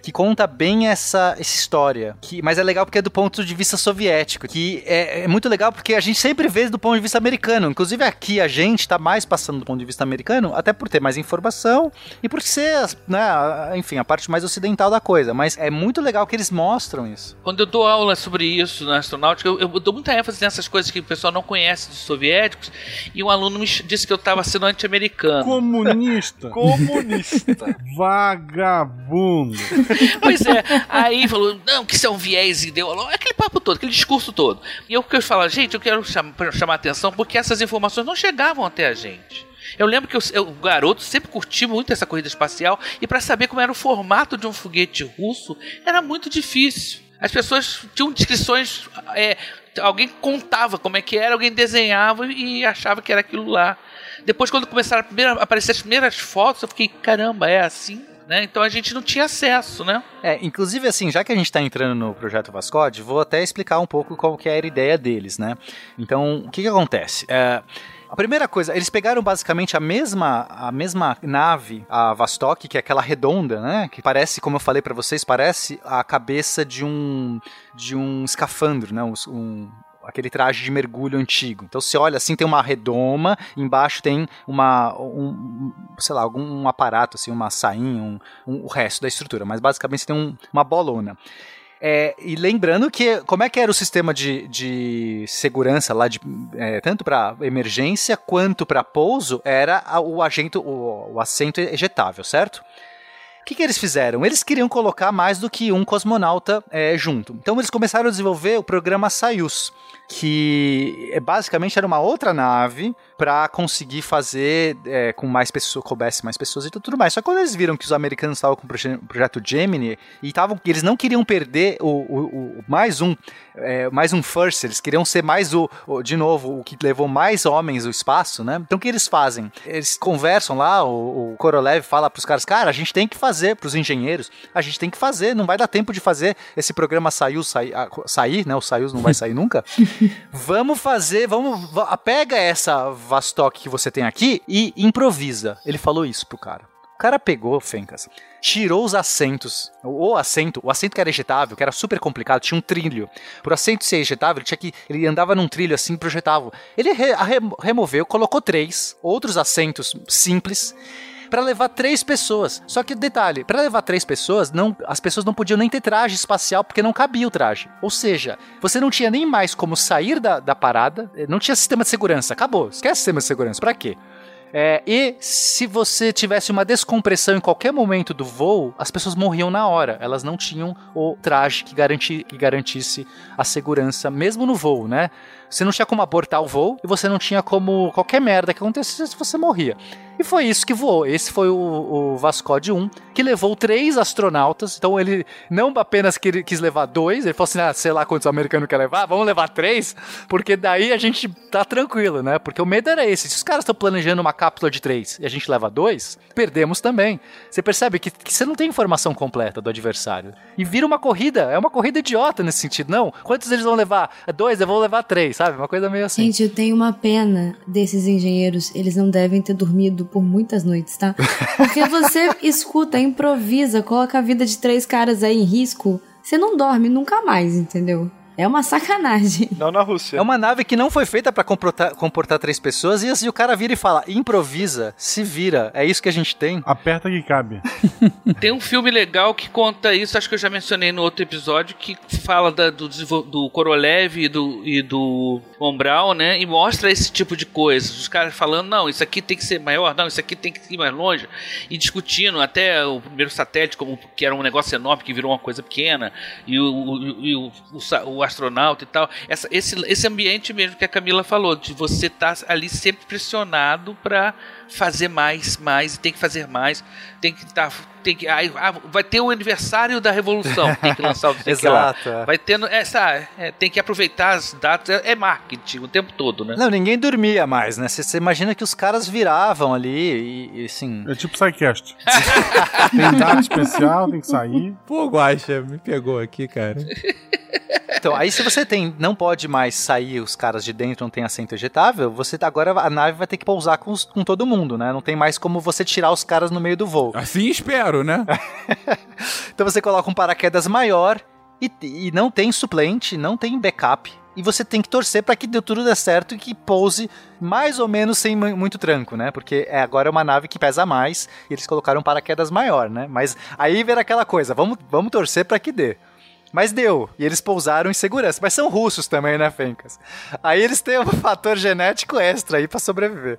Que conta bem essa, essa história. Que, mas é legal porque é do ponto de vista soviético. Que é, é muito legal porque a gente sempre vê do ponto de vista americano. Inclusive aqui a gente tá mais passando do ponto de vista americano, até por ter mais informação e por ser, né, a- enfim, a parte mais ocidental da coisa. Mas é muito legal que eles mostram isso. Quando eu dou aula sobre isso na astronáutica, eu, eu dou muita ênfase nessas coisas que o pessoal não conhece dos soviéticos, e um aluno me disse que eu estava sendo anti-americano. Comunista. Comunista. [LAUGHS] Vagabundo. [LAUGHS] Pois é, aí falou, não, que isso é um viés ideológico, aquele papo todo, aquele discurso todo. E eu que eu falo, gente, eu quero chamar a atenção porque essas informações não chegavam até a gente. Eu lembro que eu, o garoto sempre curti muito essa corrida espacial e para saber como era o formato de um foguete russo era muito difícil. As pessoas tinham descrições, é, alguém contava como é que era, alguém desenhava e achava que era aquilo lá. Depois, quando começaram a, primeira- a aparecer as primeiras fotos, eu fiquei, caramba, é assim? Né? Então a gente não tinha acesso, né? É, inclusive assim, já que a gente está entrando no projeto Vascode, vou até explicar um pouco qual que era a ideia deles, né? Então, o que que acontece? É, a primeira coisa, eles pegaram basicamente a mesma, a mesma nave, a Vostok, que é aquela redonda, né? Que parece, como eu falei para vocês, parece a cabeça de um de um escafandro, né? Um- aquele traje de mergulho antigo. Então você olha assim, tem uma redoma, embaixo tem uma, um, sei lá, algum aparato, assim, uma sainha, um, um- o resto da estrutura, mas basicamente você tem um- uma bolona. É, e lembrando que como é que era o sistema de, de segurança lá, de, é, tanto para emergência quanto para pouso, era o, agento, o, o assento ejetável, certo? O que, que eles fizeram? Eles queriam colocar mais do que um cosmonauta é, junto. Então eles começaram a desenvolver o programa Soyuz, que é, basicamente era uma outra nave para conseguir fazer é, com mais pessoas, coubesse mais pessoas e tudo mais. Só que quando eles viram que os americanos estavam com o proje- projeto Gemini e estavam, eles não queriam perder o, o- o- mais um, é, mais um first, eles queriam ser mais o, o- de novo, o que levou mais homens ao espaço, né? Então o que eles fazem? Eles conversam lá, o, o Korolev fala pros caras, cara, a gente tem que fazer, pros engenheiros, a gente tem que fazer, não vai dar tempo de fazer esse programa Soyuz sair, sair né? O Soyuz não vai sair nunca. [LAUGHS] Vamos fazer, vamos, va- pega essa Vastok que você tem aqui e improvisa. Ele falou isso pro cara. O cara pegou, Fencas, tirou os assentos, o assento, o assento que era ejetável, que era super complicado, tinha um trilho. Por assento ser ejetável, ele tinha que, ele andava num trilho assim, projetava. Ele re- remo- removeu, colocou três outros assentos simples para levar três pessoas. Só que detalhe, para levar três pessoas, não, as pessoas não podiam nem ter traje espacial porque não cabia o traje. Ou seja, você não tinha nem mais como sair da, da parada, eh, não tinha sistema de segurança. Acabou, esquece sistema de segurança. Para quê? É, e se você tivesse uma descompressão em qualquer momento do voo, as pessoas morriam na hora. Elas não tinham o traje que, garanti, que garantisse a segurança, mesmo no voo, né? Você não tinha como abortar o voo e você não tinha como qualquer merda que acontecesse você morria. E foi isso que voou. Esse foi o, o Vascode 1, que levou três astronautas. Então ele não apenas quis levar dois, ele falou assim: ah, sei lá quantos americanos quer levar, vamos levar três, porque daí a gente tá tranquilo, né? Porque o medo era esse. Se os caras estão planejando uma cápsula de três e a gente leva dois, perdemos também. Você percebe que, que você não tem informação completa do adversário. E vira uma corrida, é uma corrida idiota nesse sentido. Não, quantos eles vão levar? Dois, eu vou levar três, sabe? Uma coisa meio assim. Gente, eu tenho uma pena desses engenheiros. Eles não devem ter dormido por muitas noites, tá? Porque [LAUGHS] você escuta, improvisa, coloca a vida de três caras aí em risco, você não dorme nunca mais, entendeu? É uma sacanagem. Não na Rússia. É uma nave que não foi feita para comportar, comportar, três pessoas e assim o cara vira e fala: improvisa, se vira. É isso que a gente tem. Aperta que cabe. [LAUGHS] tem um filme legal que conta isso, acho que eu já mencionei no outro episódio, que fala da, do, do Korolev e do, e do Von né? E mostra esse tipo de coisa. Os caras falando: não, isso aqui tem que ser maior, não, isso aqui tem que ir mais longe. E discutindo até o primeiro satélite, como que era um negócio enorme que virou uma coisa pequena. E o, o, o, o, o astronauta e tal. Essa, esse, esse ambiente mesmo que a Camila falou, de você estar tá ali sempre pressionado para fazer mais, mais, e tem que fazer mais, tem que estar. Tá, tem que, ah, vai ter o aniversário da Revolução, tem que lançar o [LAUGHS] Exato. É. Vai tendo. Essa, é, tem que aproveitar as datas, é, é, marketing o tempo todo, né? Não, ninguém dormia mais, né? Você imagina que os caras viravam ali e, e assim. É tipo Psycast. [LAUGHS] tem data especial, tem que sair. Pô, Guaxa, me pegou aqui, cara. Então, aí se você tem, não pode mais sair os caras de dentro, não tem assento ejetável, você tá, agora a nave vai ter que pousar com, os, com todo mundo, né? Não tem mais como você tirar os caras no meio do voo. Assim espero, né? [LAUGHS] então você coloca um paraquedas maior e, e não tem suplente, não tem backup. E você tem que torcer para que tudo dê certo e que pouse mais ou menos sem muito tranco, né? Porque é, agora é uma nave que pesa mais e eles colocaram um paraquedas maior, né? Mas aí vem aquela coisa, vamos, vamos torcer para que dê. Mas deu. E eles pousaram em segurança. Mas são russos também, né, Fencas? Aí eles têm um [LAUGHS] fator genético extra aí para sobreviver.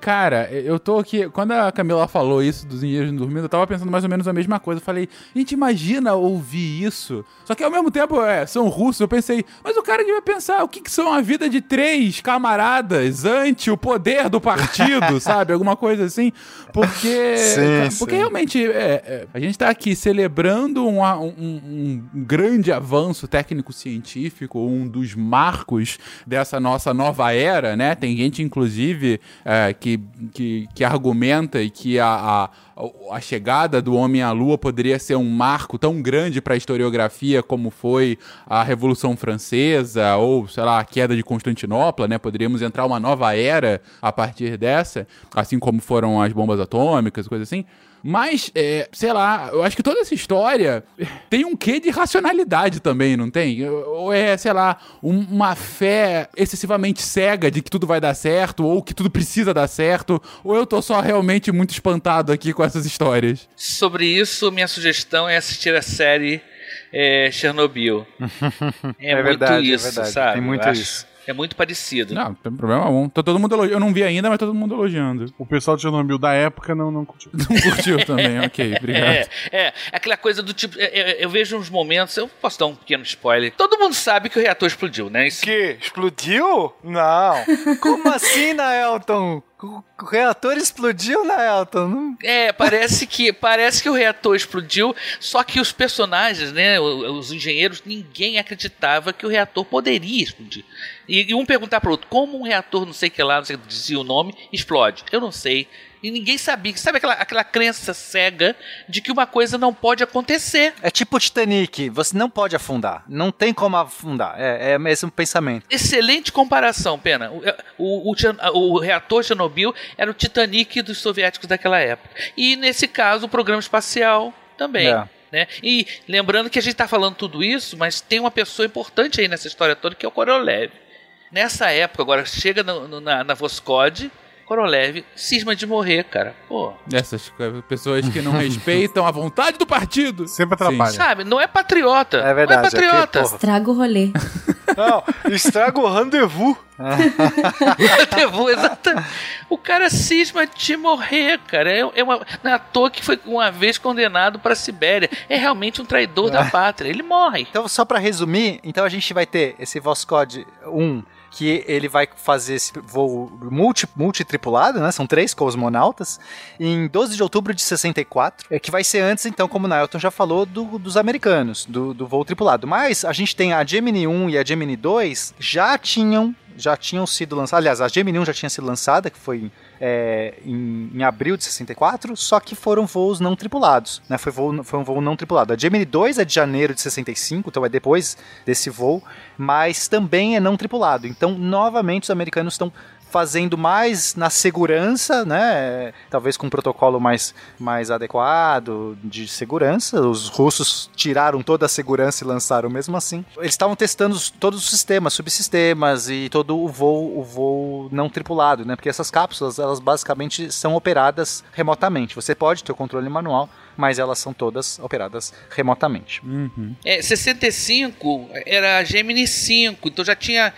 Cara, eu tô aqui. Quando a Camila falou isso dos engenheiros dormindo, eu tava pensando mais ou menos a mesma coisa. Eu falei, gente, imagina ouvir isso. Só que ao mesmo tempo, é, são russos. Eu pensei, mas o cara devia pensar o que, que são a vida de três camaradas ante o poder do partido, [LAUGHS] sabe? Alguma coisa assim. Porque. Sim, porque sim. realmente é, é, a gente tá aqui celebrando um, um, um grande avanço técnico-científico, um dos marcos dessa nossa nova era, né? Tem gente, inclusive, é, que que, que, que argumenta e que a, a, a, chegada do homem à lua poderia ser um marco tão grande para a historiografia como foi a Revolução Francesa ou, sei lá, a queda de Constantinopla, né? Poderíamos entrar uma nova era a partir dessa, assim como foram as bombas atômicas, coisas assim. Mas, é, sei lá, eu acho que toda essa história tem um quê de racionalidade também, não tem? Ou é, sei lá, um, uma fé excessivamente cega de que tudo vai dar certo, ou que tudo precisa dar certo, ou eu tô só realmente muito espantado aqui com essas histórias? Sobre isso, minha sugestão é assistir a série é, Chernobyl. [LAUGHS] É, é muito verdade, é isso, é verdade. sabe? Tem muito isso. É muito parecido. Não, não tem problema algum. Tô todo mundo elogiando. Eu não vi ainda, mas todo mundo elogiando. O pessoal de Chernobyl da época não, não curtiu. Não curtiu também, [LAUGHS] ok, obrigado. É, é, aquela coisa do tipo. É, é, eu vejo uns momentos, eu posso dar um pequeno spoiler. Todo mundo sabe que o reator explodiu, né? Isso... Que? Explodiu? Não. Como assim, Naelton? O reator explodiu, Naelton? É, parece que parece que o reator explodiu, só que os personagens, né, os engenheiros, ninguém acreditava que o reator poderia explodir. E, e um perguntar para o outro, como um reator, não sei que lá, não sei dizia o nome, explode? Eu não sei. E ninguém sabia. Sabe aquela, aquela crença cega de que uma coisa não pode acontecer? É tipo o Titanic, você não pode afundar. Não tem como afundar. É, é o mesmo pensamento. Excelente comparação, Pena. O, o, o, o reator Chernobyl era o Titanic dos soviéticos daquela época. E nesse caso, o programa espacial também. É. Né? E lembrando que a gente está falando tudo isso, mas tem uma pessoa importante aí nessa história toda que é o Korolev. Nessa época, agora chega no, no, na, na Korolev cisma de morrer, cara. Pô. Essas pessoas que não respeitam a vontade do partido. Sempre atrapalha. Sabe, não é patriota. É verdade. Não é patriota. Aqui, Estraga o rolê. [LAUGHS] Não, estraga o rendezvous. [LAUGHS] rendezvous, exatamente. O cara cisma de morrer, cara. É, é uma, não é à toa que foi uma vez condenado pra Sibéria. É realmente um traidor da pátria. Ele morre. Então, só pra resumir, então a gente vai ter esse Voscode 1 que ele vai fazer esse voo multi, multitripulado, né? São três cosmonautas, em 12 de outubro de 64, é, que vai ser antes, então, como o Nailton já falou, do, dos americanos, do, do voo tripulado. Mas a gente tem a Gemini 1 e a Gemini 2 já tinham já tinham sido lançadas. Aliás, a Gemini 1 já tinha sido lançada, que foi é, em, em, abril de 64, só que foram voos não tripulados. Né? Foi, voo, foi um voo não tripulado. A Gemini 2 é de janeiro de 65, então é depois desse voo, mas também é não tripulado. Então, novamente, os americanos estão fazendo mais na segurança, né? Talvez com um protocolo mais, mais adequado de segurança. Os russos tiraram toda a segurança e lançaram mesmo assim. Eles estavam testando todos os sistemas, subsistemas e todo o voo, o voo não tripulado, né? Porque essas cápsulas, elas basicamente são operadas remotamente. Você pode ter o controle manual, mas elas são todas operadas remotamente. Uhum. É, 65 era a Gemini 5, então já tinha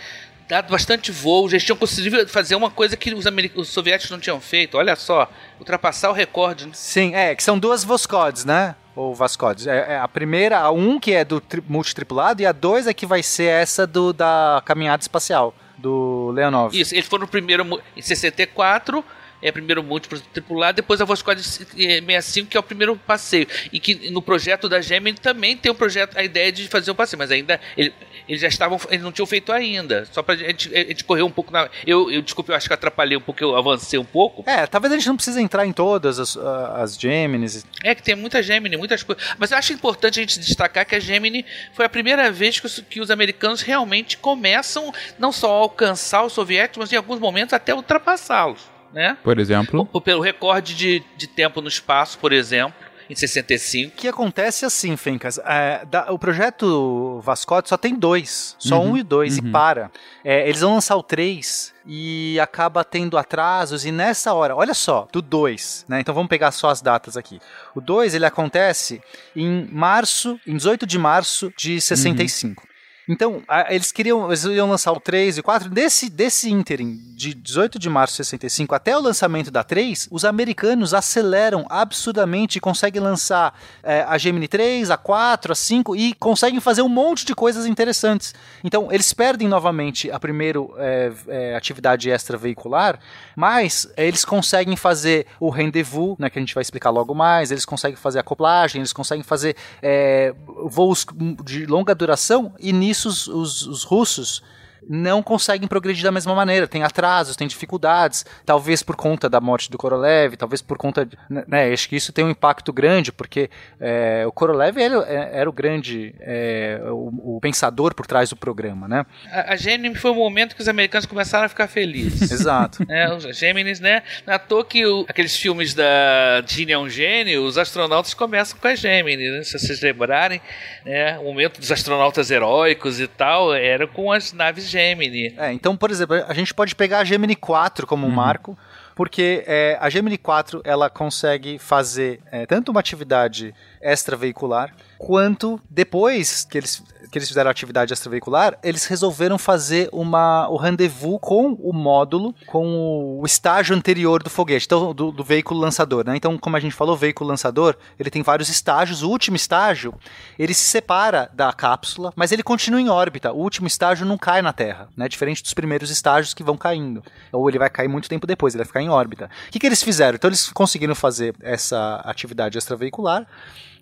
dado bastante voo, já tinham conseguido fazer uma coisa que os, os soviéticos não tinham feito. Olha só, ultrapassar o recorde. Né? Sim, é, que são duas Voscodes, né? Ou Vascodes. É, é, a primeira, a um que é do multitripulado, e a dois é que vai ser essa do da caminhada espacial, do Leonov. Isso, eles foram no primeiro em 64 é primeiro múltiplo tripulado, depois a Voscode 65, que é o primeiro passeio. E que no projeto da Gemini também tem o um projeto, a ideia de fazer um passeio, mas ainda ele, eles já estavam, eles não tinham feito ainda. Só pra gente, a gente correr um pouco na. Eu, eu desculpe, eu acho que atrapalhei um pouco, eu avancei um pouco. É, talvez a gente não precise entrar em todas as, as Geminis. É que tem muita Gemini, muitas coisas. Mas eu acho importante a gente destacar que a Gemini foi a primeira vez que os, que os americanos realmente começam não só a alcançar os soviéticos, mas em alguns momentos até ultrapassá-los né? Por exemplo? P pelo recorde de, de tempo no espaço, por exemplo em 65. O que acontece assim, Fencas, é, da, o projeto Vascote só tem dois, só uhum, um e dois, uhum. e para. É, eles vão lançar o três e acaba tendo atrasos, e nessa hora, olha só, do 2, né? Então vamos pegar só as datas aqui. O 2 ele acontece em março, em 18 de março de 65. Uhum. Então, a, eles queriam, eles iam lançar o 3 e o 4. Desse, desse ínterim, de 18 de março de 65 até o lançamento da 3, os americanos aceleram absurdamente e conseguem lançar é, a Gemini 3, a 4, a 5 e conseguem fazer um monte de coisas interessantes. Então, eles perdem novamente a primeira é, é, atividade extraveicular, mas é, eles conseguem fazer o rendezvous, né, que a gente vai explicar logo mais, eles conseguem fazer acoplagem, eles conseguem fazer é, voos de longa duração e nisso os, os, os russos não conseguem progredir da mesma maneira. Tem atrasos, tem dificuldades, talvez por conta da morte do Korolev, talvez por conta. De, né, acho que isso tem um impacto grande, porque é, o Korolev era, era o grande é, o, o, pensador por trás do programa. Né? A, a Gemini foi o momento que os americanos começaram a ficar felizes. [LAUGHS] Exato. [LAUGHS] é, os Geminis, né? Na toa que o, aqueles filmes da Gene é um gênio, os astronautas começam com a Gemini, né? Se vocês lembrarem, né? o momento dos astronautas heróicos e tal era com as naves Gemini. É, então, por exemplo, a gente pode pegar a Gemini 4 como um uhum. marco, porque é, a Gemini 4 ela consegue fazer é, tanto uma atividade extraveicular, quanto depois que eles que eles fizeram a atividade extraveicular, eles resolveram fazer uma, o rendezvous com o módulo, com o estágio anterior do foguete, então, do, do veículo lançador. Né? Então, como a gente falou, o veículo lançador ele tem vários estágios. O último estágio ele se separa da cápsula, mas ele continua em órbita. O último estágio não cai na Terra, né? diferente dos primeiros estágios que vão caindo. Ou ele vai cair muito tempo depois, ele vai ficar em órbita. O que, que eles fizeram? Então, eles conseguiram fazer essa atividade extraveicular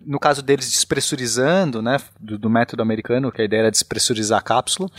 no caso deles despressurizando, né, do, do, método americano, que a ideia era despressurizar a cápsula.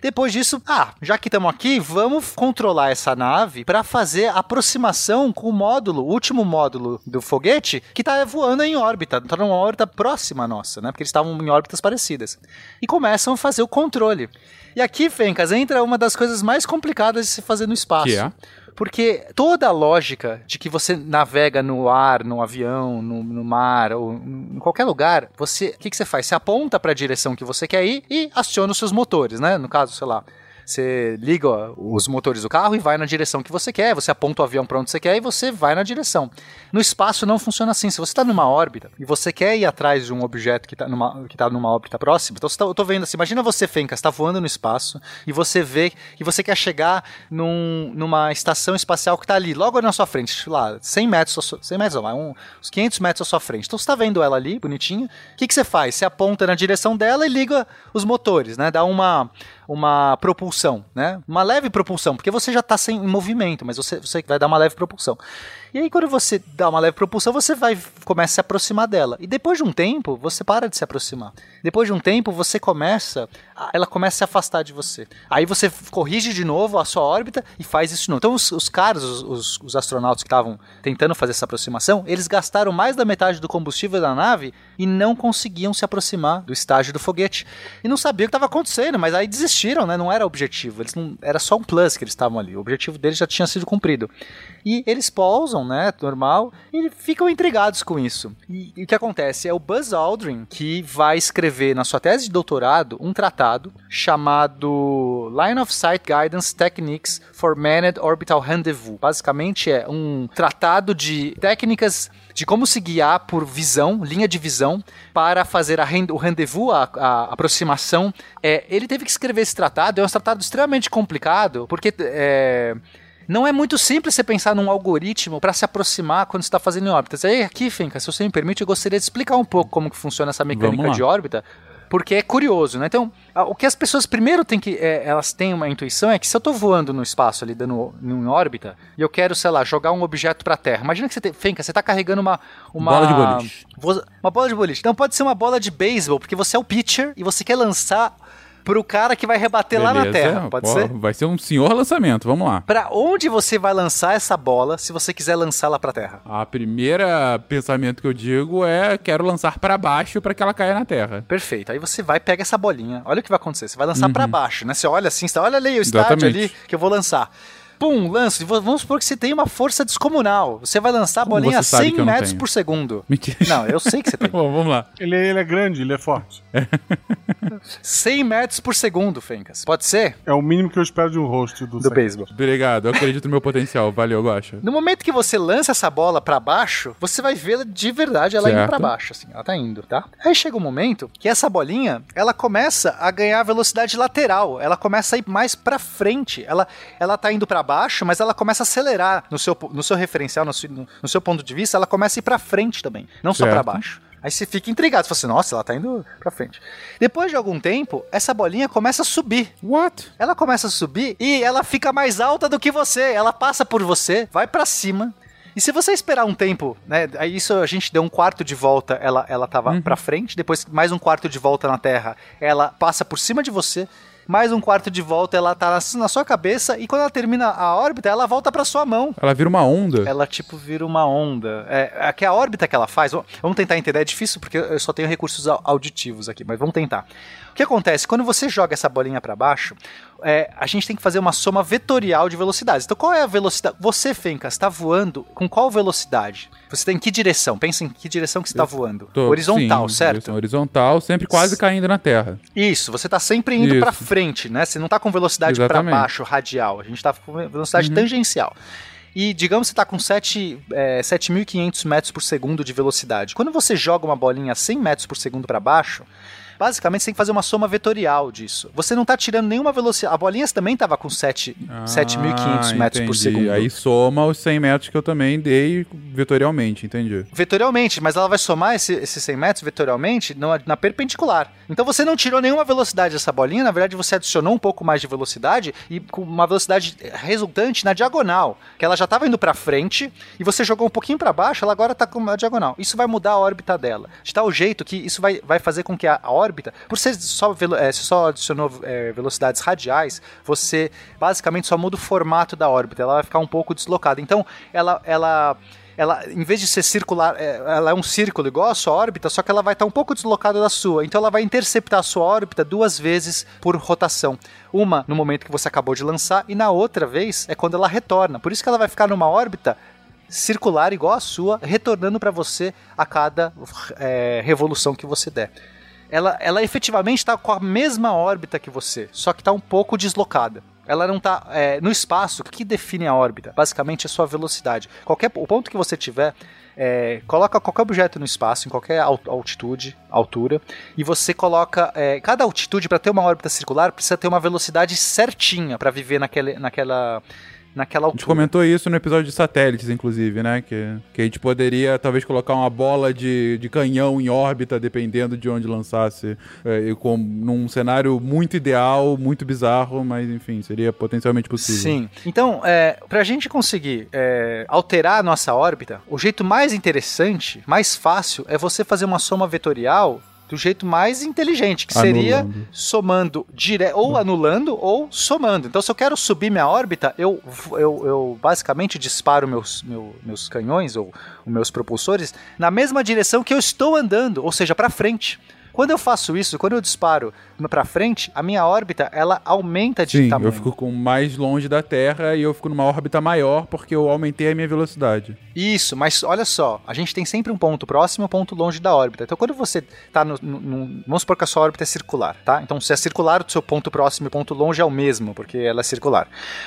Depois disso, ah, já que estamos aqui, vamos controlar essa nave para fazer aproximação com o módulo, o último módulo do foguete, que está voando em órbita, está numa órbita próxima à nossa, né, porque eles estavam em órbitas parecidas. E começam a fazer o controle. E aqui, Fencas, entra uma das coisas mais complicadas de se fazer no espaço. Que é? Porque toda a lógica de que você navega no ar, no avião, no, no mar ou em qualquer lugar, você, o que, que você faz? Você aponta para a direção que você quer ir e aciona os seus motores, né? No caso, sei lá, você liga os motores do carro e vai na direção que você quer, você aponta o avião para onde você quer e você vai na direção. No espaço não funciona assim. Se você está numa órbita e você quer ir atrás de um objeto que está numa, que tá numa órbita próxima, então tá, eu tô vendo assim, imagina você, Fencas, está voando no espaço e você vê que você quer chegar num, numa estação espacial que está ali, logo na sua frente, lá, 100 metros, 100 metros não, uns 500 metros à sua frente. Então você está vendo ela ali, bonitinha. O que, que você faz? Você aponta na direção dela e liga os motores, né? Dá uma uma propulsão, né? Uma leve propulsão, porque você já está sem em movimento, mas você, você vai dar uma leve propulsão. E aí quando você dá uma leve propulsão, você vai começa a se aproximar dela. E depois de um tempo, você para de se aproximar. Depois de um tempo, você começa, ela começa a se afastar de você. Aí você corrige de novo a sua órbita e faz isso de novo. Então os, os caras, os, os, astronautas que estavam tentando fazer essa aproximação, eles gastaram mais da metade do combustível da nave e não conseguiam se aproximar do estágio do foguete. E não sabiam o que estava acontecendo, mas aí desistiram, né? Não era objetivo. Eles não, era só um plus que eles estavam ali. O objetivo deles já tinha sido cumprido. E eles pousam, né? Normal, e ficam intrigados com isso. E, e o que acontece? É o Buzz Aldrin que vai escrever na sua tese de doutorado um tratado chamado Line of Sight Guidance Techniques for Manned Orbital Rendezvous. Basicamente é um tratado de técnicas de como se guiar por visão, linha de visão, para fazer rend o rendezvous, a, a, aproximação. É, ele teve que escrever esse tratado, é um tratado extremamente complicado, porque é, não é muito simples você pensar num algoritmo para se aproximar quando está fazendo em órbitas. Aí aqui, Finca, se você me permite, eu gostaria de explicar um pouco como que funciona essa mecânica de órbita, porque é curioso, né? Então, o que as pessoas primeiro têm que. É, elas têm uma intuição é que se eu estou voando no espaço ali, dando em órbita, e eu quero, sei lá, jogar um objeto para a Terra. Imagina que você tem. Fenca, você está carregando uma. Uma bola de boliche. Uma bola de boliche. Então pode ser uma bola de beisebol, porque você é o pitcher e você quer lançar pro cara que vai rebater Beleza. lá na Terra, pode Pô, ser? Vai ser um senhor lançamento, vamos lá. Para onde você vai lançar essa bola se você quiser lançá-la pra Terra? A primeira pensamento que eu digo é quero lançar para baixo para que ela caia na Terra. Perfeito. Aí você vai pega essa bolinha. Olha o que vai acontecer. Você vai lançar uhum. para baixo, né? Você olha assim, você olha ali o estádio Exatamente. ali que eu vou lançar pum, lança. Vamos supor que você tem uma força descomunal. Você vai lançar a bolinha a 100 metros por segundo. Mentira. Não, eu sei que você tem. [LAUGHS] Bom, vamos lá. Ele, ele é grande, ele é forte. [LAUGHS] 100 metros por segundo, Fencas. Pode ser? É o mínimo que eu espero de um host do, do beisebol. Obrigado, eu acredito no meu potencial. Valeu, Gosta. No momento que você lança essa bola para baixo, você vai vê-la de verdade, ela certo. indo para baixo, assim. Ela tá indo, tá? Aí chega um momento que essa bolinha, ela começa a ganhar velocidade lateral. Ela começa a ir mais para frente. Ela, ela tá indo para baixo, mas ela começa a acelerar no seu, no seu referencial, no seu, no seu ponto de vista, ela começa a ir para frente também, não certo. só para baixo. Aí você fica intrigado, você fala assim, nossa, ela tá indo pra frente. Depois de algum tempo, essa bolinha começa a subir. What? Ela começa a subir e ela fica mais alta do que você. Ela passa por você, vai para cima. E se você esperar um tempo, né? Aí isso a gente deu um quarto de volta, ela, ela tava uhum. pra frente, depois mais um quarto de volta na Terra, ela passa por cima de você mais um quarto de volta, ela tá na, sua cabeça e quando ela termina a órbita, ela volta pra sua mão. Ela vira uma onda. Ela, tipo, vira uma onda. É, é que a órbita que ela faz, vamos tentar entender, é difícil porque eu só tenho recursos auditivos aqui, mas vamos tentar. O que acontece? Quando você joga essa bolinha para baixo, é, a gente tem que fazer uma soma vetorial de velocidades. Então, qual é a velocidade? Você, Fencas, está voando com qual velocidade? Você tem tá em que direção? Pensa em que direção que você está voando. Tô, horizontal, sim, certo? Horizontal, sempre quase caindo na Terra. Isso, você está sempre indo para frente, né? Você não está com velocidade para baixo, radial. A gente está com velocidade uhum. tangencial. E digamos que você está com 7, é, 7.500 metros por segundo de velocidade. Quando você joga uma bolinha a 100 metros por segundo para baixo, Basicamente, você tem que fazer uma soma vetorial disso. Você não está tirando nenhuma velocidade. A bolinha também estava com 7.500 ah, metros por segundo. Aí soma os 100 metros que eu também dei vetorialmente, entendi. Vetorialmente, mas ela vai somar esses esse 100 metros vetorialmente na, na perpendicular. Então você não tirou nenhuma velocidade dessa bolinha, na verdade você adicionou um pouco mais de velocidade e com uma velocidade resultante na diagonal, que ela já estava indo para frente e você jogou um pouquinho para baixo, ela agora está com uma diagonal. Isso vai mudar a órbita dela. De tal jeito que isso vai, vai fazer com que a, a órbita órbita, por ser só, é, só adicionou é, velocidades radiais, você basicamente só muda o formato da órbita, ela vai ficar um pouco deslocada. Então, ela, ela ela, em vez de ser circular, é, ela é um círculo igual a sua órbita, só que ela vai estar um pouco deslocada da sua. Então ela vai interceptar a sua órbita duas vezes por rotação. Uma no momento que você acabou de lançar, e na outra vez é quando ela retorna. Por isso que ela vai ficar numa órbita circular igual a sua, retornando para você a cada é, revolução que você der. Ela, ela efetivamente está com a mesma órbita que você, só que está um pouco deslocada. Ela não está é, no espaço. O que define a órbita? Basicamente, a sua velocidade. Qualquer o ponto que você tiver, é, coloca qualquer objeto no espaço, em qualquer altitude, altura, e você coloca. É, cada altitude, para ter uma órbita circular, precisa ter uma velocidade certinha para viver naquele, naquela naquela altura. A gente comentou isso no episódio de satélites, inclusive, né? Que, que a gente poderia talvez colocar uma bola de, de canhão em órbita, dependendo de onde lançasse, é, com, num cenário muito ideal, muito bizarro, mas enfim, seria potencialmente possível. Sim. Então, é, para a gente conseguir é, alterar a nossa órbita, o jeito mais interessante, mais fácil, é você fazer uma soma vetorial do jeito mais inteligente, que seria anulando. somando dire... ou anulando ou somando. Então, se eu quero subir minha órbita, eu, eu, eu basicamente disparo meus, meu, meus canhões ou os meus propulsores na mesma direção que eu estou andando, ou seja, para frente. Quando eu faço isso, quando eu disparo para frente, a minha órbita ela aumenta de Sim, tamanho. eu fico com mais longe da Terra e eu fico numa órbita maior porque eu aumentei a minha velocidade. Isso, mas olha só, a gente tem sempre um ponto próximo e um ponto longe da órbita. Então quando você está no, no, no, Vamos supor que a sua órbita é circular, tá? Então se é circular, o seu ponto próximo e ponto longe é o mesmo, porque ela é circular.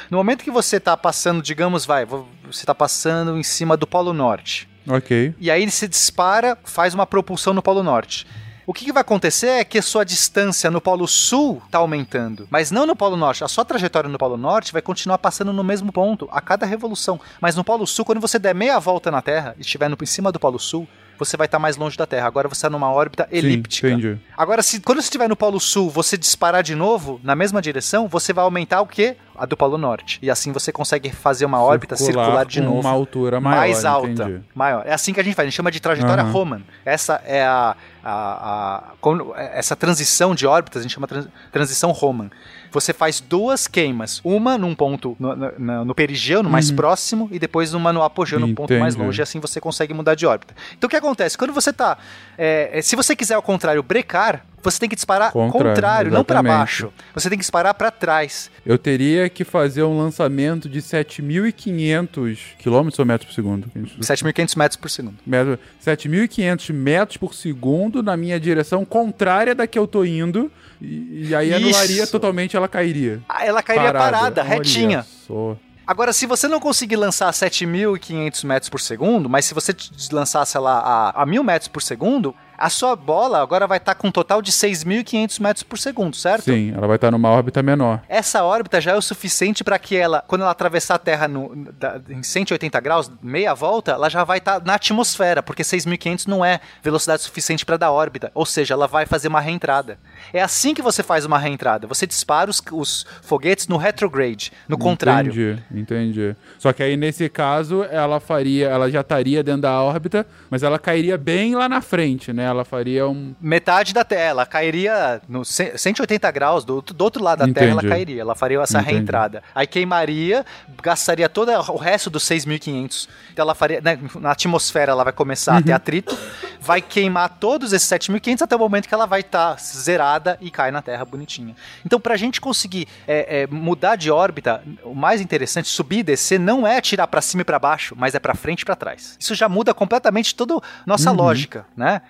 No momento que você está passando, digamos, vai, você está passando em cima do Polo Norte. Ok. E aí ele se dispara, faz uma propulsão no Polo Norte. O que, que, vai acontecer é que sua distância no Polo Sul está aumentando, mas não no Polo Norte. A sua trajetória no Polo Norte vai continuar passando no mesmo ponto a cada revolução. Mas no Polo Sul, quando você der meia volta na Terra e estiver em cima do Polo Sul, você vai estar tá mais longe da Terra. Agora você está numa órbita elíptica. Sim, entendi. Agora, se, quando você estiver no Polo Sul, você disparar de novo na mesma direção, você vai aumentar o quê? A do Polo Norte. E assim você consegue fazer uma órbita circular, circular de novo. uma altura maior. Mais alta. Entendi. Maior. É assim que a gente faz. A gente chama de trajetória uhum. Roman. Essa é a, a, a, essa transição de órbitas, a gente chama trans, transição Roman você faz duas queimas. Uma num ponto no, no, no perigeu, no mais uhum. próximo, e depois uma no apogeu, no ponto mais longe. E assim você consegue mudar de órbita. Então o que acontece? Quando você tá. É, se você quiser ao contrário brecar, você tem que disparar contrário, contrário não para baixo. Você tem que disparar para trás. Eu teria que fazer um lançamento de 7.500 quilômetros ou metros por segundo? 7.500 metros por segundo. 7.500 metros por segundo na minha direção contrária da que eu tô indo. E, e aí Isso. anularia totalmente, ela cairia. Ah, ela cairia parada, parada retinha. Só. Agora, se você não conseguir lançar 7.500 metros por segundo, mas se você lançasse ela a, a 1.000 metros por segundo, a sua bola agora vai estar tá com um total de 6.500 metros por segundo, certo? Sim, ela vai estar tá numa órbita menor. Essa órbita já é o suficiente para que ela, quando ela atravessar a Terra no, da, em 180 graus, meia volta, ela já vai estar tá na atmosfera, porque 6.500 não é velocidade suficiente para dar órbita. Ou seja, ela vai fazer uma reentrada. É assim que você faz uma reentrada. Você dispara os, os foguetes no retrograde, no contrário. Entendi, entendi. Só que aí nesse caso ela faria, ela já estaria dentro da órbita, mas ela cairia bem lá na frente, né? Ela faria um. Metade da Terra. Ela cairia no 180 graus, do, do outro lado da Entendi. Terra ela cairia. Ela faria essa Entendi. reentrada. Aí queimaria, gastaria todo o resto dos 6.500. Então ela faria. Né, na atmosfera ela vai começar uhum. a ter uhum. atrito, vai queimar todos esses 7.500 até o momento que ela vai estar tá zerada e cai na Terra bonitinha. Então, pra gente conseguir é, é, mudar de órbita, o mais interessante, subir e descer, não é tirar para cima e para baixo, mas é para frente e pra trás. Isso já muda completamente toda nossa uhum. lógica, né?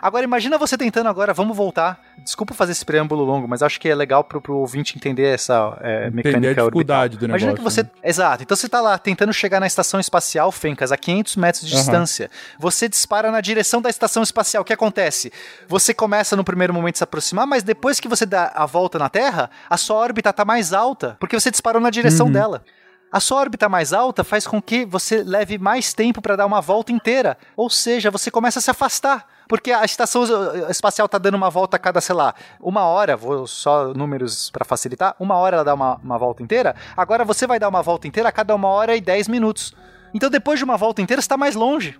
Agora, imagina você tentando agora, vamos voltar. Desculpa fazer esse preâmbulo longo, mas acho que é legal pro, pro ouvinte entender essa é, mecânica entender a dificuldade orbital. do negócio. Imagina que você... Né? Exato. Então você tá lá tentando chegar na estação espacial Fencas, a 500 metros de uhum. distância. Você dispara na direção da estação espacial. O que acontece? Você começa no primeiro momento a se aproximar, mas depois que você dá a volta na Terra, a sua órbita tá mais alta, porque você disparou na direção uhum. dela. A sua órbita mais alta faz com que você leve mais tempo para dar uma volta inteira. Ou seja, você começa a se afastar. Porque a estação espacial tá dando uma volta a cada, sei lá, uma hora, vou só números para facilitar, uma hora ela dá uma, uma volta inteira, agora você vai dar uma volta inteira a cada uma hora e dez minutos. Então depois de uma volta inteira, você está mais longe.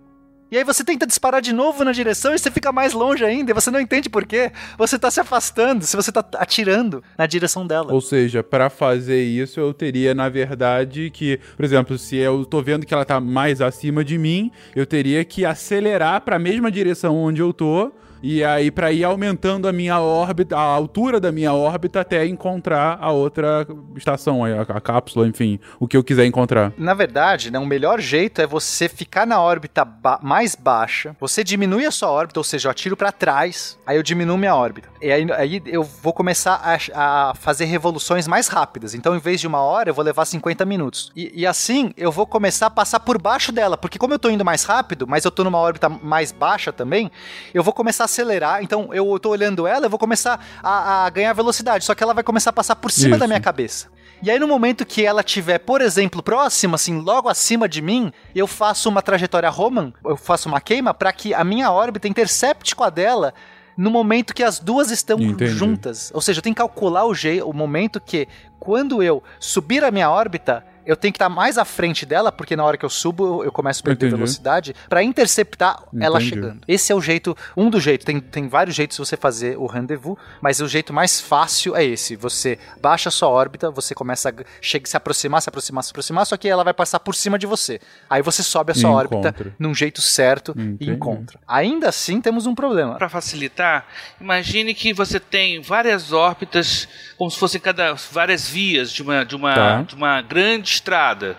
E aí você tenta disparar de novo na direção e você fica mais longe ainda, e você não entende por quê. Você tá se afastando, se você tá atirando na direção dela. Ou seja, para fazer isso eu teria, na verdade, que, por exemplo, se eu tô vendo que ela tá mais acima de mim, eu teria que acelerar para a mesma direção onde eu tô E aí, para ir aumentando a minha órbita, a altura da minha órbita até encontrar a outra estação, a, a cápsula, enfim, o que eu quiser encontrar. Na verdade, né, o melhor jeito é você ficar na órbita ba mais baixa, você diminui a sua órbita, ou seja, eu atiro para trás, aí eu diminuo minha órbita. E aí, aí eu vou começar a, a, fazer revoluções mais rápidas. Então, em vez de uma hora, eu vou levar 50 minutos. E, e assim, eu vou começar a passar por baixo dela, porque como eu tô indo mais rápido, mas eu tô numa órbita mais baixa também, eu vou começar a acelerar. Então eu tô olhando ela, eu vou começar a, a ganhar velocidade. Só que ela vai começar a passar por cima Isso. da minha cabeça. E aí, no momento que ela estiver, por exemplo, próxima, assim, logo acima de mim, eu faço uma trajetória Roman, eu faço uma queima para que a minha órbita intercepte com a dela no momento que as duas estão Entendi. juntas. Ou seja, eu tenho que calcular o, o momento que, quando eu subir a minha órbita, eu tenho que estar mais à frente dela, porque na hora que eu subo eu começo a perder Entendi. velocidade, para interceptar Entendi. ela chegando. Esse é o jeito, um dos jeitos, tem, tem vários jeitos de você fazer o rendezvous, mas o jeito mais fácil é esse. Você baixa a sua órbita, você começa a chega, se aproximar, se aproximar, se aproximar, só que ela vai passar por cima de você. Aí você sobe a sua e órbita encontra. num jeito certo Entendi. e encontra. Ainda assim, temos um problema. Para facilitar, imagine que você tem várias órbitas, como se fossem cada várias vias de uma, de uma, tá. de uma grande estrada.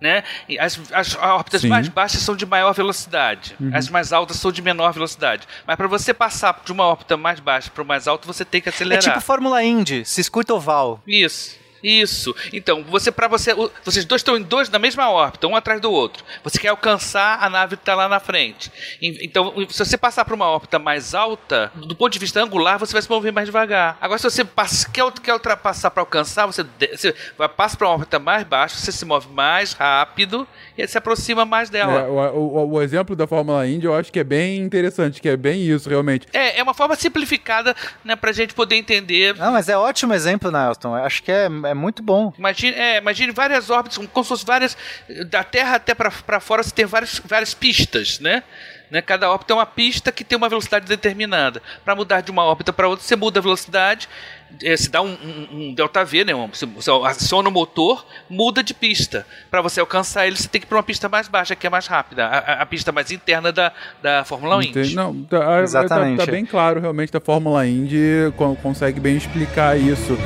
Né? As, as órbitas Sim. mais baixas são de maior velocidade, uhum. as mais altas são de menor velocidade. Mas para você passar de uma órbita mais baixa para o mais alto, você tem que acelerar. É tipo Fórmula Indy, circuito oval. Isso. Isso. Então, você para você, vocês dois estão em dois na mesma órbita, um atrás do outro. Você quer alcançar a nave que está lá na frente. Então, se você passar para uma órbita mais alta, do ponto de vista angular, você vai se mover mais devagar. Agora, se você passa, quer, quer ultrapassar para alcançar, você, você passa para uma órbita mais baixa, você se move mais rápido e se aproxima mais dela. É, o, o, o, exemplo da Fórmula Indy eu acho que é bem interessante, que é bem isso, realmente. É, é uma forma simplificada, né, a gente poder entender. Não, mas é ótimo exemplo, Nelson. Acho que é, é muito bom. Imagine, é, imagine várias órbitas, como se fossem várias. Da Terra até para fora você tem várias, várias pistas, né? Né? Cada órbita é uma pista que tem uma velocidade determinada. Para mudar de uma órbita para outra, você muda a velocidade, é, se dá um, um, um, delta V, né? você, você aciona o motor, muda de pista. Para você alcançar ele, você tem que ir para uma pista mais baixa, que é mais rápida. A, a pista mais interna da, da Fórmula Indy. Não, tá, Exatamente. Tá, tá, bem claro, realmente, a Fórmula Indy consegue bem explicar isso.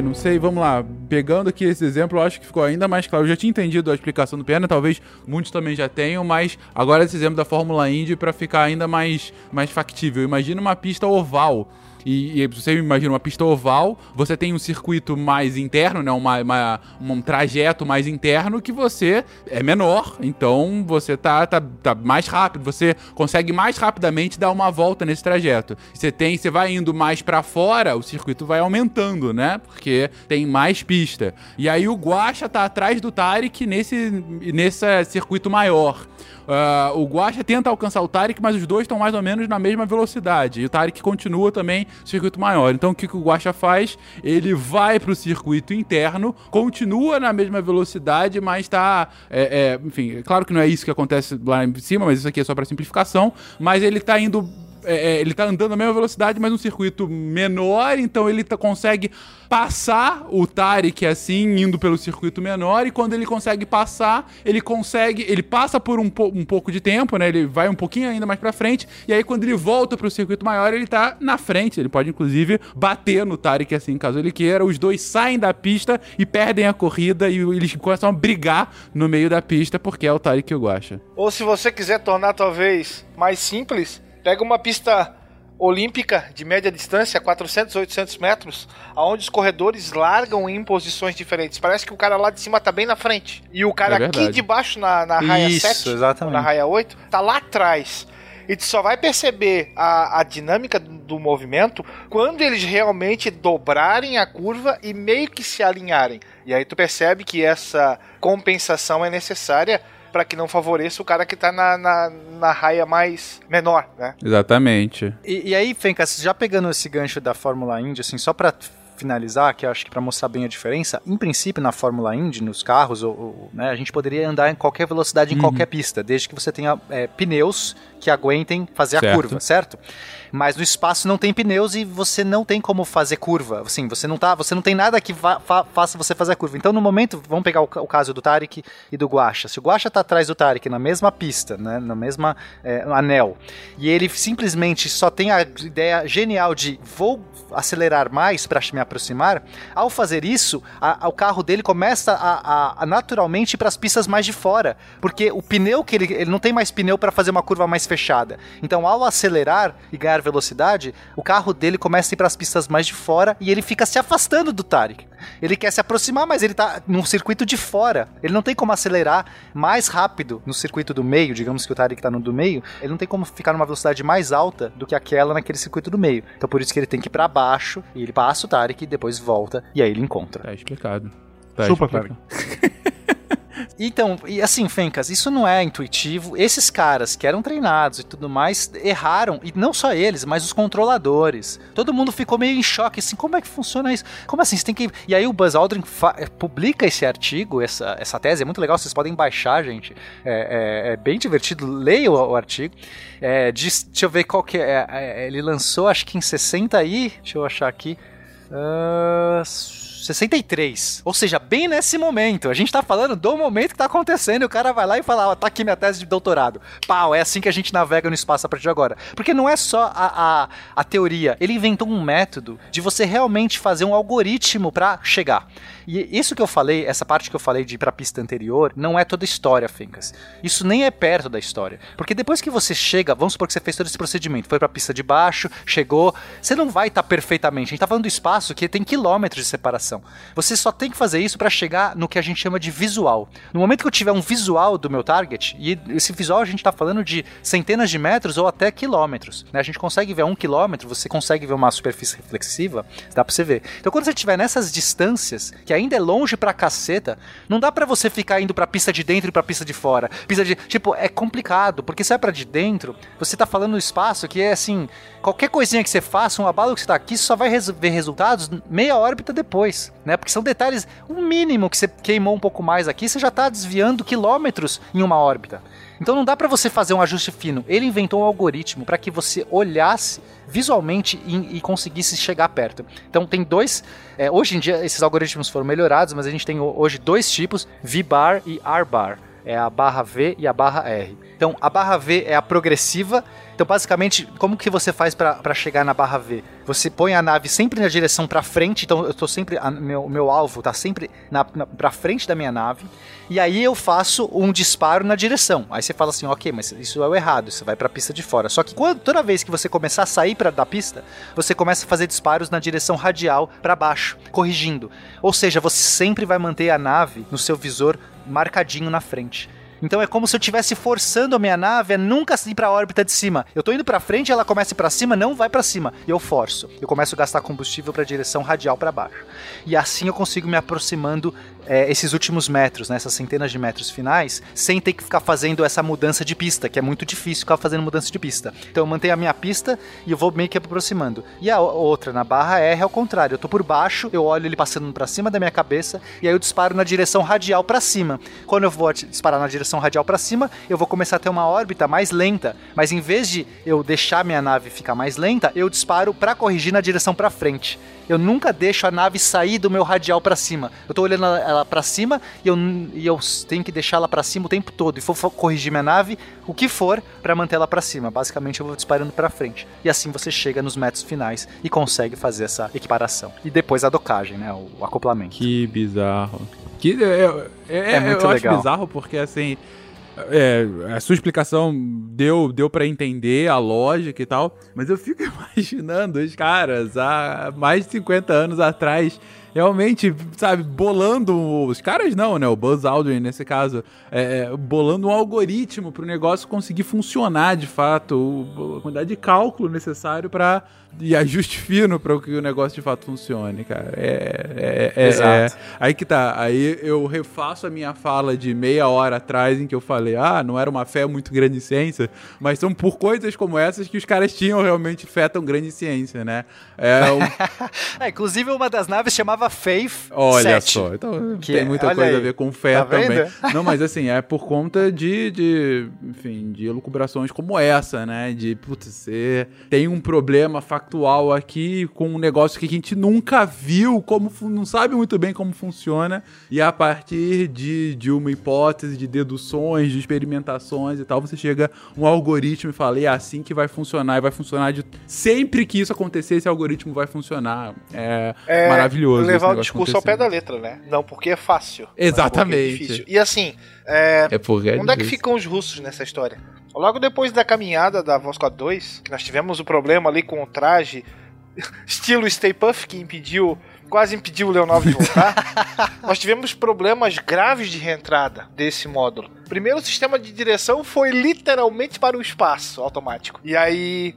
Não sei, vamos lá. Pegando aqui esse exemplo, eu acho que ficou ainda mais claro. Eu já tinha entendido a explicação do Perna, talvez muitos também já tenham, mas agora esse exemplo da Fórmula Indy para ficar ainda mais, mais factível. Imagina uma pista oval e, e você imagina uma pista oval, você tem um circuito mais interno, né? Uma, uma, um trajeto mais interno que você é menor, então você tá, tá, tá mais rápido, você consegue mais rapidamente dar uma volta nesse trajeto. Você tem, você vai indo mais para fora, o circuito vai aumentando, né? Porque tem mais pista. E aí o Guacha tá atrás do Tarek nesse, nesse circuito maior. Uh, o Guacha tenta alcançar o Tarek, mas os dois estão mais ou menos na mesma velocidade. E o Tarek continua também circuito maior. Então o que, que o Guacha faz? Ele vai para o circuito interno, continua na mesma velocidade, mas está. É, é, enfim, é claro que não é isso que acontece lá em cima, mas isso aqui é só para simplificação. Mas ele está indo é, é, ele tá andando na mesma velocidade, mas um circuito menor, então ele tá, consegue passar o Tarek assim, indo pelo circuito menor, e quando ele consegue passar, ele consegue, ele passa por um, po um pouco de tempo, né? Ele vai um pouquinho ainda mais para frente, e aí quando ele volta pro circuito maior, ele tá na frente, ele pode inclusive bater no Tarek assim, caso ele queira. Os dois saem da pista e perdem a corrida e eles começam a brigar no meio da pista porque é o Tarek que eu gosto. Ou se você quiser tornar talvez mais simples, Pega uma pista olímpica de média distância, 400, 800 metros, aonde os corredores largam em posições diferentes. Parece que o cara lá de cima tá bem na frente. E o cara é aqui de baixo, na, na raia Isso, 7, exatamente. na raia 8, tá lá atrás. E tu só vai perceber a, a dinâmica do, do movimento quando eles realmente dobrarem a curva e meio que se alinharem. E aí tu percebe que essa compensação é necessária para que não favoreça o cara que tá na, na, na raia mais menor, né? Exatamente. E, e aí, Fencas, já pegando esse gancho da Fórmula Indy, assim, só pra finalizar, que eu acho que para mostrar bem a diferença, em princípio na Fórmula Indy, nos carros, ou, ou, né, a gente poderia andar em qualquer velocidade em uhum. qualquer pista, desde que você tenha é, pneus que aguentem fazer certo. a curva, certo? Mas no espaço não tem pneus e você não tem como fazer curva. Assim, você não tá, você não tem nada que fa faça você fazer a curva. Então, no momento, vamos pegar o, o caso do Tarek e do Guacha. Se o Guacha tá atrás do Tarek na mesma pista, né, na mesma é, anel, e ele simplesmente só tem a ideia genial de vou acelerar mais para me aproximar, ao fazer isso, a, a, o carro dele começa a, a naturalmente ir para as pistas mais de fora, porque o pneu que ele, ele não tem mais pneu para fazer uma curva mais fechada. Então, ao acelerar e ganhar velocidade, o carro dele começa a ir para as pistas mais de fora e ele fica se afastando do Tarek. Ele quer se aproximar, mas ele está num circuito de fora. Ele não tem como acelerar mais rápido no circuito do meio, digamos que o Tarek está no do meio, ele não tem como ficar numa velocidade mais alta do que aquela naquele circuito do meio. Então por isso que ele tem que ir para baixo e ele passa o Tarek e depois volta e aí ele encontra. Tá explicado. Tá Chupa, explicado. [LAUGHS] Então, e assim, Fencas, isso não é intuitivo. Esses caras que eram treinados e tudo mais erraram, e não só eles, mas os controladores. Todo mundo ficou meio em choque, assim, como é que funciona isso? Como assim? Você tem que. E aí o Buzz Aldrin eh, publica esse artigo, essa, essa tese, é muito legal, vocês podem baixar, gente. É, é, é bem divertido, leia o, o artigo. É, diz, deixa eu ver qual que é, é. Ele lançou, acho que em 60 aí. Deixa eu achar aqui. Uh, 63. Ou seja, bem nesse momento. A gente tá falando do momento que tá acontecendo e o cara vai lá e fala: Ó, oh, tá aqui minha tese de doutorado. Pau, é assim que a gente navega no espaço a partir de agora. Porque não é só a, a, a teoria. Ele inventou um método de você realmente fazer um algoritmo para chegar. E isso que eu falei, essa parte que eu falei de ir pra pista anterior, não é toda a história, Fencas. Isso nem é perto da história. Porque depois que você chega, vamos supor que você fez todo esse procedimento, foi pra pista de baixo, chegou, você não vai estar tá perfeitamente. A gente tá falando do espaço que tem quilômetros de separação. Você só tem que fazer isso para chegar no que a gente chama de visual. No momento que eu tiver um visual do meu target, e esse visual a gente tá falando de centenas de metros ou até quilômetros. Né? A gente consegue ver um quilômetro, você consegue ver uma superfície reflexiva, dá pra você ver. Então quando você estiver nessas distâncias, que que ainda é longe pra caceta, não dá para você ficar indo pra pista de dentro e pra pista de fora. Pista de. Tipo, é complicado, porque se é pra de dentro, você tá falando no espaço que é assim. Qualquer coisinha que você faça, um abalo que você tá aqui, só vai res ver resultados meia órbita depois, né? Porque são detalhes, um mínimo que você queimou um pouco mais aqui, você já tá desviando quilômetros em uma órbita. Então não dá para você fazer um ajuste fino. Ele inventou um algoritmo para que você olhasse visualmente e, e, conseguisse chegar perto. Então tem dois. É, hoje em dia esses algoritmos foram melhorados, mas a gente tem hoje dois tipos: V-bar e R-bar. É a barra V e a barra R. Então a barra V é a progressiva então, basicamente, como que você faz para chegar na barra V? Você põe a nave sempre na direção para frente, então eu estou sempre a, meu, meu alvo está sempre na, na para frente da minha nave, e aí eu faço um disparo na direção. Aí você fala assim, ok, mas isso é o errado, você vai para pista de fora. Só que quando, toda vez que você começar a sair da pista, você começa a fazer disparos na direção radial para baixo, corrigindo. Ou seja, você sempre vai manter a nave no seu visor marcadinho na frente. Então é como se eu estivesse forçando a minha nave a nunca ir para a órbita de cima. Eu tô indo para frente, ela começa para cima, não vai para cima. E eu forço. Eu começo a gastar combustível para direção radial para baixo. E assim eu consigo me aproximando é, esses últimos metros, né, essas centenas de metros finais, sem ter que ficar fazendo essa mudança de pista, que é muito difícil ficar fazendo mudança de pista. Então eu mantenho a minha pista e eu vou meio que aproximando. E a outra, na barra R, é o contrário. Eu tô por baixo, eu olho ele passando para cima da minha cabeça e aí eu disparo na direção radial para cima. Quando eu vou disparar na direção radial para cima, eu vou começar a ter uma órbita mais lenta. Mas em vez de eu deixar minha nave ficar mais lenta, eu disparo para corrigir na direção para frente eu nunca deixo a nave sair do meu radial para cima. Eu tô olhando ela para cima e eu, e eu tenho que deixar ela para cima o tempo todo. E vou corrigir minha nave, o que for, para manter ela para cima. Basicamente eu vou disparando para frente. E assim você chega nos metros finais e consegue fazer essa equiparação. E depois a docagem, né? O, o acoplamento. Que bizarro. Que, é, é, é, é muito eu legal. acho bizarro porque assim. É, a sua explicação deu, deu para entender a lógica e tal, mas eu fico [LAUGHS] imaginando os caras há mais de 50 anos atrás realmente, sabe, bolando os caras não, né? O Buzz Aldrin nesse caso, é, é bolando um algoritmo para o negócio conseguir funcionar de fato, a quantidade de cálculo necessário para e ajuste fino para que o negócio de fato funcione, cara. É, é, é, Exato. é, aí que tá. Aí eu refaço a minha fala de meia hora atrás em que eu falei, ah, não era uma fé muito grande em ciência, mas são por coisas como essas que os caras tinham realmente fé tão grande em ciência, né? É, um... [LAUGHS] é inclusive uma das naves chamava Faith Olha 7, só, então que tem muita coisa aí. a ver com fé tá também. Não, mas assim, é por conta de, de, enfim, de elucubrações como essa, né? De, putz, você tem um problema factual aqui com um negócio que a gente nunca viu, como não sabe muito bem como funciona, e a partir de, de uma hipótese, de deduções, de experimentações e tal, você chega um algoritmo e fala, é assim que vai funcionar, e vai funcionar de... Sempre que isso acontecer, esse algoritmo vai funcionar. É, é maravilhoso. Levar o discurso ao pé da letra, né? Não porque é fácil. Exatamente. É e assim, é, é porque é onde é que ficam os russos nessa história? Logo depois da caminhada da Vosco 2, que nós tivemos o problema ali com o traje [LAUGHS] estilo Stay Puff, que impediu, quase impediu o Leonov de voltar, [LAUGHS] nós tivemos problemas graves de reentrada desse módulo. Primeiro, o sistema de direção foi literalmente para o espaço automático. E aí,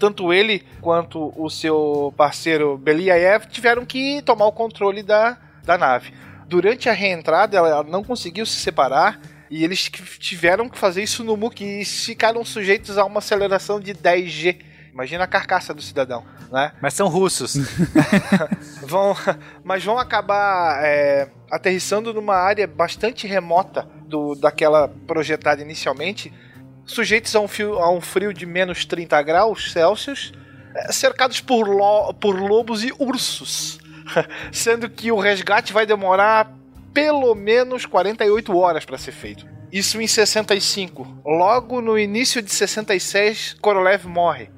tanto ele quanto o seu parceiro Beliaev tiveram que tomar o controle da, da nave. Durante a reentrada, ela não conseguiu se separar e eles tiveram que fazer isso no MUC e ficaram sujeitos a uma aceleração de 10G. Imagina a carcaça do cidadão, né? Mas são russos. [LAUGHS] [LAUGHS] vão, mas vão acabar é, aterrissando numa área bastante remota do, daquela projetada inicialmente, sujeitos a um, fio, a um frio de menos 30 graus Celsius, é, cercados por, lo, por lobos e ursos. [LAUGHS] Sendo que o resgate vai demorar pelo menos 48 horas para ser feito. Isso em 65. Logo no início de 66, Korolev morre.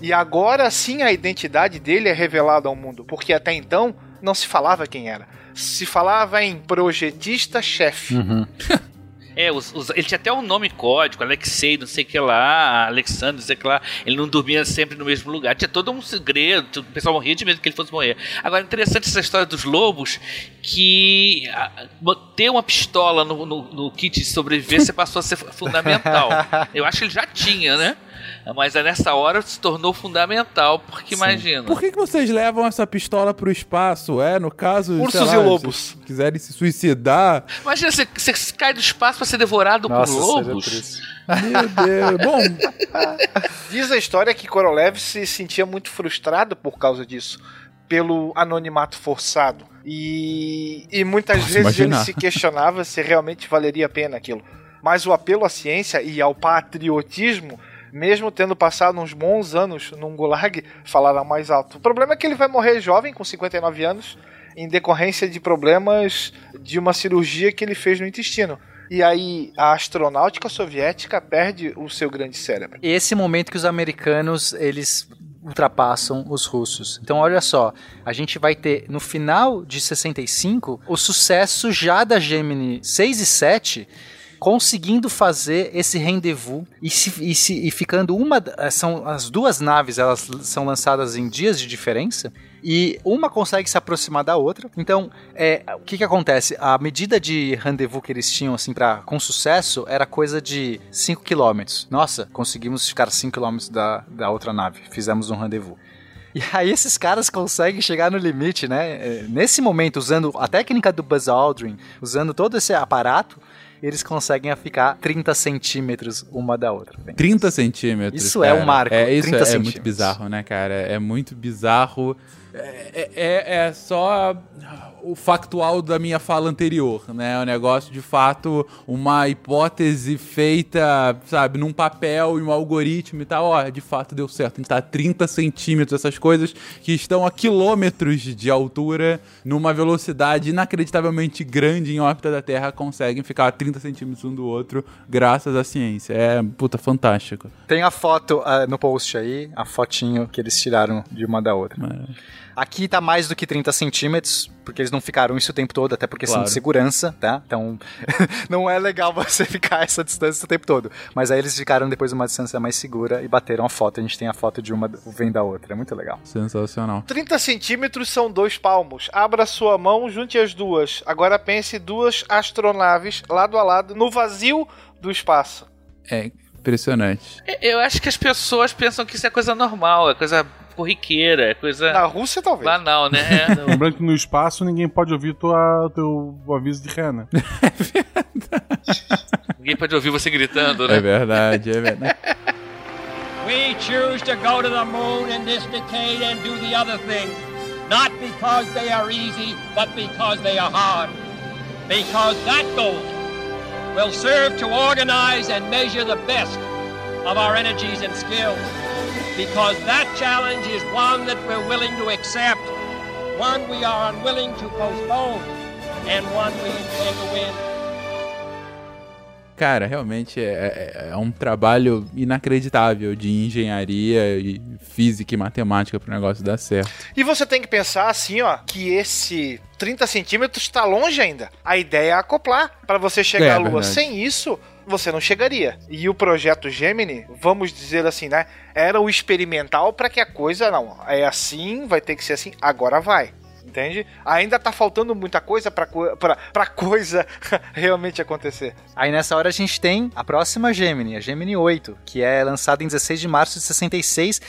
E agora sim a identidade dele é revelada ao mundo, porque até então não se falava quem era. Se falava em projetista-chefe. Uhum. [LAUGHS] É, os, os, ele tinha até um nome código, Alexei, não sei o que lá, Alexandre, não sei o que lá. Ele não dormia sempre no mesmo lugar. Tinha todo um segredo, o pessoal morria de medo que ele fosse morrer. Agora, interessante essa história dos lobos, que a, ter uma pistola no, no, no kit de sobrevivência passou a ser fundamental. [LAUGHS] Eu acho que ele já tinha, né? Mas nessa hora se tornou fundamental, porque Sim. imagina. Por que, que vocês levam essa pistola pro espaço? É, no caso. Ursos lá, e lobos. Se quiserem se suicidar. Imagina, você, você cai do espaço para ser devorado Nossa, por lobos. Meu Deus. Bom. [LAUGHS] Diz a história que Korolev se sentia muito frustrado por causa disso. Pelo anonimato forçado. E, e muitas Posso vezes imaginar. ele se questionava se realmente valeria a pena aquilo. Mas o apelo à ciência e ao patriotismo mesmo tendo passado uns bons anos num gulag, falará mais alto. O problema é que ele vai morrer jovem, com 59 anos, em decorrência de problemas de uma cirurgia que ele fez no intestino. E aí a astronáutica soviética perde o seu grande cérebro. Esse momento que os americanos eles ultrapassam os russos. Então olha só, a gente vai ter no final de 65 o sucesso já da Gemini 6 e 7 conseguindo fazer esse rendezvous e, se, e, se, e ficando uma. São as duas naves, elas são lançadas em dias de diferença e uma consegue se aproximar da outra. Então, é, o que que acontece? A medida de rendezvous que eles tinham, assim, para com sucesso, era coisa de 5 km. Nossa, conseguimos ficar 5 km da, da outra nave. Fizemos um rendezvous. E aí esses caras conseguem chegar no limite, né? É, nesse momento, usando a técnica do Buzz Aldrin, usando todo esse aparato, eles conseguem ficar 30 centímetros uma da outra. Bem, 30 centímetros. Isso cara. é um marco. É, isso é, é, muito bizarro, né, cara? É muito bizarro. É, é, é só o factual da minha fala anterior, né? O negócio de fato, uma hipótese feita, sabe, num papel e um algoritmo e tal. Ó, de fato deu certo. A gente tá a 30 centímetros, essas coisas que estão a quilômetros de altura, numa velocidade inacreditavelmente grande em órbita da Terra, conseguem ficar a 30 centímetros um do outro, graças à ciência. É, puta, fantástico. Tem a foto uh, no post aí, a fotinho que eles tiraram de uma da outra. É. Aqui tá mais do que 30 centímetros, porque eles não ficaram isso o tempo todo, até porque são Claro. de segurança, tá? Então, [LAUGHS] não é legal você [LAUGHS] ficar essa distância o tempo todo. Mas aí eles ficaram depois uma distância mais segura e bateram a foto. A gente tem a foto de uma vem da outra. É muito legal. Sensacional. 30 centímetros são dois palmos. Abra sua mão, junte as duas. Agora pense duas astronaves lado a lado no vazio do espaço. É impressionante. Eu acho que as pessoas pensam que isso é coisa normal, é coisa corriqueira, é coisa. Na Rússia, talvez. Banal, né? É. [LAUGHS] Lembrando que no espaço ninguém pode ouvir tua, teu aviso de ré, né? [LAUGHS] Ninguém pode ouvir você gritando, É né? verdade, é verdade. We choose to go to the moon in this decade and do the other thing, not because they are easy, but because they are hard. Because that goal will serve to organize and measure the best of our energies and skills. Because that challenge is one that we're willing to accept, one we are unwilling to postpone, and one we intend to win. Cara, realmente é, é- é um trabalho inacreditável de engenharia e física e matemática pro negócio dar certo. E você tem que pensar assim, ó, que esse 30 centímetros está longe ainda. A ideia é acoplar para você chegar É, à Lua. verdade. Sem isso, você não chegaria. E o projeto Gemini, vamos dizer assim, né? Era o experimental para que a coisa não é assim, vai ter que ser assim, agora vai. Entende? Ainda tá faltando muita coisa pra, pra, pra [LAUGHS] coisa realmente acontecer. Aí nessa hora a gente tem a próxima Gemini, a Gemini 8, que é lançada em 16 de março de 66,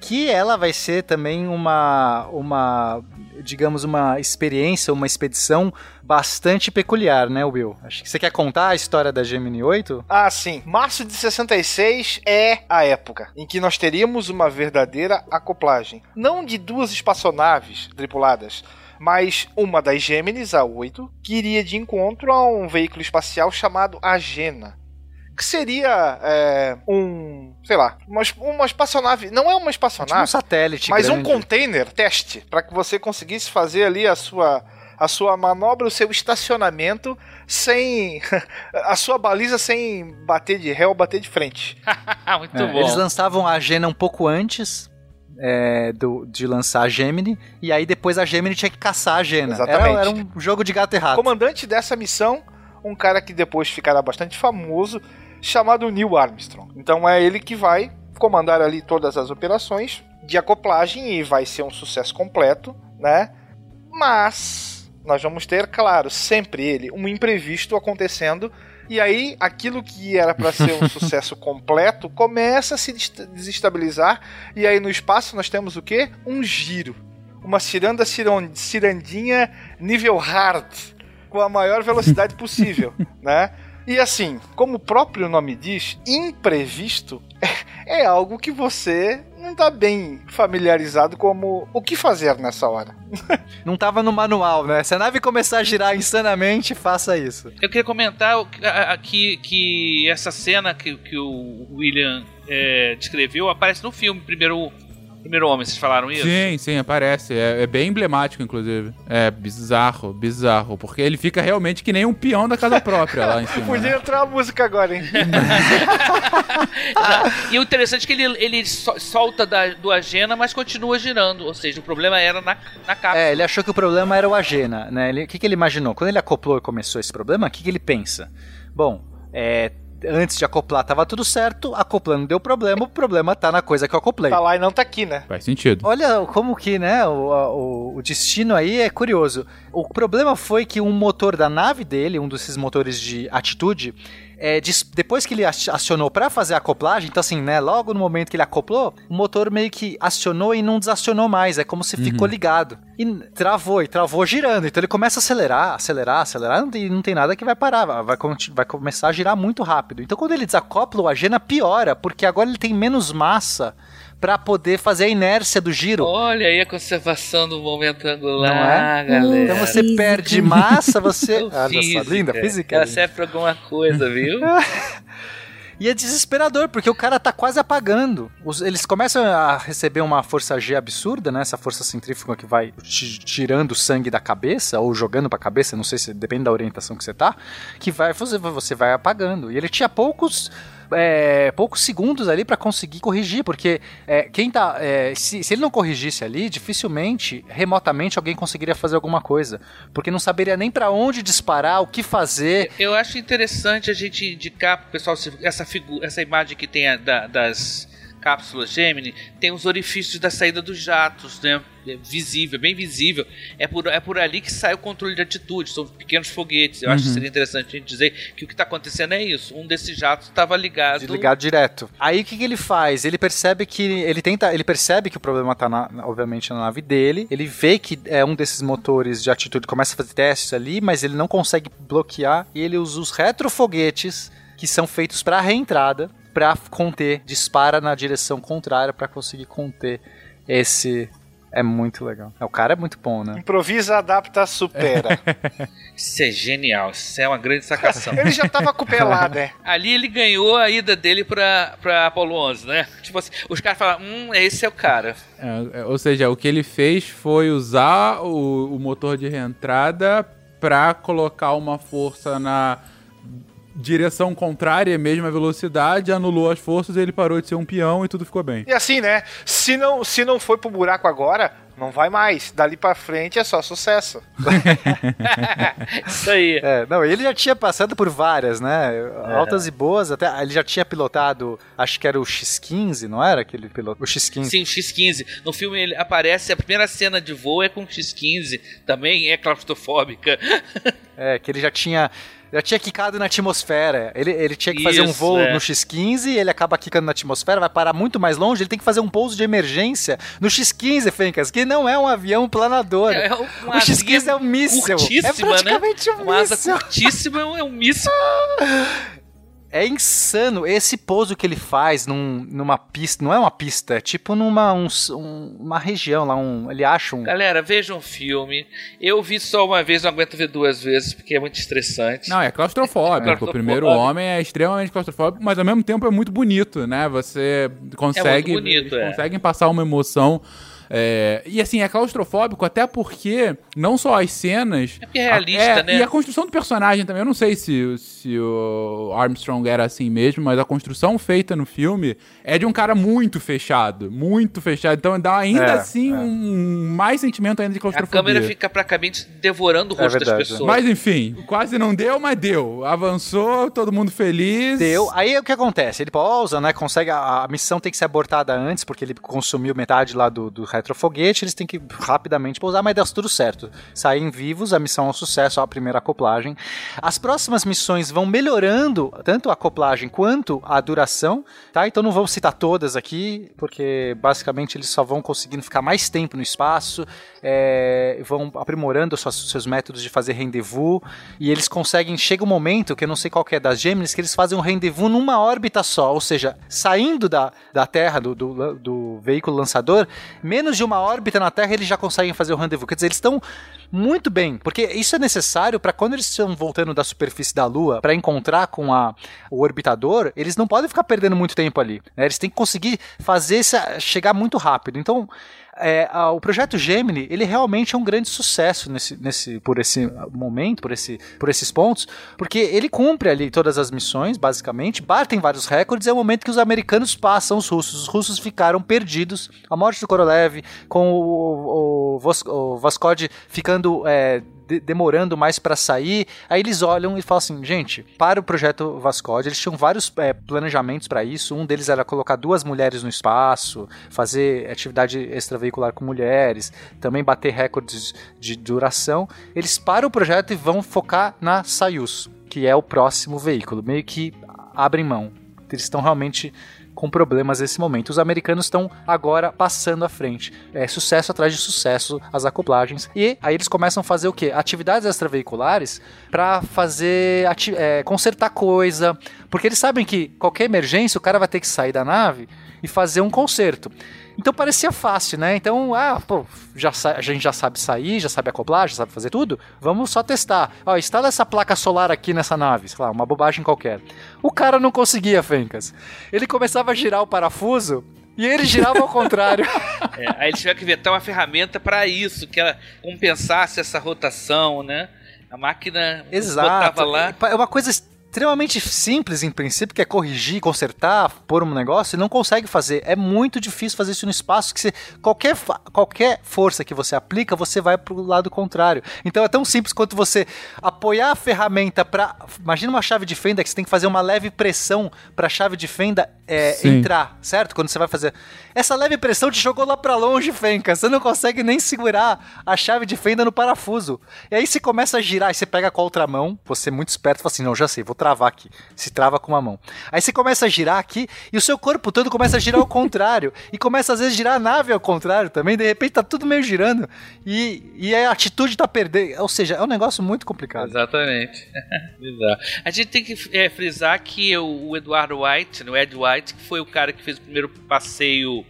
que ela vai ser também uma, uma digamos, uma experiência, uma expedição bastante peculiar, né, Will? Acho que você quer contar a história da Gemini 8? Ah, sim. Março de 66 é a época em que nós teríamos uma verdadeira acoplagem. Não de duas espaçonaves tripuladas, mas uma das Gêmeos, a 8, que iria de encontro a um veículo espacial chamado Agena. Que seria é, um, sei lá, uma, uma espaçonave. Não é uma Tipo um espaçonave, satélite mas um grande. container teste para que você conseguisse fazer ali a sua a sua manobra, o seu estacionamento sem [LAUGHS] a sua baliza sem bater de ré ou bater de frente. [LAUGHS] Muito É, bom. eles lançavam a Agena um pouco antes é, do, de lançar a Gemini, e aí depois a Gemini tinha que caçar a Agena. Era, Exatamente. era um jogo de gato e rato. Comandante dessa missão, um cara que depois ficará bastante famoso, chamado Neil Armstrong. Então é ele que vai comandar ali todas as operações de acoplagem e vai ser um sucesso completo, né? Mas nós vamos ter, claro, sempre ele, um imprevisto acontecendo. E aí, aquilo que era para ser um [LAUGHS] sucesso completo começa a se desestabilizar. E aí, no espaço, nós temos o quê? Um giro. Uma ciranda cirandinha nível hard, com a maior velocidade possível, [LAUGHS] né? E assim, como o próprio nome diz, imprevisto é algo que você não está bem familiarizado como o que fazer nessa hora. [LAUGHS] Não tava no manual, né? Se a nave começar a girar insanamente, faça isso. Eu queria comentar aqui que essa cena que, que o William é, descreveu aparece no filme Primeiro, Primeiro Homem, vocês falaram isso? Sim, sim, aparece. É, é bem emblemático, inclusive. É bizarro, bizarro. Porque ele fica realmente que nem um peão da casa própria lá em [LAUGHS] cima. Podia né? entrar a música agora, hein? E o interessante é que ele, ele so- solta da, do Agena, mas continua girando. Ou seja, o problema era na, na cápsula. É, ele achou que o problema era o Agena, né? O que, que ele imaginou? Quando ele acoplou e começou esse problema, o que, que ele pensa? Bom, é, antes de acoplar tava tudo certo, acoplando deu problema, o problema tá na coisa que eu acoplei. Tá lá e não tá aqui, né? Faz sentido. Olha como que, né, o, o, o destino aí é curioso. O problema foi que um motor da nave dele, um desses motores de atitude, é, depois que ele ac- acionou pra fazer a acoplagem, então assim, né, logo no momento que ele acoplou, o motor meio que acionou e não desacionou mais, é como se ficou ligado. E travou, e travou girando, então ele começa a acelerar, acelerar, acelerar, não tem, não tem nada que vai parar, vai, vai começar a girar muito rápido. Então quando ele desacopla, o Agena piora, porque agora ele tem menos massa pra poder fazer a inércia do giro. Olha aí a conservação do momento angular, Não é? galera. Então você Física. perde massa, você. Ô, Olha só, linda, física. Ela linda. serve pra alguma coisa, viu? [LAUGHS] E é desesperador, porque o cara tá quase apagando. Os- eles começam a receber uma força G absurda, né? Essa força centrífuga que vai ti- tirando o sangue da cabeça, ou jogando pra cabeça, não sei se depende da orientação que você tá, que vai, você, você vai apagando. E ele tinha poucos. É, poucos segundos ali para conseguir corrigir, porque é, quem tá. É, se, se, ele não corrigisse ali, dificilmente, remotamente, alguém conseguiria fazer alguma coisa. Porque não saberia nem para onde disparar, o que fazer. Eu acho interessante a gente indicar pro pessoal essa, figura, essa imagem que tem a, da, das cápsula Gemini tem os orifícios da saída dos jatos, né? É visível, bem visível. É por, é por ali que sai o controle de atitude, são pequenos foguetes. Eu uhum. acho que uhum. seria interessante a gente dizer que o que está acontecendo é isso. Um desses jatos estava ligado. Ligado direto. Aí o que, que, ele faz? Ele percebe que. Ele tenta. Ele percebe que o problema está obviamente, na nave dele. Ele vê que é um desses motores de atitude, começa a fazer testes ali, mas ele não consegue bloquear. E ele usa os retrofoguetes que são feitos para reentrada para conter, dispara na direção contrária para conseguir conter esse é muito legal. O cara é muito bom, né? Improvisa, adapta, supera. [LAUGHS] isso é genial. Isso é uma grande sacação. ele já tava com pelada, [LAUGHS] é. Ali ele ganhou a ida dele pra, pra Apollo 11, né? Tipo assim, os caras falam, hum, esse é o cara. É, ou seja, o que ele fez foi usar o, o motor de reentrada pra colocar uma força na direção contrária, mesma velocidade, anulou as forças, ele parou de ser um peão e tudo ficou bem. E assim, né? Se não, se não foi pro buraco agora, não vai mais. Dali para frente é só sucesso. [LAUGHS] Isso aí. É, não, ele já tinha passado por várias, né? É. Altas e boas, até ele já tinha pilotado, acho que era o X15, não era aquele piloto? O X15. Sim, o X15. No filme ele aparece, a primeira cena de voo é com o X15, também é claustrofóbica. É, que ele já tinha já tinha quicado na atmosfera. Ele, ele tinha que fazer Isso, um voo é. no X15, ele acaba quicando na atmosfera, vai parar muito mais longe, ele tem que fazer um pouso de emergência no X15, Fencas, que não é um avião planador. É, é um o X15 é um míssil. É né? praticamente né? um uma míssil. Asa curtíssima é um míssil. [LAUGHS] é insano esse pouso que ele faz num, numa pista. Não é uma pista, é tipo numa um, um, uma região lá. Um, ele acha um. Galera, vejam um filme. Eu vi só uma vez, não aguento ver duas vezes, porque é muito estressante. Não, é claustrofóbico. É o primeiro homem é extremamente claustrofóbico, mas ao mesmo tempo é muito bonito, né? Você consegue. É muito bonito, é. conseguem passar uma emoção é, e assim, é claustrofóbico até porque não só as cenas. É porque é realista, é, né? E a construção do personagem também. Eu não sei se, se o Armstrong era assim mesmo, mas a construção feita no filme é de um cara muito fechado. Muito fechado. Então dá ainda é, assim é. um mais sentimento ainda de claustrofobia. A câmera fica praticamente devorando o é rosto das pessoas. Mas enfim, quase não deu, mas deu. Avançou, todo mundo feliz. Deu. Aí o que acontece? Ele pousa, né? Consegue. A, a missão tem que ser abortada antes, porque ele consumiu metade lá do, do retrofoguete, eles têm que rapidamente pousar, mas deu tudo certo. Saem vivos, a missão é um sucesso, a primeira acoplagem. As próximas missões vão melhorando tanto a acoplagem quanto a duração, tá? Então não vamos citar todas aqui, porque basicamente eles só vão conseguindo ficar mais tempo no espaço, é, vão aprimorando suas, seus métodos de fazer rendezvous, e eles conseguem, chega um momento, que eu não sei qual é das Gêmeas, que eles fazem um rendezvous numa órbita só, ou seja, saindo da, da Terra, do, do, do veículo lançador, menos menos de uma órbita na Terra eles já conseguem fazer o rendezvous. Quer dizer, eles estão muito bem, porque isso é necessário para quando eles estão voltando da superfície da Lua para encontrar com a, o orbitador, eles não podem ficar perdendo muito tempo ali. Né? Eles têm que conseguir fazer essa, chegar muito rápido. Então, é, a, o projeto Gemini ele realmente é um grande sucesso nesse, nesse, por esse momento, por, esse, por esses pontos, porque ele cumpre ali todas as missões, basicamente, batem vários recordes, é o momento que os americanos passam os russos. Os russos ficaram perdidos. A morte do Korolev, com o, o, o, o Vascode ficando é, de, demorando mais para sair. Aí eles olham e falam assim: gente, para o projeto Vascode, eles tinham vários é, planejamentos para isso. Um deles era colocar duas mulheres no espaço, fazer atividade extraveicular com mulheres, também bater recordes de duração. Eles param o projeto e vão focar na Soyuz, que é o próximo veículo. Meio que abrem mão. Eles estão realmente com problemas nesse momento. Os americanos estão agora passando à frente. É sucesso atrás de sucesso as acoplagens. E aí eles começam a fazer o quê? Atividades extraveiculares para fazer é, consertar coisa, porque eles sabem que qualquer emergência o cara vai ter que sair da nave e fazer um conserto. Então parecia fácil, né? Então, ah, pô, já a gente já sabe sair, já sabe acoplar, já sabe fazer tudo. Vamos só testar. Ó, instala essa placa solar aqui nessa nave, sei lá, uma bobagem qualquer. O cara não conseguia, Fencas. Ele começava a girar o parafuso e ele girava ao contrário. [LAUGHS] É, aí eles tiveram que inventar uma ferramenta para isso, que ela compensasse essa rotação, né? A máquina Exato. botava lá. É uma coisa extremamente simples em princípio, que é corrigir, consertar, pôr um negócio, e não consegue fazer. É muito difícil fazer isso no espaço que você, qualquer, qualquer força que você aplica, você vai pro lado contrário. Então é tão simples quanto você apoiar a ferramenta para, imagina uma chave de fenda que você tem que fazer uma leve pressão para a chave de fenda é, entrar, certo? Quando você vai fazer essa leve pressão te jogou lá para longe, Fenca. Você não consegue nem segurar a chave de fenda no parafuso. E aí você começa a girar, e você pega com a outra mão, você é muito esperto, fala assim: "Não, já sei, vou travar aqui". Se trava com uma mão. Aí você começa a girar aqui e o seu corpo todo começa a girar ao contrário [LAUGHS] e começa às vezes a girar a nave ao contrário também, de repente tá tudo meio girando e, e a atitude tá perdendo, ou seja, é um negócio muito complicado. Exatamente. [LAUGHS] a gente tem que é, frisar que o, o Eduardo White, né, o Ed White, que foi o cara que fez o primeiro passeio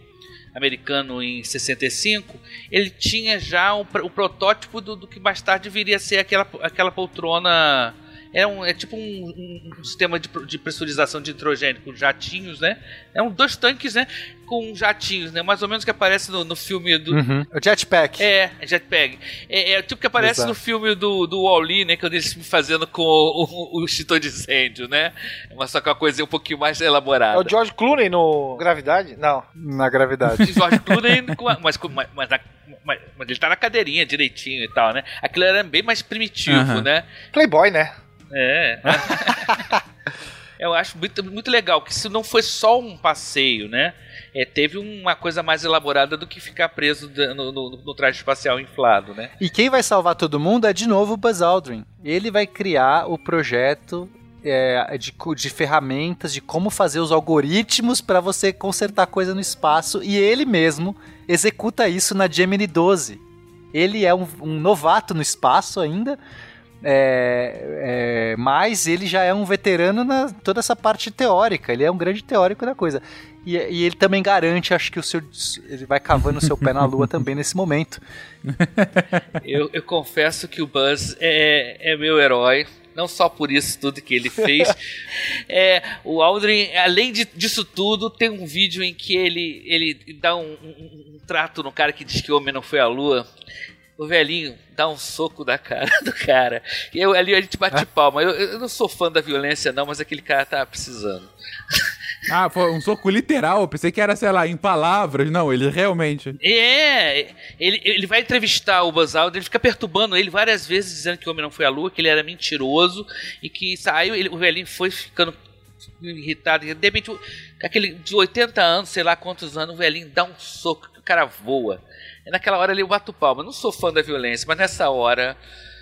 americano em 65, ele tinha já o, o protótipo do, do, que mais tarde viria a ser aquela, aquela poltrona. É, um, é tipo um, um, sistema de, de, pressurização de nitrogênio com jatinhos, né? É um dois tanques, né? Com jatinhos, né? Mais ou menos que aparece no, no filme do. Uhum. O jetpack. É, jetpack. É, é o tipo que aparece Exato. no filme do, do Wall-E, né? Que eu deixo me fazendo com o, o, o extintor de incêndio, né? Mas só que uma coisa um pouquinho mais elaborada. É o George Clooney no Gravidade? Não. Na Gravidade. [LAUGHS] George Clooney, mas, mas, mas, na, mas, mas, ele tá na cadeirinha direitinho e tal, né? Aquilo era bem mais primitivo, uhum. né? Playboy, né? É. [LAUGHS] Eu acho muito, muito legal que isso não foi só um passeio, né? É, teve uma coisa mais elaborada do que ficar preso no, no, no, traje espacial inflado, né? E quem vai salvar todo mundo é de novo o Buzz Aldrin. Ele vai criar o projeto é, de, de, ferramentas, de como fazer os algoritmos para você consertar coisa no espaço e ele mesmo executa isso na Gemini 12. Ele é um, um novato no espaço ainda, é, é, mas ele já é um veterano na toda essa parte teórica. Ele é um grande teórico da coisa. E, e ele também garante, acho que o seu, ele vai cavando o seu pé na lua [LAUGHS] também nesse momento. Eu, eu confesso que o Buzz é, é meu herói não só por isso tudo que ele fez. [LAUGHS] é, o Aldrin, além de, disso tudo, tem um vídeo em que ele, ele dá um, um, um, trato no cara que diz que o homem não foi à lua o velhinho dá um soco da cara [LAUGHS] do cara. E eu, ali a gente bate palma. Eu, eu não sou fã da violência, não, mas aquele cara tá precisando. [LAUGHS] Ah, foi um soco literal. Eu pensei que era, sei lá, em palavras. Não, ele realmente. É, ele, ele vai entrevistar o Buzz Aldrin, ele fica perturbando ele várias vezes, dizendo que o homem não foi à lua, que ele era mentiroso e que saiu. Ele, o velhinho foi ficando irritado. De repente, aquele de 80 anos, sei lá quantos anos, o velhinho dá um soco, que o cara voa. Naquela hora ali eu bato palma. Não sou fã da violência, mas nessa hora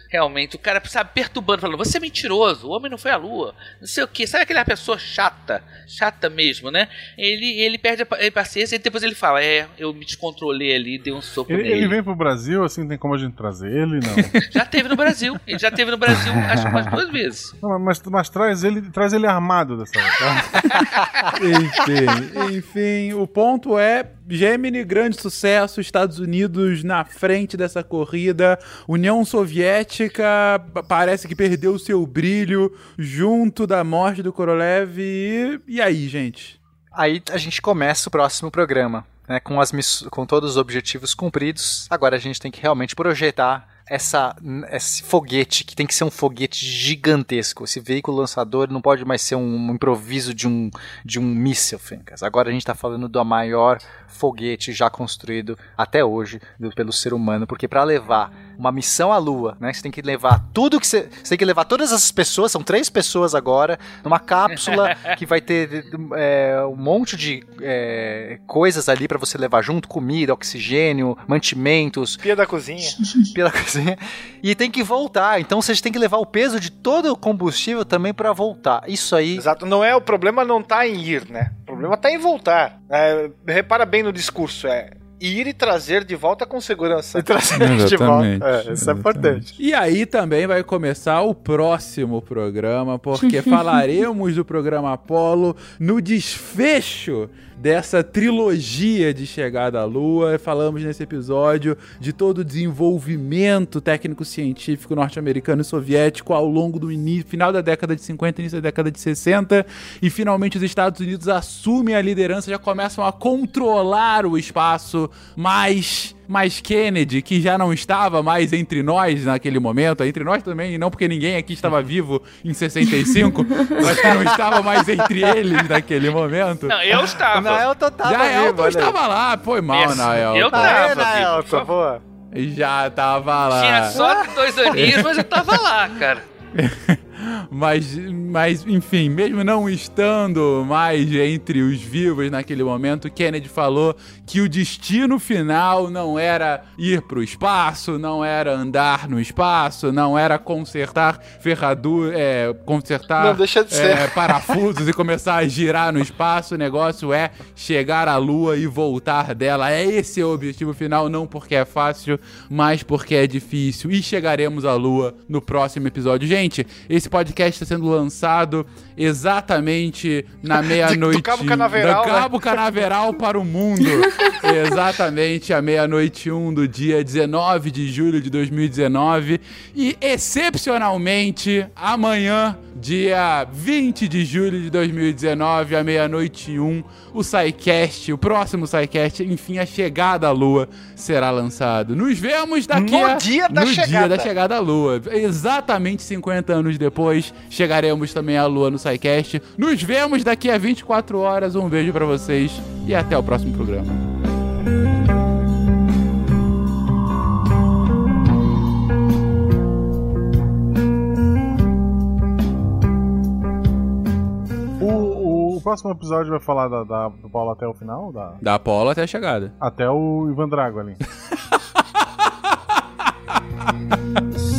realmente, o cara, sabe, perturbando, falando, você é mentiroso, o homem não foi à lua, não sei o que, sabe aquela pessoa chata, chata mesmo, né? Ele, ele perde a paciência e depois ele fala, é, eu me descontrolei ali, dei um soco ele, nele. Ele vem pro Brasil, assim, tem como a gente trazer ele, não? [LAUGHS] já teve no Brasil, ele já teve no Brasil, acho que umas duas vezes. Não, mas, mas traz ele, traz ele armado dessa vez, tá? [LAUGHS] enfim, enfim, o ponto é Gemini, grande sucesso, Estados Unidos na frente dessa corrida, União Soviética parece que perdeu o seu brilho junto da morte do Korolev. E, e aí, gente? Aí a gente começa o próximo programa. Né, com, as com todos os objetivos cumpridos, agora a gente tem que realmente projetar essa, esse foguete, que tem que ser um foguete gigantesco. Esse veículo lançador não pode mais ser um, improviso de um, de um míssil, Fencas. Agora a gente está falando do maior foguete já construído até hoje pelo ser humano, porque para levar uma missão à Lua, né, você tem que levar tudo que você, você tem que levar todas essas pessoas, são três pessoas agora, numa cápsula [LAUGHS] que vai ter é, um monte de é, coisas ali para você levar junto, comida, oxigênio, mantimentos, pia da cozinha, [LAUGHS] pia da cozinha e tem que voltar. Então vocês têm que levar o peso de todo o combustível também para voltar. Isso aí. Exato. Não é o problema, não tá em ir, né? O problema tá em voltar. É, repara bem no discurso. É ir e trazer de volta com segurança. E trazer Exatamente. de volta. É, isso é importante. E aí também vai começar o próximo programa, porque [LAUGHS] falaremos do programa Apollo no desfecho dessa trilogia de chegada à Lua. Falamos nesse episódio de todo o desenvolvimento técnico-científico norte-americano e soviético ao longo do início, final da década de 50 início da década de 60. E finalmente os Estados Unidos assumem a liderança, já começam a controlar o espaço mais mas Kennedy, que já não estava mais entre nós naquele momento, entre nós também, não porque ninguém aqui estava [LAUGHS] vivo em 65, mas que não estava mais entre eles naquele momento. Não, eu estava. Naelton tava Já vivo, Elton estava lá, foi mal, Naelton. eu tava. Aê, vivo, Naelton, boa. Já tava lá. Tinha só dois aninhos, mas eu tava lá, cara. [LAUGHS] Mas, mas, enfim, mesmo não estando mais entre os vivos naquele momento, Kennedy falou que o destino final não era ir pro espaço, não era andar no espaço, não era consertar ferradura, é, consertar Não, deixa de ser. é, [LAUGHS] parafusos e começar a girar no espaço. O negócio é chegar à Lua e voltar dela. É esse o objetivo final, não porque é fácil, mas porque é difícil. E chegaremos à Lua no próximo episódio. Gente, esse podcast está sendo lançado exatamente na [LAUGHS] meia-noite. do Cabo Canaveral, do né? Cabo Canaveral para o mundo. [LAUGHS] exatamente à meia-noite 1 do dia 19 de julho de 2019. E excepcionalmente, amanhã, dia 20 de julho de 2019, à meia-noite 1, o SciCast, o próximo SciCast, enfim, a chegada à Lua será lançado. Nos vemos daqui No a... dia da no dia chegada. da chegada à Lua. Exatamente 50 anos depois, chegaremos também à Lua no SciCast. Nos vemos daqui a 24 horas. Um beijo pra vocês e até o próximo programa. O, próximo episódio vai falar da, da- do Paulo até o final? Da, Da Apolo até a chegada. até o Ivan Drago ali. [LAUGHS]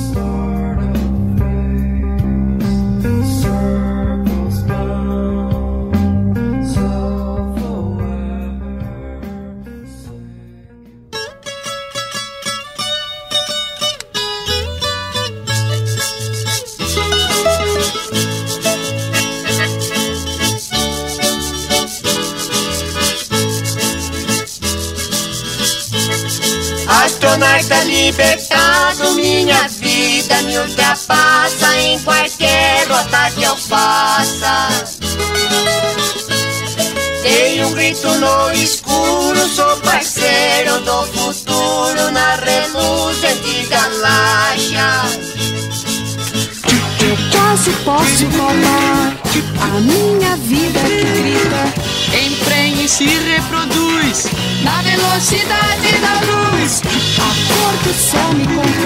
Astronauta libertado, minha vida me ultrapassa em qualquer rota que eu faça. Dei um grito no escuro, sou parceiro do futuro na reluzente galáxia. Eu quase posso roubar a minha vida que grita. Emprenha e se reproduz na velocidade da luz. A cor do sol me compõe,